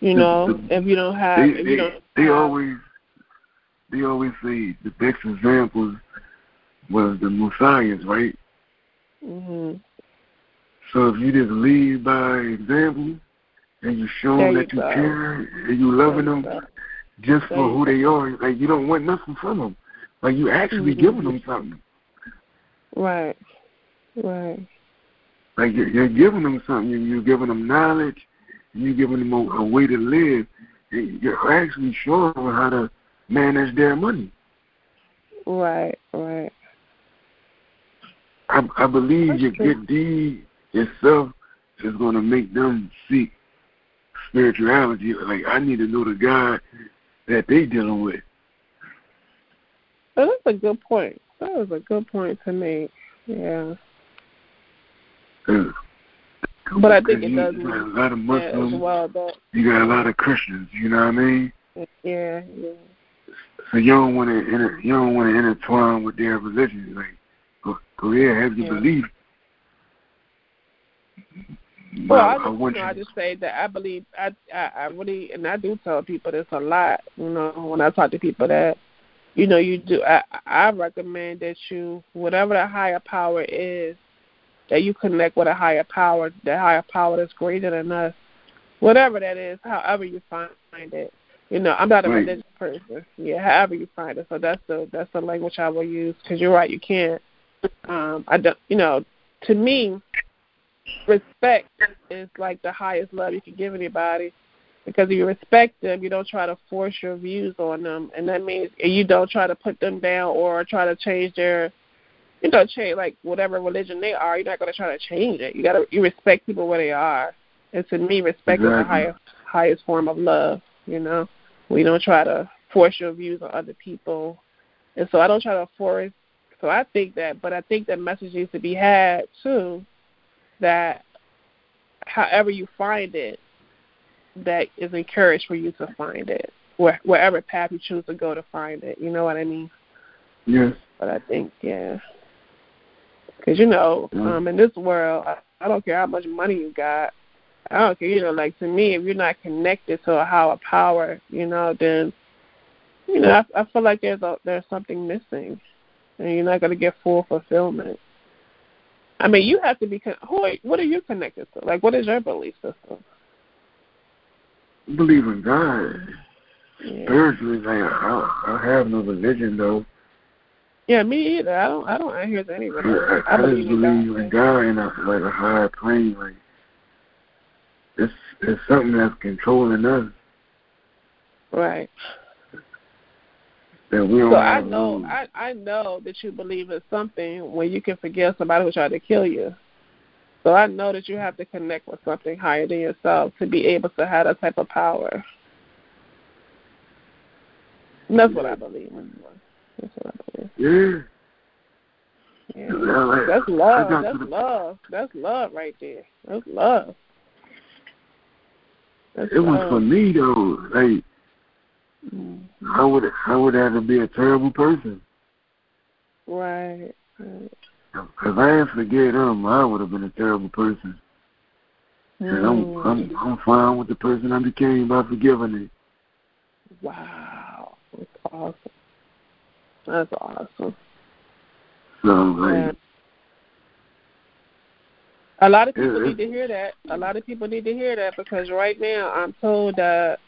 [SPEAKER 1] You know, the, the, if you don't have,
[SPEAKER 2] they,
[SPEAKER 1] if you don't,
[SPEAKER 2] they, they always, they always say the best examples was the Messiahs, right?
[SPEAKER 1] Mhm.
[SPEAKER 2] So if you just lead by example and you show them that you
[SPEAKER 1] go.
[SPEAKER 2] care and you loving them
[SPEAKER 1] go.
[SPEAKER 2] just
[SPEAKER 1] There
[SPEAKER 2] for who they are, like you don't want nothing from them. Like you actually
[SPEAKER 1] Mhm.
[SPEAKER 2] giving them something.
[SPEAKER 1] Right. Right.
[SPEAKER 2] Like you're, you're giving them something. You're, you're giving them knowledge. You're giving them a, a way to live. And You're actually showing them how to manage their money.
[SPEAKER 1] Right. Right.
[SPEAKER 2] I, I believe
[SPEAKER 1] That's
[SPEAKER 2] your
[SPEAKER 1] true.
[SPEAKER 2] good deed itself is going to make them seek spirituality. Like I need to know the God that they dealing with.
[SPEAKER 1] That's a good point. That was a good point to make. Yeah.
[SPEAKER 2] 'Cause-
[SPEAKER 1] But I think it
[SPEAKER 2] you,
[SPEAKER 1] does
[SPEAKER 2] you got a lot of Muslims.
[SPEAKER 1] well. That
[SPEAKER 2] You got a lot of Christians. You know what I mean?
[SPEAKER 1] yeah. Yeah.
[SPEAKER 2] So you don't want to you don't want to intertwine with their religion. Like go, go ahead, have your
[SPEAKER 1] Yeah.
[SPEAKER 2] belief.
[SPEAKER 1] Well, I,
[SPEAKER 2] I,
[SPEAKER 1] just,
[SPEAKER 2] I want
[SPEAKER 1] you know. I just say that I believe I, I I really and I do tell people this a lot. You know, when I talk to people that, you know, you do. I I recommend that you whatever the higher power is, that you connect with a higher power, the higher power that's greater than us, whatever that is, however you find it. You know, I'm not a
[SPEAKER 2] Right.
[SPEAKER 1] religious person. Yeah, however you find it. So that's the that's the language I will use because you're right. You can't. Um, I don't. You know, to me, respect is like the highest love you can give anybody because if you respect them, you don't try to force your views on them, and that means you don't try to put them down or try to change their, you know, change like whatever religion they are. You're not going to try to change it. You got to you respect people where they are, and to me, respect is the highest highest form of love. You know, we don't try to force your views on other people, and so I don't try to force. So I think that, but I think that message needs to be had too that however you find it, that is encouraged for you to find it, where, wherever path you choose to go to find it. You know what I mean?
[SPEAKER 2] Yes.
[SPEAKER 1] But I think, yeah, because you know,
[SPEAKER 2] Mhm.
[SPEAKER 1] um, in this world, I, I don't care how much money you got. I don't care. You know, like to me, if you're not connected to a higher power, you know, then you know, I, I feel like there's a there's something missing, and you're not going to get full fulfillment. I mean, you have to be. Who? Are, what are you connected to? Like, what is your belief system?
[SPEAKER 2] Believe in God.
[SPEAKER 1] Yeah.
[SPEAKER 2] Spiritually, like I, I have no religion though.
[SPEAKER 1] Yeah, me either. I don't. I don't adhere to any
[SPEAKER 2] I. I, I just
[SPEAKER 1] believe in
[SPEAKER 2] believe
[SPEAKER 1] God.
[SPEAKER 2] in God in a like a higher plane. Like it's it's something that's controlling us
[SPEAKER 1] Right.
[SPEAKER 2] that we don't
[SPEAKER 1] So I know.
[SPEAKER 2] no-
[SPEAKER 1] I I know that you believe in something when you can forgive somebody who tried to kill you. So I know that you have to connect with something higher than yourself to be able to have that type of power. And that's what I believe in. That's what I believe.
[SPEAKER 2] Yeah.
[SPEAKER 1] Yeah.
[SPEAKER 2] Like,
[SPEAKER 1] That's love. That's
[SPEAKER 2] the-
[SPEAKER 1] love. That's love right there. That's love. That's
[SPEAKER 2] It was for me though. Like. I would I would have to be a terrible person.
[SPEAKER 1] Right. right.
[SPEAKER 2] If I didn't forget him, I would have been a terrible person. And I'm
[SPEAKER 1] Mm.
[SPEAKER 2] I'm I'm fine with the person I became by forgiving it.
[SPEAKER 1] Wow. That's awesome. That's awesome.
[SPEAKER 2] So
[SPEAKER 1] A lot of people need to hear that. A lot of people need to hear that because right now I'm told that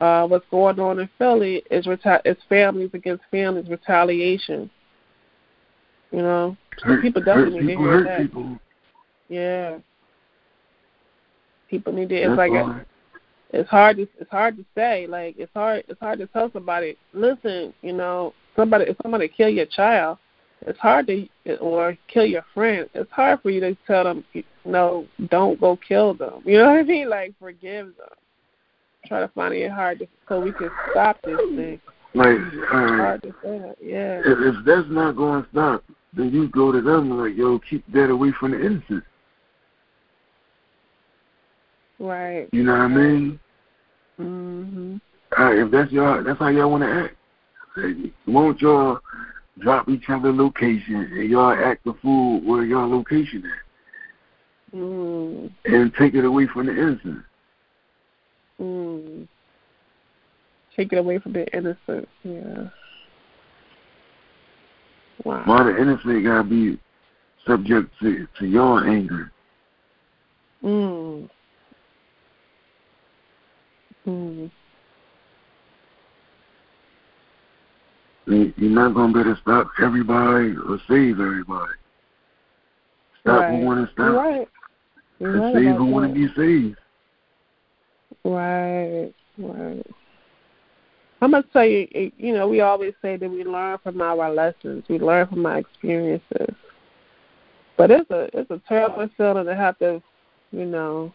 [SPEAKER 1] uh, what's going on in Philly is reti- is families against families retaliation. You know, so
[SPEAKER 2] hurt,
[SPEAKER 1] people definitely need to hear that.
[SPEAKER 2] people.
[SPEAKER 1] Yeah, people need to. It's
[SPEAKER 2] That's
[SPEAKER 1] like a, it's hard to it's hard to say. Like it's hard it's hard to tell somebody, listen, you know, somebody if somebody kill your child, it's hard to or kill your friend. It's hard for you to tell them, no, don't go kill them. You know what I mean? Like forgive them. Try to find it hard to, so we can stop this thing.
[SPEAKER 2] Like
[SPEAKER 1] It's
[SPEAKER 2] all right,
[SPEAKER 1] hard to say that. Yeah.
[SPEAKER 2] if, if that's not going to stop, then you go to them and like, yo, keep that away from the innocent.
[SPEAKER 1] Right.
[SPEAKER 2] You know what I mean?
[SPEAKER 1] Mhm.
[SPEAKER 2] All right, if that's y'all, that's how y'all want to act. Won't y'all drop each other location and y'all act the fool where y'all location at,
[SPEAKER 1] Mm.
[SPEAKER 2] and take it away from the innocent?
[SPEAKER 1] Mm. Take it away from the innocent. Yeah. Wow.
[SPEAKER 2] Why the innocent gotta be subject to to your anger?
[SPEAKER 1] Mm. Mm.
[SPEAKER 2] You're not gonna be able to stop everybody or save everybody. Stop
[SPEAKER 1] right.
[SPEAKER 2] who wanna stop
[SPEAKER 1] right. You're
[SPEAKER 2] and
[SPEAKER 1] right
[SPEAKER 2] save who wanna be saved.
[SPEAKER 1] Right, right. I'm gonna tell you, you know, we always say that we learn from our lessons, we learn from our experiences. But it's a it's a terrible feeling to have to, you know,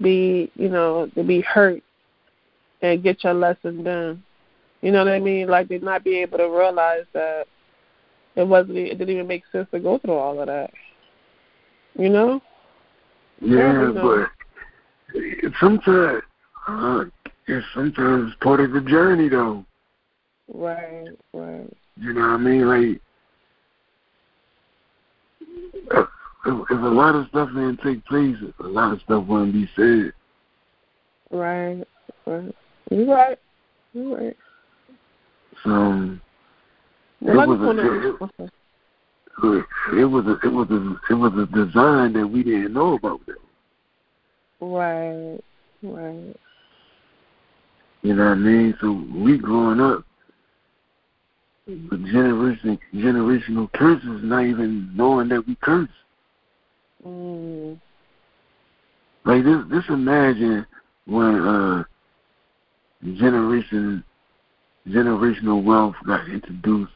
[SPEAKER 1] be you know to be hurt and get your lesson done. You know what I mean? Like to not be able to realize that it wasn't it didn't even make sense to go through all of that. You know?
[SPEAKER 2] Yeah,
[SPEAKER 1] Terrible, no.
[SPEAKER 2] but sometimes uh, it's sometimes part of the journey though.
[SPEAKER 1] Right, right.
[SPEAKER 2] You know what I mean? Like if, if if a lot of stuff didn't take place, a lot of stuff wouldn't be said.
[SPEAKER 1] Right, right. You're right. You're right.
[SPEAKER 2] So um,
[SPEAKER 1] Well,
[SPEAKER 2] it was a, it, it was a it was a it was a design that we didn't know about. Though.
[SPEAKER 1] Right, right.
[SPEAKER 2] You know what I mean? So we growing up with generation generational curses, not even knowing that we curse.
[SPEAKER 1] Mm.
[SPEAKER 2] Like this, this imagine when uh generation generational wealth got introduced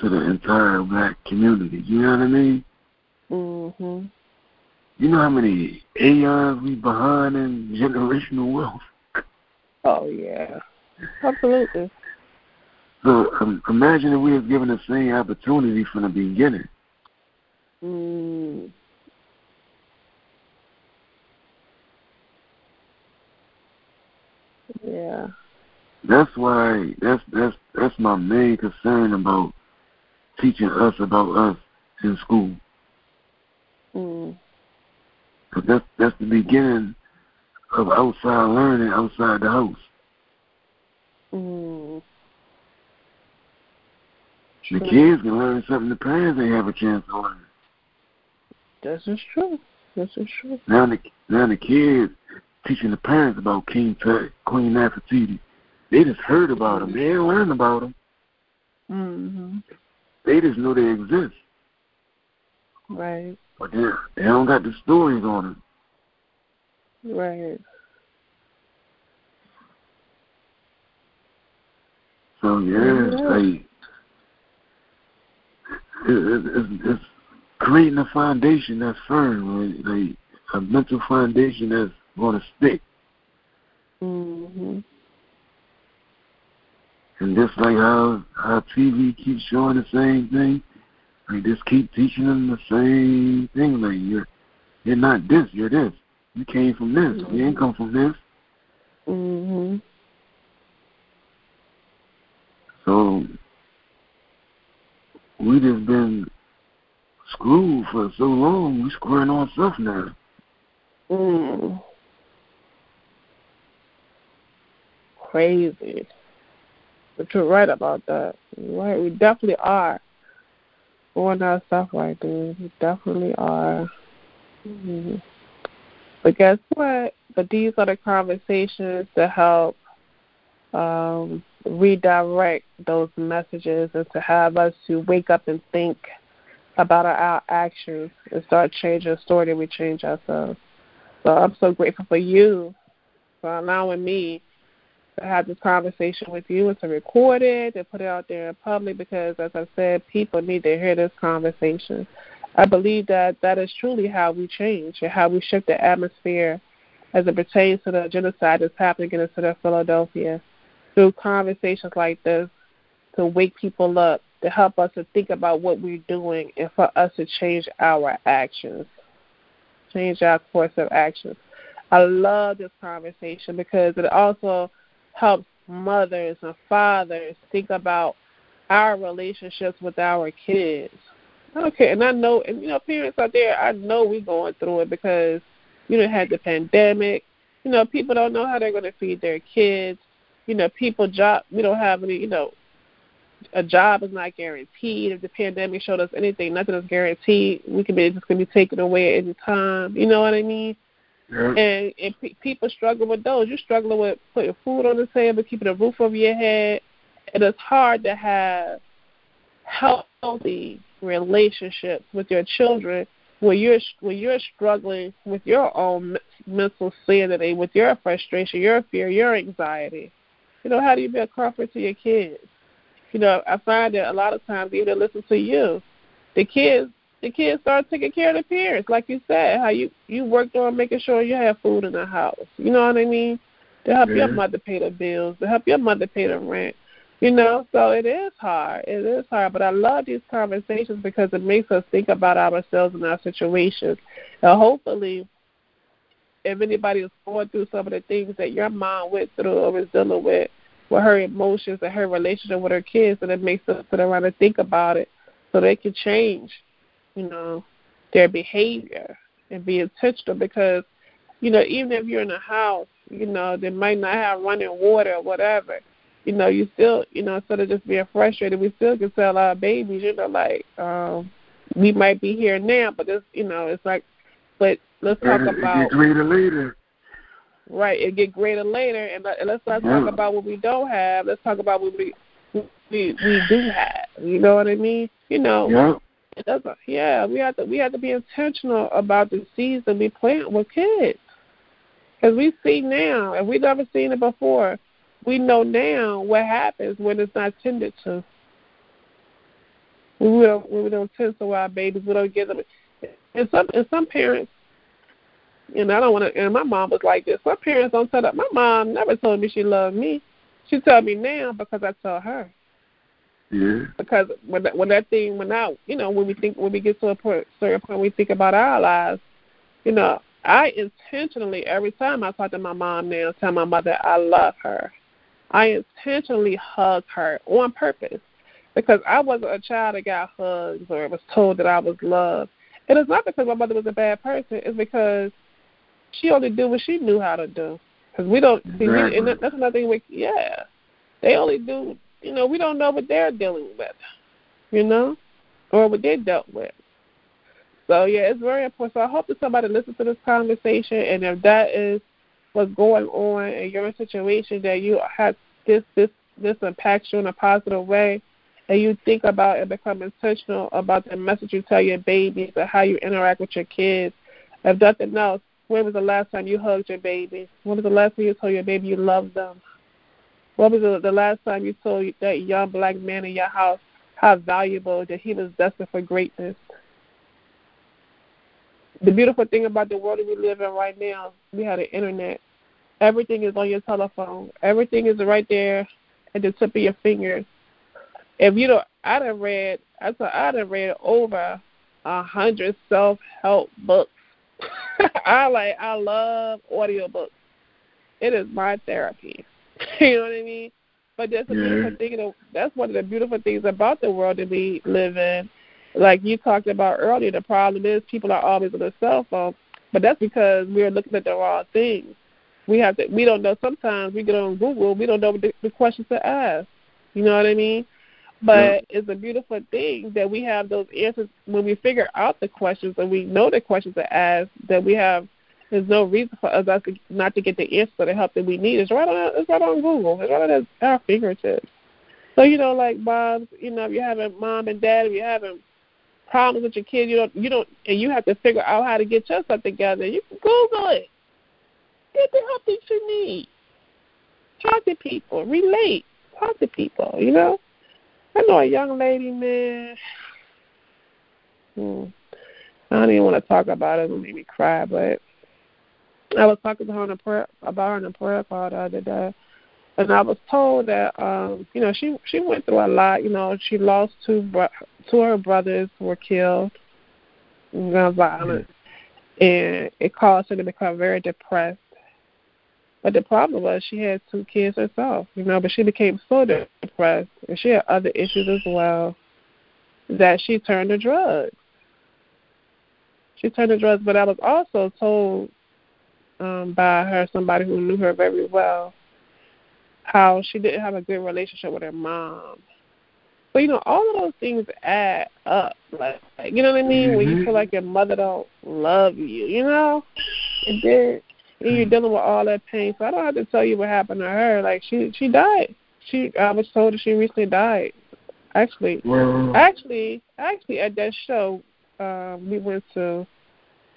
[SPEAKER 2] to the entire black community. You know what I mean?
[SPEAKER 1] Mhm.
[SPEAKER 2] You know how many aeons we behind in generational wealth.
[SPEAKER 1] Oh yeah. Absolutely.
[SPEAKER 2] So um, imagine if we was given the same opportunity from the beginning.
[SPEAKER 1] Mm. Yeah.
[SPEAKER 2] That's why that's that's that's my main concern about teaching us about us in school.
[SPEAKER 1] Mm.
[SPEAKER 2] Cause that's that's the beginning of outside learning outside the house.
[SPEAKER 1] Mm.
[SPEAKER 2] The
[SPEAKER 1] True.
[SPEAKER 2] kids can learn something the parents ain't have a chance to learn.
[SPEAKER 1] This is true. This is true.
[SPEAKER 2] Now the now the kids teaching the parents about King Tut, Queen Nefertiti. They just heard about them. They ain't learned about them.
[SPEAKER 1] Mhm.
[SPEAKER 2] They just know they exist,
[SPEAKER 1] Right.
[SPEAKER 2] but they they don't got the stories on them.
[SPEAKER 1] Right.
[SPEAKER 2] So yeah,
[SPEAKER 1] Yeah.
[SPEAKER 2] like it, it, it's, it's creating a foundation that's firm, like, like a mental foundation that's going to stick.
[SPEAKER 1] Mm Mhm.
[SPEAKER 2] And just like how how TV keeps showing the same thing, like just keep teaching them the same thing. Like you're you're not this, you're this. You came from this. You ain't come from this.
[SPEAKER 1] Mhm.
[SPEAKER 2] So we just been screwed for so long. We screwing ourselves now.
[SPEAKER 1] Mm. Crazy. You're right about that. Right. We definitely are doing our stuff right there. We definitely are. Mhm. But guess what? But these are the conversations that help um, redirect those messages and to have us to wake up and think about our, our actions and start changing the story that we change ourselves. So I'm so grateful for you for allowing me to have this conversation with you and to record it and put it out there in public because, as I said, people need to hear this conversation. I believe that that is truly how we change and how we shift the atmosphere as it pertains to the genocide that's happening in the city of Philadelphia through conversations like this to wake people up, to help us to think about what we're doing and for us to change our actions, change our course of actions. I love this conversation because it also helps mothers and fathers think about our relationships with our kids. Okay, and I know, and you know, parents out there, I know we're going through it because you know had the pandemic. You know, people don't know how they're going to feed their kids. You know, people job. We don't have any. You know, a job is not guaranteed. If the pandemic showed us anything, nothing is guaranteed. We can be just gonna be taken away at any time. You know what I mean? And and pe- people struggle with those. You're struggling with putting food on the table, keeping a roof over your head, and it's hard to have healthy relationships with your children when you're when you're struggling with your own mental sanity, with your frustration, your fear, your anxiety. You know, how do you be a comfort to your kids? You know, I find that a lot of times, even listen to you, the kids the kids start taking care of the parents, like you said, how you you worked on making sure you have food in the house. You know what I mean? To help your mother pay the bills, to help your mother pay the rent. You know, so it is hard. It is hard, but I love these conversations because it makes us think about ourselves and our situations. And hopefully, if anybody is going through some of the things that your mom went through or is dealing with, with her emotions and her relationship with her kids, and it makes them sit around and think about it so they can change, you know, their behavior and be intentional because, you know, even if you're in a house, you know, they might not have running water or whatever, you know, you still, you know, instead of just being frustrated, we still can tell our babies, you know, like, um, we might be here now, but it's, you know, it's like, but let's talk
[SPEAKER 2] it-
[SPEAKER 1] about
[SPEAKER 2] it get greater later.
[SPEAKER 1] Right, it get greater later, and, and let's not
[SPEAKER 2] Yeah.
[SPEAKER 1] talk about what we don't have. Let's talk about what we we we do have. You know what I mean? You know,
[SPEAKER 2] Yeah.
[SPEAKER 1] It doesn't. Yeah, we have to we have to be intentional about the seeds that we plant with kids, because we see now, and we've never seen it before. We know now what happens when it's not tended to. We don't we don't tend to our babies, we don't give them. And some and some parents and I don't want to. And my mom was like this. Some parents don't tell that. My mom never told me she loved me. She tell me now because I tell her.
[SPEAKER 2] Yeah.
[SPEAKER 1] Because when that, when that thing went out, you know, when we think when we get to a point, certain point, we think about our lives. You know, I intentionally every time I talk to my mom now, tell my mother I love her. I intentionally hug her on purpose because I wasn't a child that got hugs or was told that I was loved. And it's not because my mother was a bad person. It's because she only did what she knew how to do. Because we don't see, we, and that's another thing. We, yeah, they only do. You know, we don't know what they're dealing with. You know, or what they dealt with. So yeah, it's very important. So I hope that somebody listens to this conversation, and if that is what's going on in your situation, that you have this this this impacts you in a positive way, and you think about and become intentional about the message you tell your babies and how you interact with your kids. If nothing else, when was the last time you hugged your baby? When was the last time you told your baby you loved them? When was the, the last time you told that young black man in your house how valuable that he was destined for greatness? The beautiful thing about the world that we live in right now, we have the internet. Everything is on your telephone. Everything is right there at the tip of your fingers. If you don't, I done read, I said I done read over a hundred self help books. I like, I love audiobooks. It is my therapy. you know what I mean? But that's a
[SPEAKER 2] Yeah.
[SPEAKER 1] beautiful thing. that- That's one of the beautiful things about the world that we live in. Like you talked about earlier, the problem is people are always on their cell phone, but that's because we're looking at the wrong things. We have to. We don't know. Sometimes we get on Google, we don't know what the, the questions to ask. You know what I mean? But it's a beautiful thing that we have those answers when we figure out the questions and we know the questions to ask. That we have. There's no reason for us not to get the answer the help that we need. It's right on. It's right on Google. It's right on our fingertips. So you know, like moms, you know, if you're having mom and dad, if you're having problems with your kid, you don't, you don't, and you have to figure out how to get yourself together. You can Google it. Get the help that you need. Talk to people. Relate. Talk to people. You know. I know a young lady, man. Hmm. I don't even want to talk about it. It made me cry, but I was talking to her on a prayer about her in a prayer call the other day, and I was told that um, you know she she went through a lot. You know, she lost two bro- two of her brothers were killed in gun violence, and it caused her to become very depressed. But the problem was she had two kids herself, you know, but she became so depressed and she had other issues as well that she turned to drugs. She turned to drugs, but I was also told um, by her, somebody who knew her very well, how she didn't have a good relationship with her mom. But you know, all of those things add up. Like, you know what I mean?
[SPEAKER 2] Mm-hmm.
[SPEAKER 1] When you feel like your mother don't love you, you know, and then and you're dealing with all that pain. So I don't have to tell you what happened to her. Like she she died. She I was told that she recently died. Actually, actually, actually at that show, um, we went to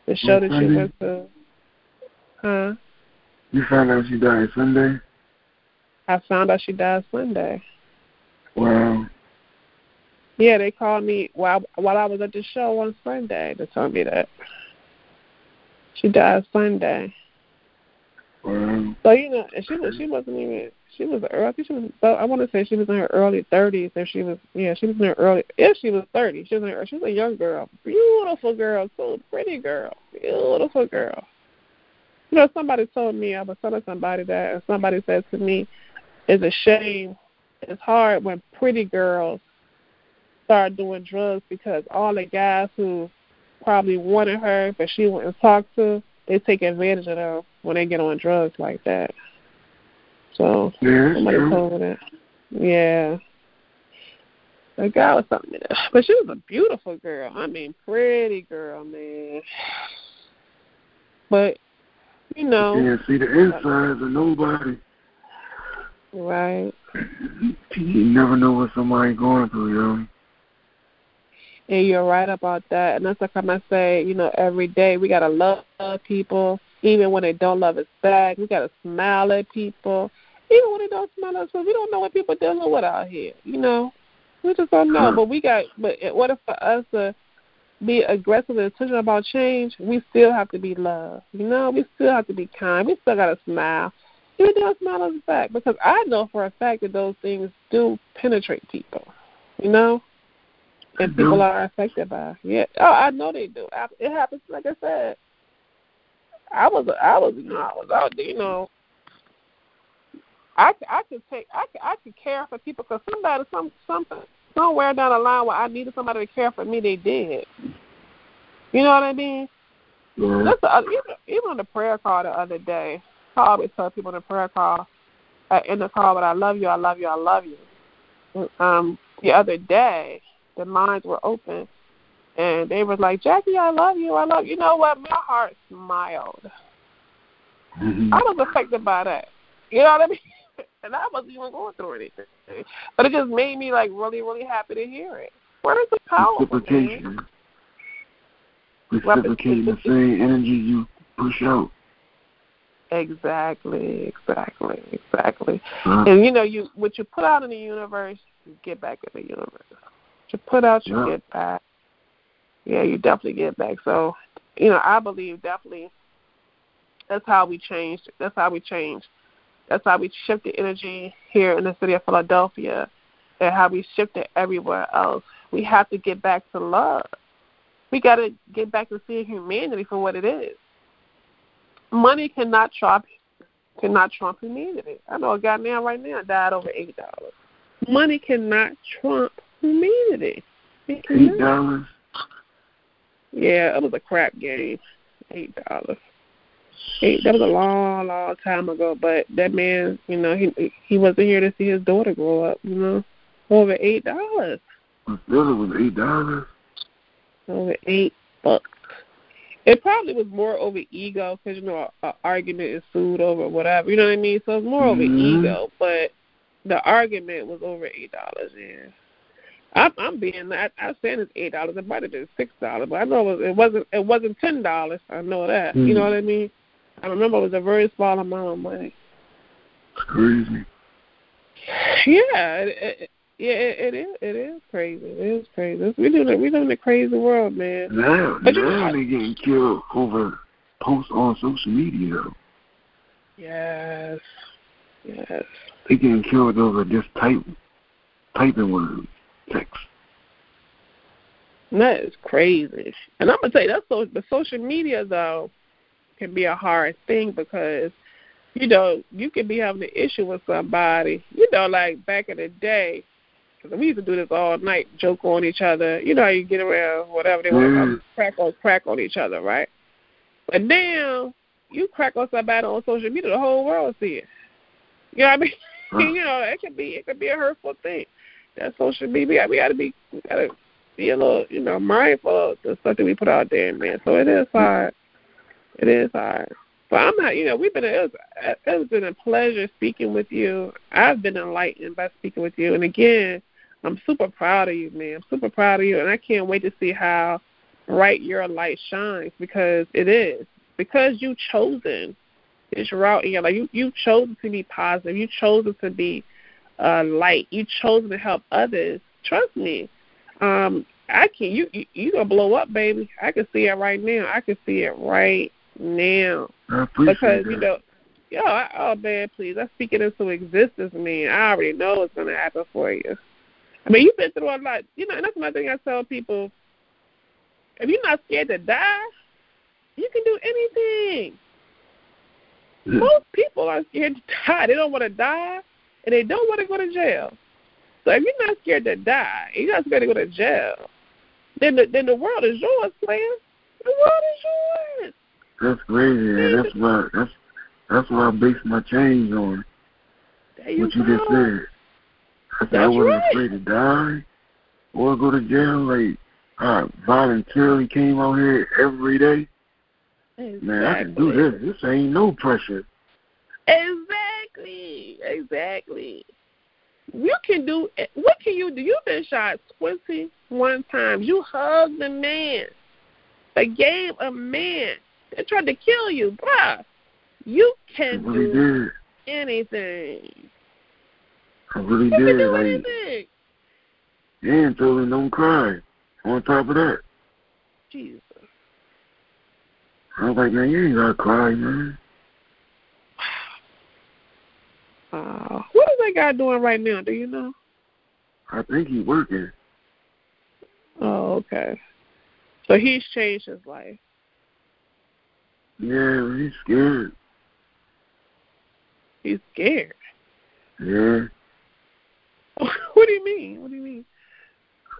[SPEAKER 1] the show that she went to. Huh?
[SPEAKER 2] you found out she died Sunday.
[SPEAKER 1] I found out she died Sunday.
[SPEAKER 2] Wow.
[SPEAKER 1] Yeah, they called me while while I was at the show on Sunday. They told me that she died Sunday.
[SPEAKER 2] Wow.
[SPEAKER 1] So you know, and she was she wasn't even she was early. I think she was. so I want to say she was in her early thirties. If she was, yeah, she was in her early. If she was thirty, she was in her. She was a young girl, beautiful girl, so pretty girl, beautiful girl. You know, somebody told me I was telling somebody that, and somebody said to me, "It's a shame. It's hard when pretty girls start doing drugs because all the guys who probably wanted her, but she wouldn't talk to, they take advantage of them when they get on drugs like that." So
[SPEAKER 2] Yeah,
[SPEAKER 1] somebody
[SPEAKER 2] true.
[SPEAKER 1] told me that. Yeah. The guy was something, but she was a beautiful girl. I mean, pretty girl, man. But you know,
[SPEAKER 2] Can't see the insides of nobody.
[SPEAKER 1] right?
[SPEAKER 2] You never know what somebody going through, yo.
[SPEAKER 1] And you're right about that. And that's like I say, you know, every day we gotta love people, even when they don't love us back. We gotta smile at people, even when they don't smile at us. We don't know what people are dealing with out here. You know, we just don't know. But we got. But in order for us to be aggressive and intentional about change, we still have to be loved. You know, we still have to be kind. We still gotta smile. Even don't smile us back because I know for a fact that those things do penetrate people. You know and
[SPEAKER 2] do.
[SPEAKER 1] people are affected by. it. Yeah, oh, I know they do. I- It happens. Like I said, I was, I was, you know, I was out there. You know, I, I could take, I could, I could care for people because somebody, some, something, somewhere down the line where I needed somebody to care for me, they did. You know what I mean?
[SPEAKER 2] Yeah.
[SPEAKER 1] That's the even, even on the prayer call the other day. I always tell people on the prayer call, uh, in the call, but I love you, I love you, I love you. Um, the other day, the lines were open, and they was like, Jackie, I love you, I love you. You know what? My heart smiled.
[SPEAKER 2] Mhm.
[SPEAKER 1] I was affected by that. You know what I mean? And I wasn't even going through anything, but it just made me like really, really happy to hear it. What is the power?
[SPEAKER 2] Reciprocation. Reciprocating the same energy you push out.
[SPEAKER 1] Exactly, exactly, exactly.
[SPEAKER 2] Huh?
[SPEAKER 1] And you know, you what you put out in the universe, you get back in the universe. What you put out, you
[SPEAKER 2] Yeah.
[SPEAKER 1] get back. Yeah, you definitely get back. So, you know, I believe definitely that's how we changed. That's how we changed. That's how we shifted the energy here in the city of Philadelphia, and how we shifted everywhere else. We have to get back to love. We got to get back to seeing humanity for what it is. Money cannot trump cannot trump humanity. I know a guy now right now died over eight dollars. Money cannot trump humanity. It
[SPEAKER 2] Eight dollars.
[SPEAKER 1] Yeah, it was a crap game. Eight dollars. That was a long, long time ago. But that man, you know, he he wasn't here to see his daughter grow up. You know, over eight dollars.
[SPEAKER 2] It was eight dollars.
[SPEAKER 1] Over eight bucks. It probably was more over ego because you know an argument is sued over whatever. You know what I mean? So it's more over
[SPEAKER 2] Mhm.
[SPEAKER 1] ego, but the argument was over eight dollars. Yeah. I'm, I'm being. I, I'm saying it's eight dollars. It might have been six dollars, but I know it, was, it wasn't. It wasn't ten dollars. I know that. You know
[SPEAKER 2] Mhm.
[SPEAKER 1] what I mean? I remember it was a very small amount of money.
[SPEAKER 2] It's crazy.
[SPEAKER 1] Yeah, it, it, yeah, it, it is. It is crazy. It is crazy. We live in we live in a crazy world, man.
[SPEAKER 2] Now,
[SPEAKER 1] But
[SPEAKER 2] now they getting killed over posts on social media.
[SPEAKER 1] Yes. Yes.
[SPEAKER 2] They getting killed over just type, typing words, text.
[SPEAKER 1] That is crazy. And I'm gonna tell you that's so the social media though can be a hard thing because you know you can be having an issue with somebody. You know, like back in the day, 'cause we used to do this all night, joke on each other. You know how you get around whatever they want
[SPEAKER 2] Mm.
[SPEAKER 1] to crack on crack on each other, right? But now you crack on somebody on social media, the whole world see it. You know what I mean? You know, it could be it could be a hurtful thing. that social media. We got to be, we got to be a little, you know, mindful of the stuff that we put out there, man. So it is hard. It is hard. But I'm not, you know, we've been, it's been a pleasure speaking with you. I've been enlightened by speaking with you. And again, I'm super proud of you, man. I'm super proud of you. And I can't wait to see how bright your light shines because it is. Because you chosen this route in your life. You, you chosen to be positive. You chosen to be uh, light. You chosen to help others. Trust me. Um, I can you you you gonna blow up, baby. I can see it right now. I can see it right now. because
[SPEAKER 2] that.
[SPEAKER 1] you know, yo, I, oh man, please, I speak it into existence, man. I already know it's gonna happen for you. I mean, you've been through a lot. You know, and that's another thing I tell people. If you're not scared to die, you can do anything.
[SPEAKER 2] Yeah.
[SPEAKER 1] Most people are scared to die. They don't want to die, and they don't want to go to jail. So if you're not scared to die, you're not scared to go to jail, then the then the world is yours, man. The world is yours.
[SPEAKER 2] That's crazy. Man. That's why that's that's why I base my change on
[SPEAKER 1] There you
[SPEAKER 2] what you
[SPEAKER 1] go.
[SPEAKER 2] just said. I said I wasn't
[SPEAKER 1] right.
[SPEAKER 2] afraid to die or go to jail. Like I voluntarily came out here every day. Man, I can do this. This ain't no pressure.
[SPEAKER 1] Exactly. Exactly. You can do what can you do? You've been shot twenty one times. You hugged a man. Forgave a man that tried to kill you, bruh. You
[SPEAKER 2] I
[SPEAKER 1] can
[SPEAKER 2] really
[SPEAKER 1] do
[SPEAKER 2] did.
[SPEAKER 1] anything.
[SPEAKER 2] I really
[SPEAKER 1] You can
[SPEAKER 2] did.
[SPEAKER 1] do
[SPEAKER 2] Like
[SPEAKER 1] anything.
[SPEAKER 2] and told him don't cry. On top of that,
[SPEAKER 1] Jesus.
[SPEAKER 2] I was like, man, you ain't gotta cry, man.
[SPEAKER 1] Wow. Uh, what is that guy doing right now? Do you know?
[SPEAKER 2] I think he working.
[SPEAKER 1] Oh, okay. So he's changed his life.
[SPEAKER 2] Yeah, he's scared.
[SPEAKER 1] He's scared.
[SPEAKER 2] Yeah.
[SPEAKER 1] what do you mean? What do you mean?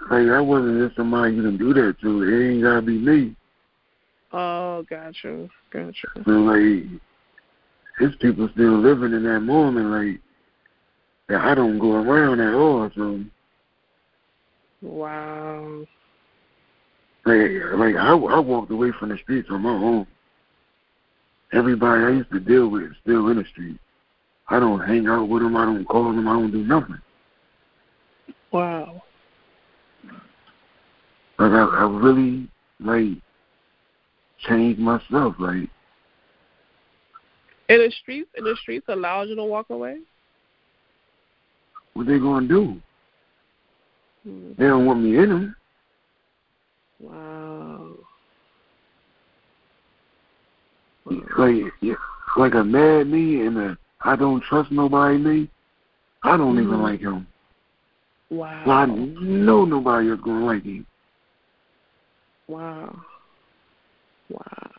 [SPEAKER 2] Like I wasn't just somebody you can do that to. It ain't gotta be me.
[SPEAKER 1] Oh, gotcha, gotcha.
[SPEAKER 2] So like, there's people still living in that moment. Like that I don't go around at all. So
[SPEAKER 1] Wow.
[SPEAKER 2] like, like I I walked away from the streets on my own. Everybody I used to deal with is still in the street. I don't hang out with them. I don't call them. I don't do nothing.
[SPEAKER 1] Wow.
[SPEAKER 2] Like I, I really like changed myself. Like
[SPEAKER 1] in the streets, in the streets allowed you to walk away.
[SPEAKER 2] what they gonna do?
[SPEAKER 1] Hmm.
[SPEAKER 2] They don't want me in them.
[SPEAKER 1] Wow.
[SPEAKER 2] Like like a mad me and a I don't trust nobody me. I don't even
[SPEAKER 1] Mhm.
[SPEAKER 2] like him.
[SPEAKER 1] Wow.
[SPEAKER 2] So I know nobody else gonna like him.
[SPEAKER 1] Wow. Wow.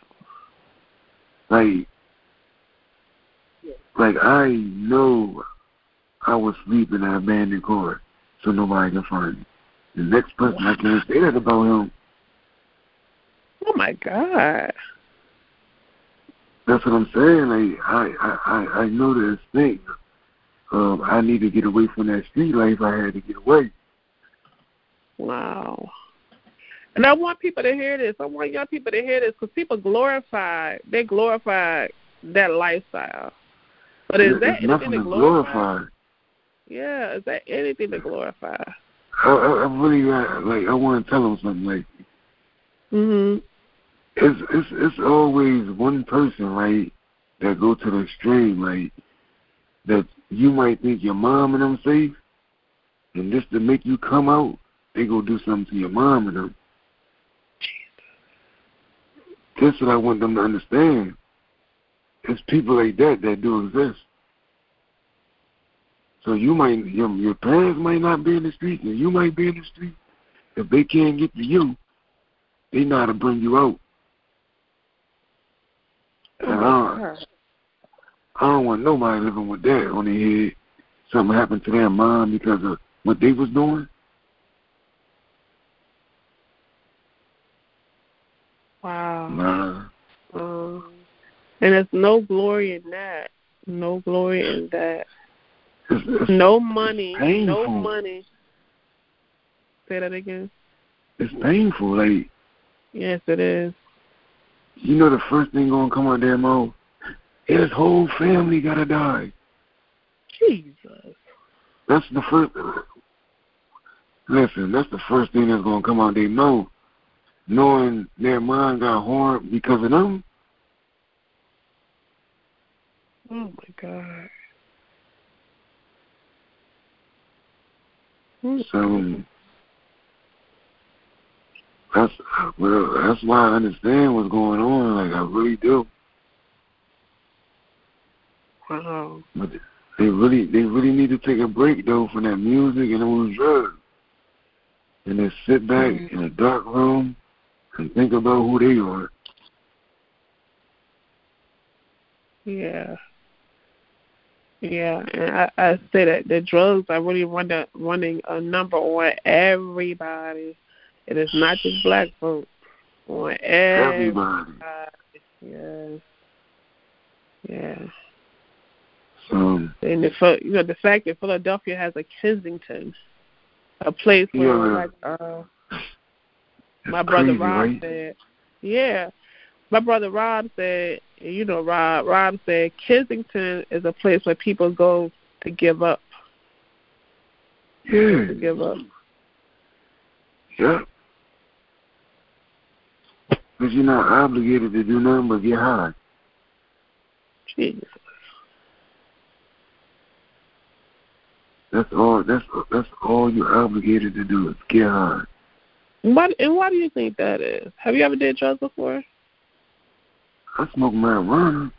[SPEAKER 2] Like like I know I was sleeping in an abandoned car so nobody can find me. The next person I can't say that about him.
[SPEAKER 1] Oh my God.
[SPEAKER 2] That's what I'm saying. I I I, I know this thing. Um, I need to get away from that street life. I had to get away.
[SPEAKER 1] Wow. And I want people to hear this. I want young people to hear this because people glorify, they glorify that lifestyle. But is that anything to glorify?
[SPEAKER 2] glorify.
[SPEAKER 1] Yeah, is that anything to glorify?
[SPEAKER 2] I, I, I really uh, like. I want to tell them something. Like
[SPEAKER 1] Mhm.
[SPEAKER 2] It's it's it's always one person, right, that go to the extreme, like that you might think your mom and them safe, and just to make you come out, they go do something to your mom and them. That's what I want them to understand. It's people like that that do exist. So you might your your parents might not be in the street, and you might be in the street. If they can't get to you, they know how to bring you out. And I,
[SPEAKER 1] God.
[SPEAKER 2] I don't want nobody living with that on their head. Something happened to their mom because of what they was doing.
[SPEAKER 1] Wow.
[SPEAKER 2] Nah.
[SPEAKER 1] Um, and there's no glory in that. No glory in that.
[SPEAKER 2] It's, it's,
[SPEAKER 1] No money. No money. Say that again.
[SPEAKER 2] It's painful. Like
[SPEAKER 1] Yes, it is.
[SPEAKER 2] You know, the first thing gonna come out their mouth. His whole family gotta die.
[SPEAKER 1] Jesus.
[SPEAKER 2] That's the first. Listen, that's the first thing that's gonna come out their mouth. Knowing their mind got harmed because of them.
[SPEAKER 1] Oh my God.
[SPEAKER 2] So that's well, that's why I understand what's going on. Like I really do.
[SPEAKER 1] Wow.
[SPEAKER 2] But they really, they really need to take a break though from that music and those drugs, and then sit back
[SPEAKER 1] Mhm.
[SPEAKER 2] in a dark room and think about who they are.
[SPEAKER 1] Yeah. Yeah, and I, I say that the drugs are really running running a number on everybody. It is not just black folks. On everybody.
[SPEAKER 2] Everybody.
[SPEAKER 1] Yes. Yeah.
[SPEAKER 2] So
[SPEAKER 1] And the you know the fact that Philadelphia has a Kensington, a place where
[SPEAKER 2] Yeah.
[SPEAKER 1] like uh my brother
[SPEAKER 2] crazy,
[SPEAKER 1] Rob
[SPEAKER 2] right?
[SPEAKER 1] said, yeah, my brother Rob said, you know Rob, Rob said Kensington is a place where people go to give up,
[SPEAKER 2] Yeah.
[SPEAKER 1] to give up.
[SPEAKER 2] Yeah. Because you're not obligated to do nothing but get high.
[SPEAKER 1] Jesus.
[SPEAKER 2] That's all. That's that's all you're obligated to do is get high.
[SPEAKER 1] What and why do you think that is? Have you ever did drugs before?
[SPEAKER 2] I smoke marijuana.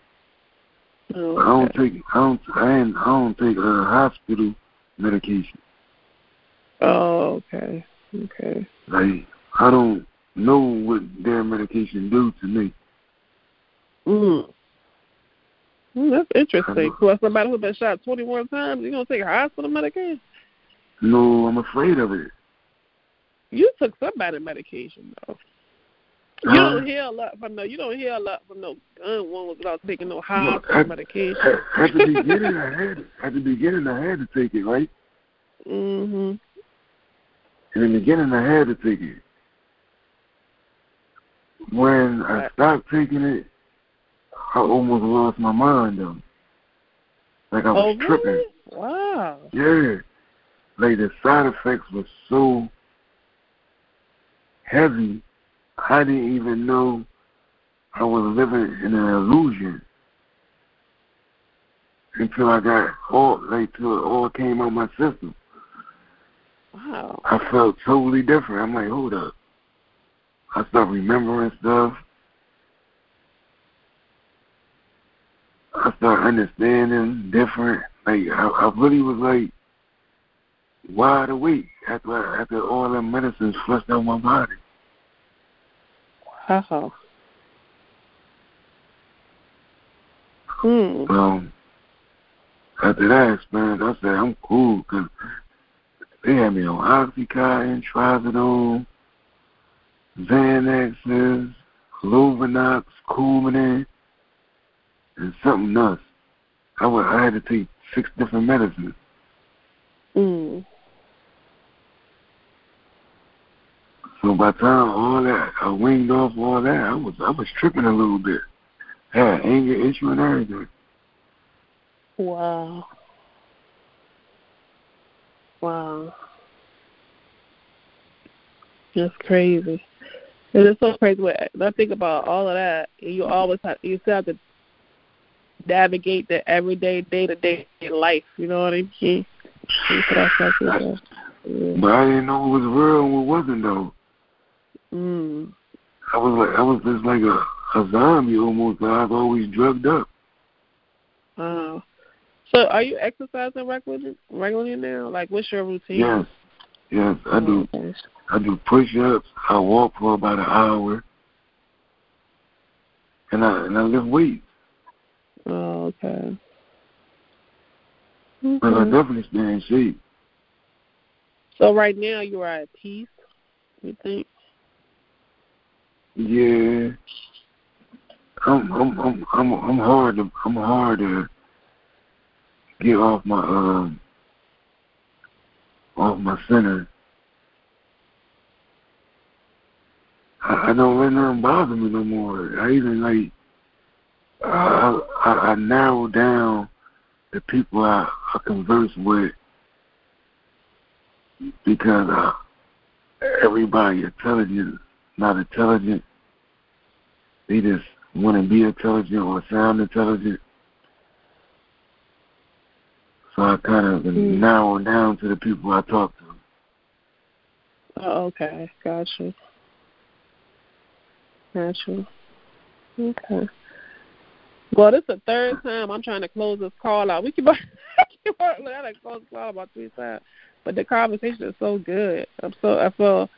[SPEAKER 1] No.
[SPEAKER 2] I don't take. I don't. I ain't. I don't take uh, hospital medication.
[SPEAKER 1] Oh, okay. Okay.
[SPEAKER 2] Like I don't know what their medication do to me.
[SPEAKER 1] Mm. Mm, that's interesting. If somebody who's been shot twenty one times, you gonna take hospital medication?
[SPEAKER 2] No, I'm afraid of it.
[SPEAKER 1] You took somebody medication though. You don't hear a lot from no. You don't hear a lot from no gun wounds without taking no
[SPEAKER 2] No,
[SPEAKER 1] hospital
[SPEAKER 2] at,
[SPEAKER 1] medication.
[SPEAKER 2] at, at the beginning, I had at the beginning I had to take it, right?
[SPEAKER 1] mhm.
[SPEAKER 2] In the beginning, I had to take it. When I stopped taking it, I almost lost my mind though. Like I was
[SPEAKER 1] Oh
[SPEAKER 2] tripping.
[SPEAKER 1] really? Wow.
[SPEAKER 2] Yeah. Like the side effects were so heavy, I didn't even know I was living in an illusion until I got all like till it all came out my system.
[SPEAKER 1] Wow.
[SPEAKER 2] I felt totally different. I'm like, hold up. I started remembering stuff. I started understanding different. Like I, I really was like wide awake after after all the medicines flushed out my body.
[SPEAKER 1] Wow. Hmm.
[SPEAKER 2] Um, after that experience, I said I'm cool because they had me on Oxycontin, Trazodone, Xanaxes, Lovenox, Coumadin, and something else. I would, I had to take six different medicines.
[SPEAKER 1] Mm.
[SPEAKER 2] So by the time all that, I winged off all that, I was I was tripping a little bit. Had anger issue and everything.
[SPEAKER 1] Wow. Wow. That's crazy. And it's so crazy. When I think about all of that, you always have you still have to navigate the everyday, day to day life. You know what I mean? That's what I felt like that. Yeah.
[SPEAKER 2] But I didn't know what was real and what wasn't though.
[SPEAKER 1] Mm.
[SPEAKER 2] I was like I was just like a, a zombie almost. But I was always drugged up.
[SPEAKER 1] Wow. So, are you exercising regularly, regularly now? Like, what's your routine?
[SPEAKER 2] Yes, yes, I do.
[SPEAKER 1] Oh.
[SPEAKER 2] I do push-ups. I walk for about an hour, and I and I lift weights.
[SPEAKER 1] Oh, okay.
[SPEAKER 2] But I definitely stay in shape.
[SPEAKER 1] So right now you are at peace. You think?
[SPEAKER 2] Yeah, I'm I'm I'm I'm I'm hard to I'm hard to get off my um off my center. I, don't let nothing bother me no more. I even like I I, I narrow down the people I, I converse with because uh, everybody intelligent, not intelligent. They just want to be intelligent or sound intelligent. So I kind of mm. narrow down to the people I talk to.
[SPEAKER 1] Oh, okay, gotcha. Gotcha. Okay. Well, this is the third time I'm trying to close this call out. We keep on, keep on I had to close the call about three times, but the conversation is so good. I'm so I feel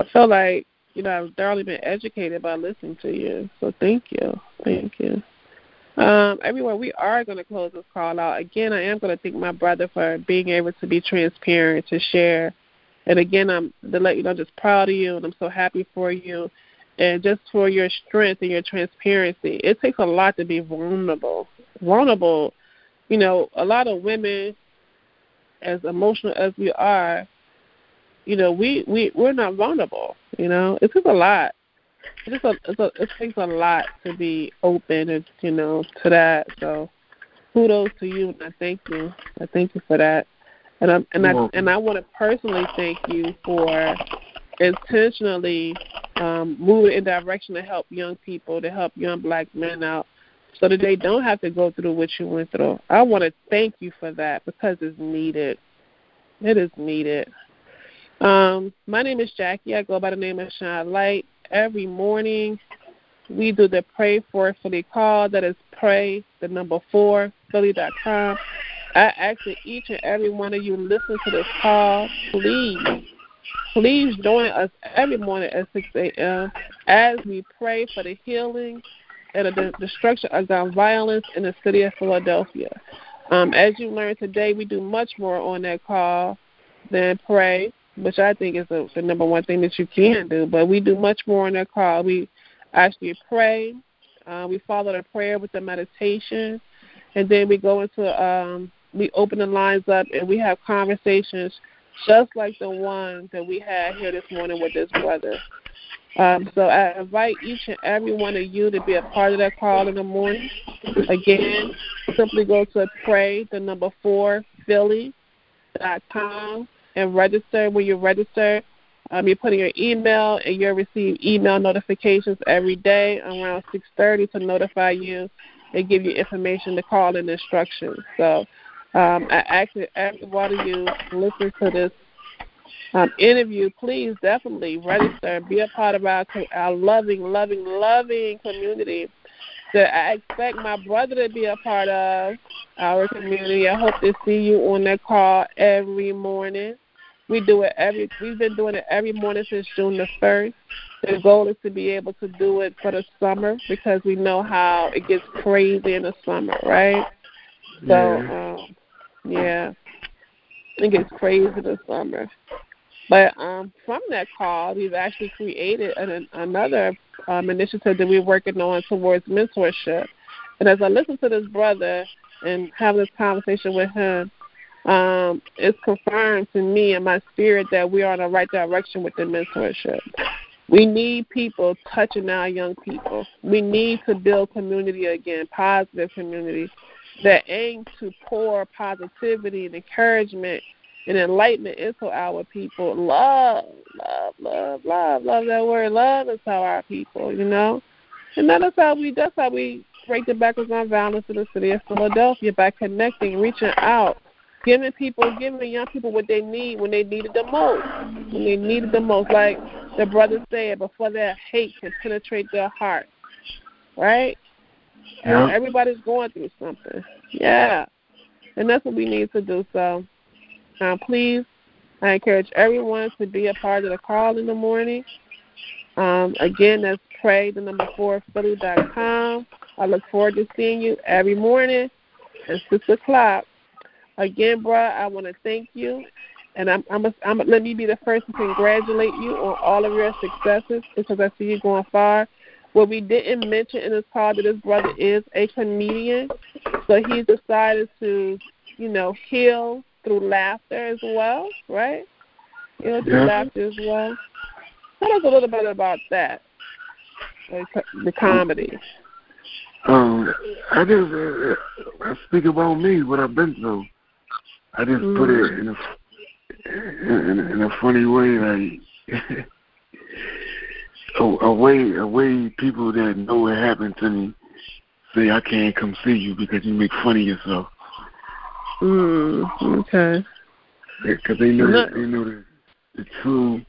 [SPEAKER 1] I feel like you know I've thoroughly been educated by listening to you. So thank you, thank you. Um, everyone, we are going to close this call out. Again, I am going to thank my brother for being able to be transparent, to share. And again, I'm to let you know, just proud of you, and I'm so happy for you and just for your strength and your transparency. It takes a lot to be vulnerable. Vulnerable, you know, a lot of women, as emotional as we are, you know, we we we're not vulnerable. You know, it takes a lot. It just a, it's a it takes a lot to be open and you know to that. So, kudos to you, and I thank you. I thank you for that. And I and I and I want to personally thank you for intentionally um, moving in direction to help young people, to help young black men out, so that they don't have to go through what you went through. I want to thank you for that because it's needed. It is needed. Um, my name is Jackie. I go by the name of Shine Light. Every morning, we do the Pray for Philly call. That is pray, the number four, Philly.com. I ask that each and every one of you listen to this call. Please Please join us every morning at 6 a.m. as we pray for the healing and the destruction of gun violence in the city of Philadelphia. Um, as you learned today, we do much more on that call than pray, which I think is the, the number one thing that you can do. But we do much more on that call. We actually pray. Uh, we follow the prayer with the meditation, and then we go into um, we open the lines up and we have conversations just like the one that we had here this morning with this brother. Um, so I invite each and every one of you to be a part of that call in the morning. Again, simply go to pray the number four Philly dot com and register. When you register, um, you put in your email and you'll receive email notifications every day around 6:30 to notify you and give you information to call and instructions. So um, I actually every one of you listen to this um, interview, please definitely register and be a part of our our loving, loving, loving community. That I expect my brother to be a part of our community. I hope to see you on that call every morning. We do it every. We've been doing it every morning since June the first. The goal is to be able to do it for the summer because we know how it gets crazy in the summer, right? So, um, yeah, it gets crazy in the summer. But um, from that call, we've actually created an, another um, initiative that we're working on towards mentorship. And as I listen to this brother and have this conversation with him, um, it's confirmed to me in my spirit that we are in the right direction with the mentorship. We need people touching our young people. We need to build community again, positive community that aim to pour positivity and encouragement and enlightenment into our people. Love, love, love, love, love that word. Love is how our people, you know. And that is how we that's how we break the back of gun violence in the city of Philadelphia by connecting, reaching out, giving people giving young people what they need when they need it the most. When they need it the most. Like the brother said, before that hate can penetrate their heart. Right? Yeah. Everybody's going through something. Yeah. And that's what we need to do. So um, please, I encourage everyone to be a part of the call in the morning. Um, again, that's pray the number four Philly.com. I look forward to seeing you every morning at six o'clock. Again, bruh, I want to thank you, and I'm, I'm, a, I'm a, let me be the first to congratulate you on all of your successes because I see you going far. What we didn't mention in this call that his brother is a comedian, so he decided to, you know, heal through laughter as well, right? You know, through yeah. laughter as well. Tell us a little bit about that, the comedy.
[SPEAKER 2] Um, I just uh, I speak about me, what I've been through. I just mm. put it in a in, in a funny way, like a, a way a way people that know what happened to me say I can't come see you because you make fun of yourself.
[SPEAKER 1] Mm, okay.
[SPEAKER 2] Because they know they know the, the true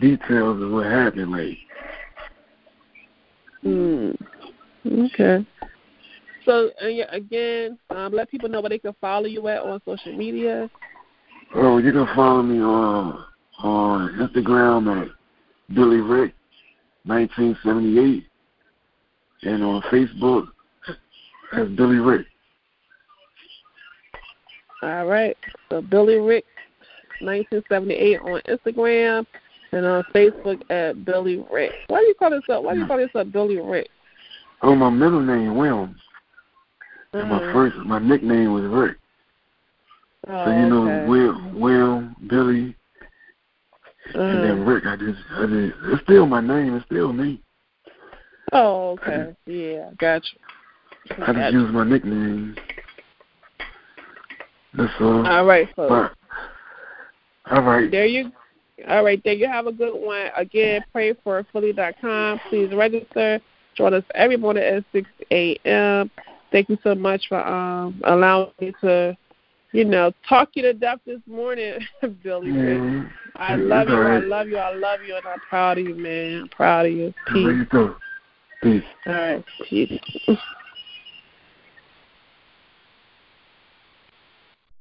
[SPEAKER 2] details of what happened. Like.
[SPEAKER 1] Mm. Okay. So again, um, let people know where they can follow you at on social media.
[SPEAKER 2] Oh, you can follow me on on Instagram at Billy Rick, 1978, and on Facebook as Billy Rick.
[SPEAKER 1] All right. So Billy Rick, 1978 on Instagram and on Facebook at Billy Rick. Why do you call yourself? Why do you call yourself Billy Rick?
[SPEAKER 2] Oh, my middle name Williams. Mm. And my mm. first, my nickname was Rick.
[SPEAKER 1] Oh,
[SPEAKER 2] so you know,
[SPEAKER 1] okay.
[SPEAKER 2] Will, Will, Billy, mm. and then mm. Rick. I just, I just, it's still my name. It's still me.
[SPEAKER 1] Oh, okay. I, yeah, gotcha.
[SPEAKER 2] I just use my nickname. That's all.
[SPEAKER 1] All right, folks.
[SPEAKER 2] All right.
[SPEAKER 1] There you. All right, there you have a good one. Again, pray for Philly.com. Please register. Join us every morning at 6 a.m. Thank you so much for um, allowing me to, you know, talk you to death this morning, Billy. I love you. Right. I love you. I love you, and I'm proud of you, man. I'm proud of you.
[SPEAKER 2] Peace.
[SPEAKER 1] Peace. All right. Peace.